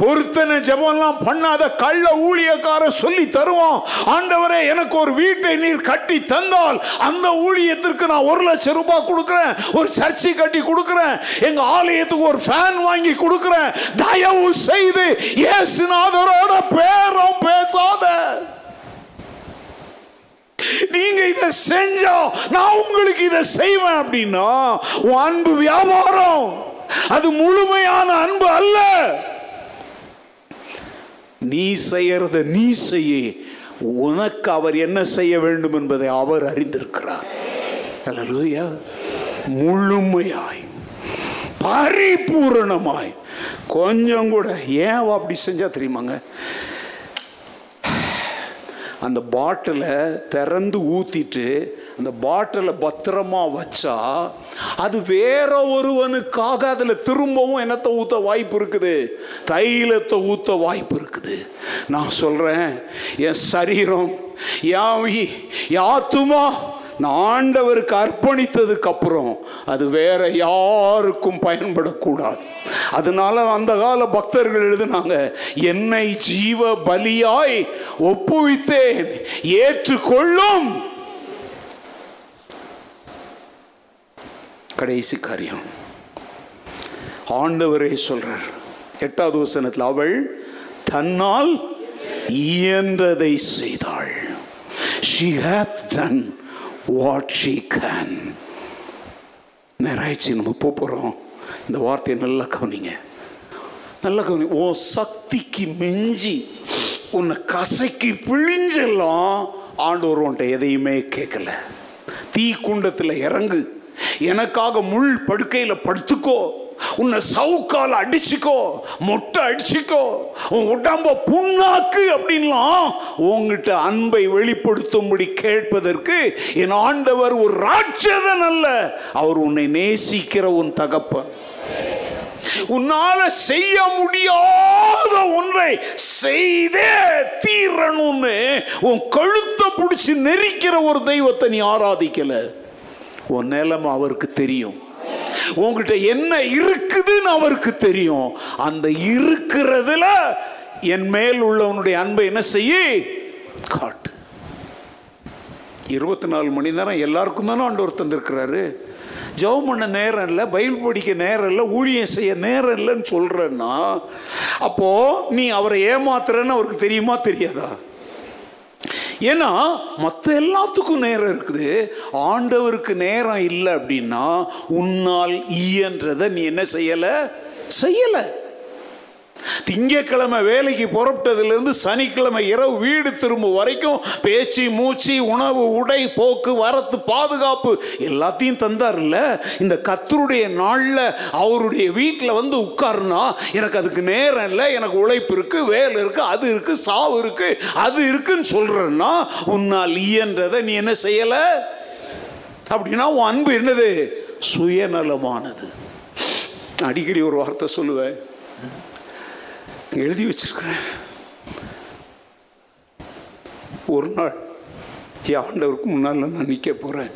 பொருத்தனை ஜெபம்லாம் பண்ணாத கள்ள ஊழியக்காரன் சொல்லி தருவான். ஆண்டவரே எனக்கு ஒரு வீட்டை நீர் கட்டி தந்தால் அந்த ஊழியத்திற்கு நான் ஒரு லட்சம் ரூபாய் கொடுக்குறேன். ஒரு சர்ச்சை கட்டி கொடுக்குறேன். எங்க ஆலயத்துக்கு ஒரு ஃபேன் வாங்கி கொடுக்குறேன். தயவு செய்து இயேசுநாதரோட பேரம் பேசாத. நீங்க இதை செஞ்சா நான் உங்களுக்கு இதை செய்வேன் அப்படின்னா அன்பு வியாபாரம். அது முழுமையான அன்பு அல்ல. நீ செய்யறத நீ செய்ய. உனக்கு அவர் என்ன செய்ய வேண்டும் என்பதை அவர் அறிந்திருக்கிறார். முழுமையாய் பரிபூரணமாய் கொஞ்சம் கூட ஏன் அப்படி செஞ்சா தெரியுமாங்க? அந்த பாட்டிலை திறந்து ஊத்திட்டு அந்த பாட்டிலை பத்திரமா வச்சா அது வேற ஒருவனுக்காக அதில் திரும்பவும் என்னத்தை ஊற்ற வாய்ப்பு இருக்குது? தைலத்தை ஊற்ற வாய்ப்பு இருக்குது. நான் சொல்கிறேன் என் சரீரம் என் ஆத்துமா நான் ஆண்டவருக்கு அர்ப்பணித்ததுக்கு அப்புறம் அது வேற யாருக்கும் பயன்படக்கூடாது. அதனால அந்த கால பக்தர்கள் எழுதினாங்க என்னை ஜீவ பலியாய் ஒப்புவித்தேன் ஏற்றுக்கொள்ளும். கடைசி காரியம். ஆண்டவரே சொல்றார் எட்டாவது வசனத்தில் அவள் தன்னால் இயன்றதை செய்தாள். She hath done what she can நேராயிடுச்சு நம்ம போக போகிறோம் இந்த வார்த்தையை நல்லா கவனிங்க. நல்லா கவனி ஓ சக்திக்கு மிஞ்சி உன்னை கசைக்கு பிழிஞ்செல்லாம் ஆண்டவர் உன்ட்ட எதையுமே கேட்கல. தீ குண்டத்தில் இறங்கு. எனக்காக முள் படுக்கையில் படுத்துக்கோ. உன்னை சவுக்கால அடிச்சுக்கோ. மொட்டை அடிச்சுக்கோ. உன் உடம்ப புண்ணாக்கு அப்படின்லாம் உங்ககிட்ட அன்பை வெளிப்படுத்தும்படி கேட்பதற்கு என் ஆண்டவர் ஒரு ராட்சதன் அல்ல. அவர் உன்னை நேசிக்கிற உன் தகப்பன். உன்னால செய்ய முடியாத ஒன்றை செய்தே தீரணும்னு உன் கழுத்தை பிடிச்சி நெரிக்கிற ஒரு தெய்வத்தை நீ ஆராதிக்கல. உன் நிலைமை அவருக்கு தெரியும். உங்ககிட்ட என்ன இருக்குதுன்னு அவருக்கு தெரியும். அந்த இருக்கிறதுல என் மேல் உள்ளவனுடைய அன்பை என்ன செய்ய? காட்டு. இருபத்தி நாலு மணி நேரம் எல்லாருக்கும் தானே ஆண்டவர் தந்திருக்கிறாரு. ஜெபம் பண்ண நேரம் இல்லை பைபிள் படிக்க நேரம் இல்லை ஊழியம் செய்ய நேரம் இல்லைன்னு சொல்கிறேன்னா அப்போது நீ அவரை ஏமாத்துறன்னு அவருக்கு தெரியுமா தெரியாதா? ஏன்னா மற்ற எல்லாத்துக்கும் நேரம் இருக்குது. ஆண்டவருக்கு நேரம் இல்லை அப்படின்னா உன்னால் இயன்றதை நீ என்ன செய்யலை? செய்யலை. திங்கக்கிழமை வேலைக்கு புறப்பட்டதுலேருந்து சனிக்கிழமை இரவு வீடு திரும்பும் வரைக்கும் பேச்சு மூச்சு உணவு உடை போக்கு வரத்து பாதுகாப்பு எல்லாத்தையும் தந்தார்ல. இந்த கத்தருடைய நாளில் அவருடைய வீட்டில் வந்து உட்காருனா எனக்கு அதுக்கு நேரம் இல்லை எனக்கு உழைப்பு இருக்குது வேலை இருக்குது அது இருக்குது சாவு இருக்குது அது இருக்குன்னு சொல்கிறேன்னா உன்னால் இயன்றதை நீ என்ன செய்யலை? அப்படின்னா உன் அன்பு என்னது? சுயநலமானது. அடிக்கடி ஒரு வார்த்தை சொல்லுவேன். எழுதி வச்சிருக்கிறேன். ஒரு நாள் ஆண்டவருக்கு முன்னால் நான் நிற்க போகிறேன்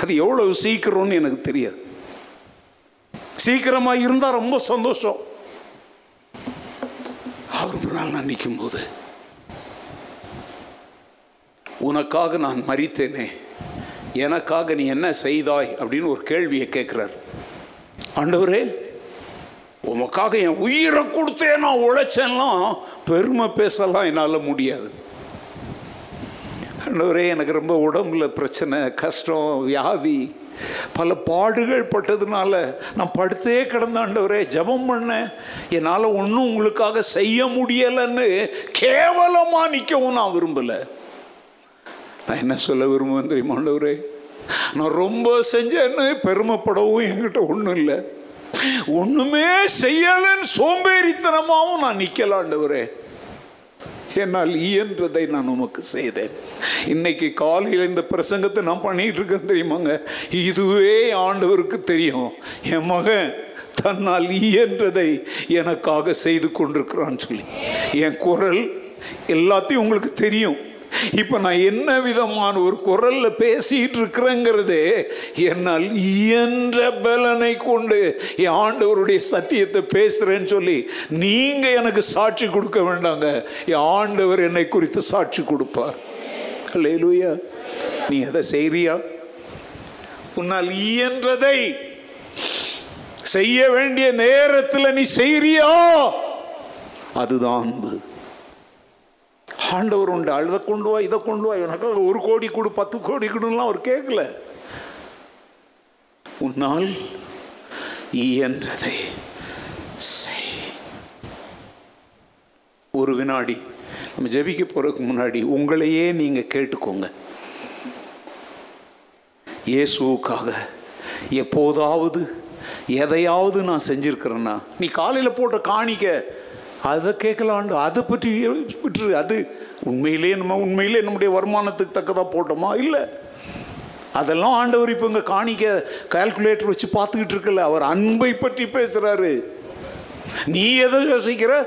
அது எவ்வளவு சீக்கிரம்னு எனக்கு தெரியாது. சீக்கிரமாக இருந்தால் ரொம்ப சந்தோஷம். அவர் முன்னால் நான் நிற்கும் போது உனக்காக நான் மறித்தேனே எனக்காக நீ என்ன செய்தாய்? அப்படின்னு ஒரு கேள்வியை கேட்குறார். ஆண்டவரே உமக்காக என் உயிரை கொடுத்தே நான் உழைச்சேன்லாம் பெருமை பேசலாம் என்னால் முடியாது. அண்டவரே எனக்கு ரொம்ப உடம்புல பிரச்சனை கஷ்டம் வியாதி பல பாடுகள் பட்டதுனால நான் படுத்தே கிடந்த ஜபம் ஜெபம் பண்ணேன். என்னால் ஒன்றும் உங்களுக்காக செய்ய முடியலைன்னு கேவலமாக நிற்கவும் நான் விரும்பலை. நான் என்ன சொல்ல விரும்புவேன் தெரியுமாண்டவரே நான் ரொம்ப செஞ்சேன்னு பெருமைப்படவும் என்கிட்ட ஒன்றும் இல்லை. ஒண்ணுமே செய்யலன்னு சோம்பேறித்தனமாகவும் நான் நிற்கலாண்டவரே என்னால் இயன்றதை நான் உமக்கு செய்தேன். இன்னைக்கு காலையில் இந்த பிரசங்கத்தை நான் பண்ணிட்டு இருக்கேன் தெரியுமாங்க? இதுவே ஆண்டவருக்கு தெரியும். என் மகன் தன்னால் இயன்றதை எனக்காக செய்து கொண்டிருக்கிறான்னு சொல்லி. என் குரல் எல்லாத்தையும் உங்களுக்கு தெரியும். இப்போ நான் என்ன விதமான ஒரு குரல்ல பேசிட்டு இருக்கிறேங்கிறதே என்னால் இயன்ற பலனை கொண்டு என் ஆண்டவருடைய சத்தியத்தை பேசுறேன்னு சொல்லி நீங்க எனக்கு சாட்சி கொடுக்க வேண்டாங்க. என் ஆண்டவர் என்னை குறித்து சாட்சி கொடுப்பார். அல்லேலூயா நீ அதை செய்றியா? உன்னால் இயன்றதை செய்ய வேண்டிய நேரத்தில் நீ செய்றியா? அதுதான் அன்பு. ஆண்டவர் உண்டு அழுத கொண்டு வா இதை கொண்டு வா. எனக்காக ஒரு கோடி கொடு பத்து கோடி கொடுலாம் அவர் கேட்கல உன்னால் இயன்றதை செய். ஒரு வினாடி நம்ம ஜெபிக்க போகிறதுக்கு முன்னாடி உங்களையே நீங்கள் கேட்டுக்கோங்க. இயேசுவுக்காக எப்போதாவது எதையாவது நான் செஞ்சுருக்கிறேன்னா நீ காலையில் போட்ட காணிக்க அதை கேட்கலாண்டு அதை பற்றி விட்டுரு. அது உண்மையிலே நம்ம உண்மையிலே நம்முடைய வருமானத்துக்கு தக்கதாக போட்டோமா? இல்லை. அதெல்லாம் ஆண்டவர் இப்போ இங்கே காணிக்க கால்குலேட்டர் வச்சு பார்த்துக்கிட்டு இருக்கல. அவர் அன்பை பற்றி பேசுகிறாரு நீ எதை யோசிக்கிற?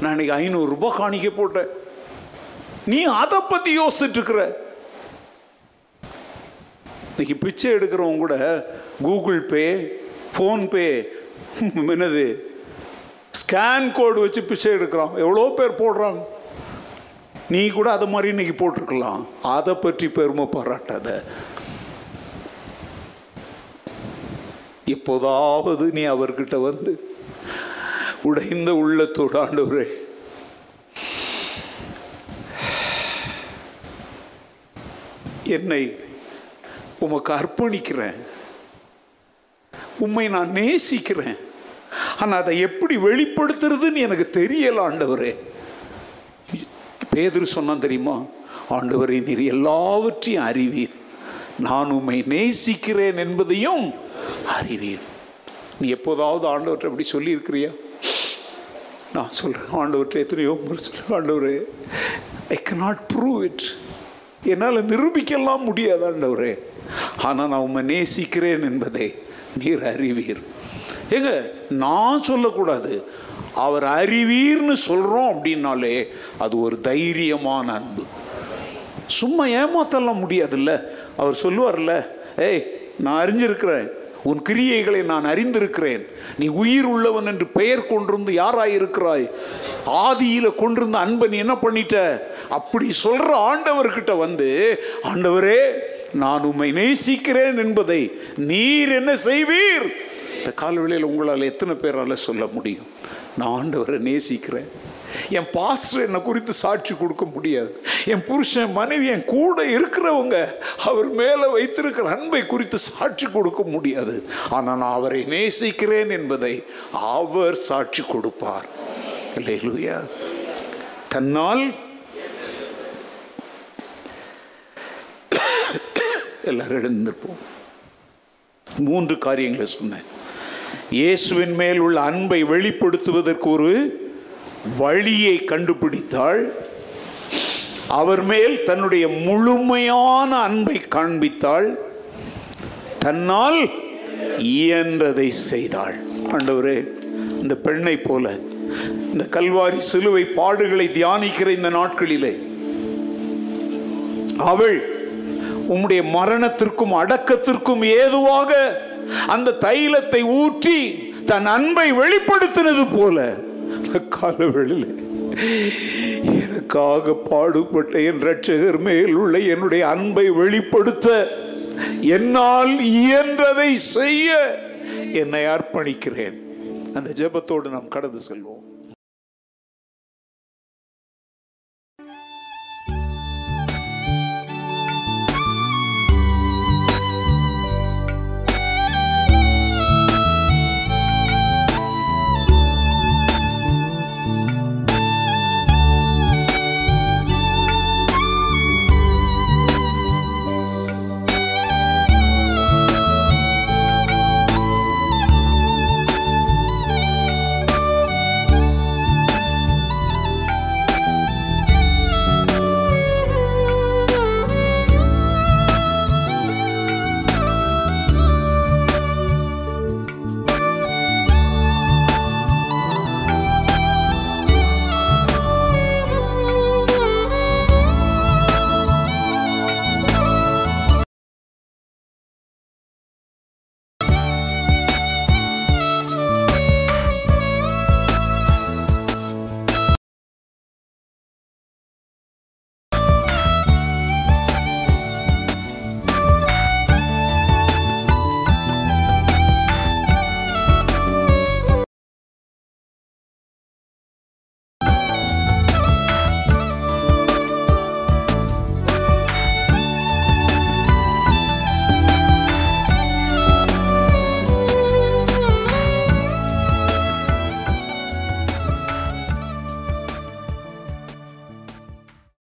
நான் இன்னைக்கு ஐநூறுரூபா காணிக்க போட்டேன். நீ அதை பற்றி யோசிச்சுட்டு இருக்கிற. இன்னைக்கு பிச்சை எடுக்கிறவங்க கூட கூகுள் பே ஃபோன்பே என்னது? ஸ்கேன் கோடு வச்சு பிச்சை எடுக்கிறான். எவ்வளோ பேர் போடுறாங்க? நீ கூட அதை மாதிரி இன்னைக்கு போட்டிருக்கலாம். அதை பற்றி பெருமை பாராட்டாத. இப்போதாவது நீ அவர்கிட்ட வந்து உடைந்த உள்ளத்தோடு ஆண்டவரே என்னை உமக்கு அர்ப்பணிக்கிறேன். உம்மை நான் நேசிக்கிறேன். ஆனால் அதை எப்படி வெளிப்படுத்துறதுன்னு எனக்கு தெரியல ஆண்டவரே. பேதர் சொன்னான் தெரியுமா? ஆண்டவரே நீர் எல்லாவற்றையும் அறிவீர். நான் உம்மை நேசிக்கிறேன் என்பதையும் அறிவீர். நீ எப்போதாவது ஆண்டவற்றை அப்படி சொல்லியிருக்கிறியா? நான் சொல்கிறேன் ஆண்டவற்றை எத்தனையோ முறை சொல்கிறேன் ஆண்டவரே ஐ கனாட் ப்ரூவ் இட் என்னால் நிரூபிக்கலாம் முடியாது ஆண்டவரே. ஆனால் நான் உம்மை நேசிக்கிறேன் என்பதை நீர் அறிவீர். ஏங்க நான் சொல்லக்கூடாது. அவர் அறிவீர்னு சொல்கிறோம் அப்படின்னாலே அது ஒரு தைரியமான அன்பு. சும்மா ஏமாத்தலாம் முடியாதுல்ல? அவர் சொல்லுவார்ல ஏய் நான் அறிஞ்சிருக்கிறேன். உன் கிரியைகளை நான் அறிந்திருக்கிறேன். நீ உயிர் உள்ளவன் என்று பெயர் கொண்டிருந்து யாராயிருக்கிறாய் ஆதியில கொண்டிருந்த அன்பை நீ என்ன பண்ணிட்ட? அப்படி சொல்ற ஆண்டவர்கிட்ட வந்து ஆண்டவரே நான் உம்மை நேசிக்கிறேன் என்பதை நீர் என்ன செய்வீர்? இந்த காலவெளியில் உங்களால் எத்தனை பேரால் சொல்ல முடியும்? நான் ஆண்டவரை நேசிக்கிறேன். என் பாஸ்டர் என்னை குறித்து சாட்சி கொடுக்க முடியாது. என் புருஷன் மனைவி என் கூட இருக்கிறவங்க அவர் மேலே வைத்திருக்கிற அன்பை குறித்து சாட்சி கொடுக்க முடியாது. ஆனால் நான் அவரை நேசிக்கிறேன் என்பதை அவர் சாட்சி கொடுப்பார். இல்லையா தன்னால் எல்லாரும் எழுந்திருப்போம். மூன்று காரியங்களை சொன்னேன். இயேசுவின் மேல் உள்ள அன்பை வெளிப்படுத்துவதற்கு ஒரு வழியை கண்டுபிடித்தாள். அவர் மேல் தன்னுடைய முழுமையான அன்பை காண்பித்தாள். தன்னால் இயன்றதை செய்தாள். ஆண்டவரே இந்த பெண்ணை போல இந்த கல்வாரி சிலுவை பாடுகளை தியானிக்கிற இந்த நாட்களிலே அவள் உம்முடைய மரணத்திற்கும் அடக்கத்திற்கும் ஏதுவாக அந்த தைலத்தை ஊற்றி தன் அன்பை வெளிப்படுத்தினது போல காலவெளியில் எனக்காக பாடுபட்ட என் ரட்சகர் மேல் உள்ள என்னுடைய அன்பை வெளிப்படுத்த என்னால் இயன்றதை செய்ய என்னை அர்ப்பணிக்கிறேன். அந்த ஜெபத்தோடு நாம் கடந்து செல்வோம்.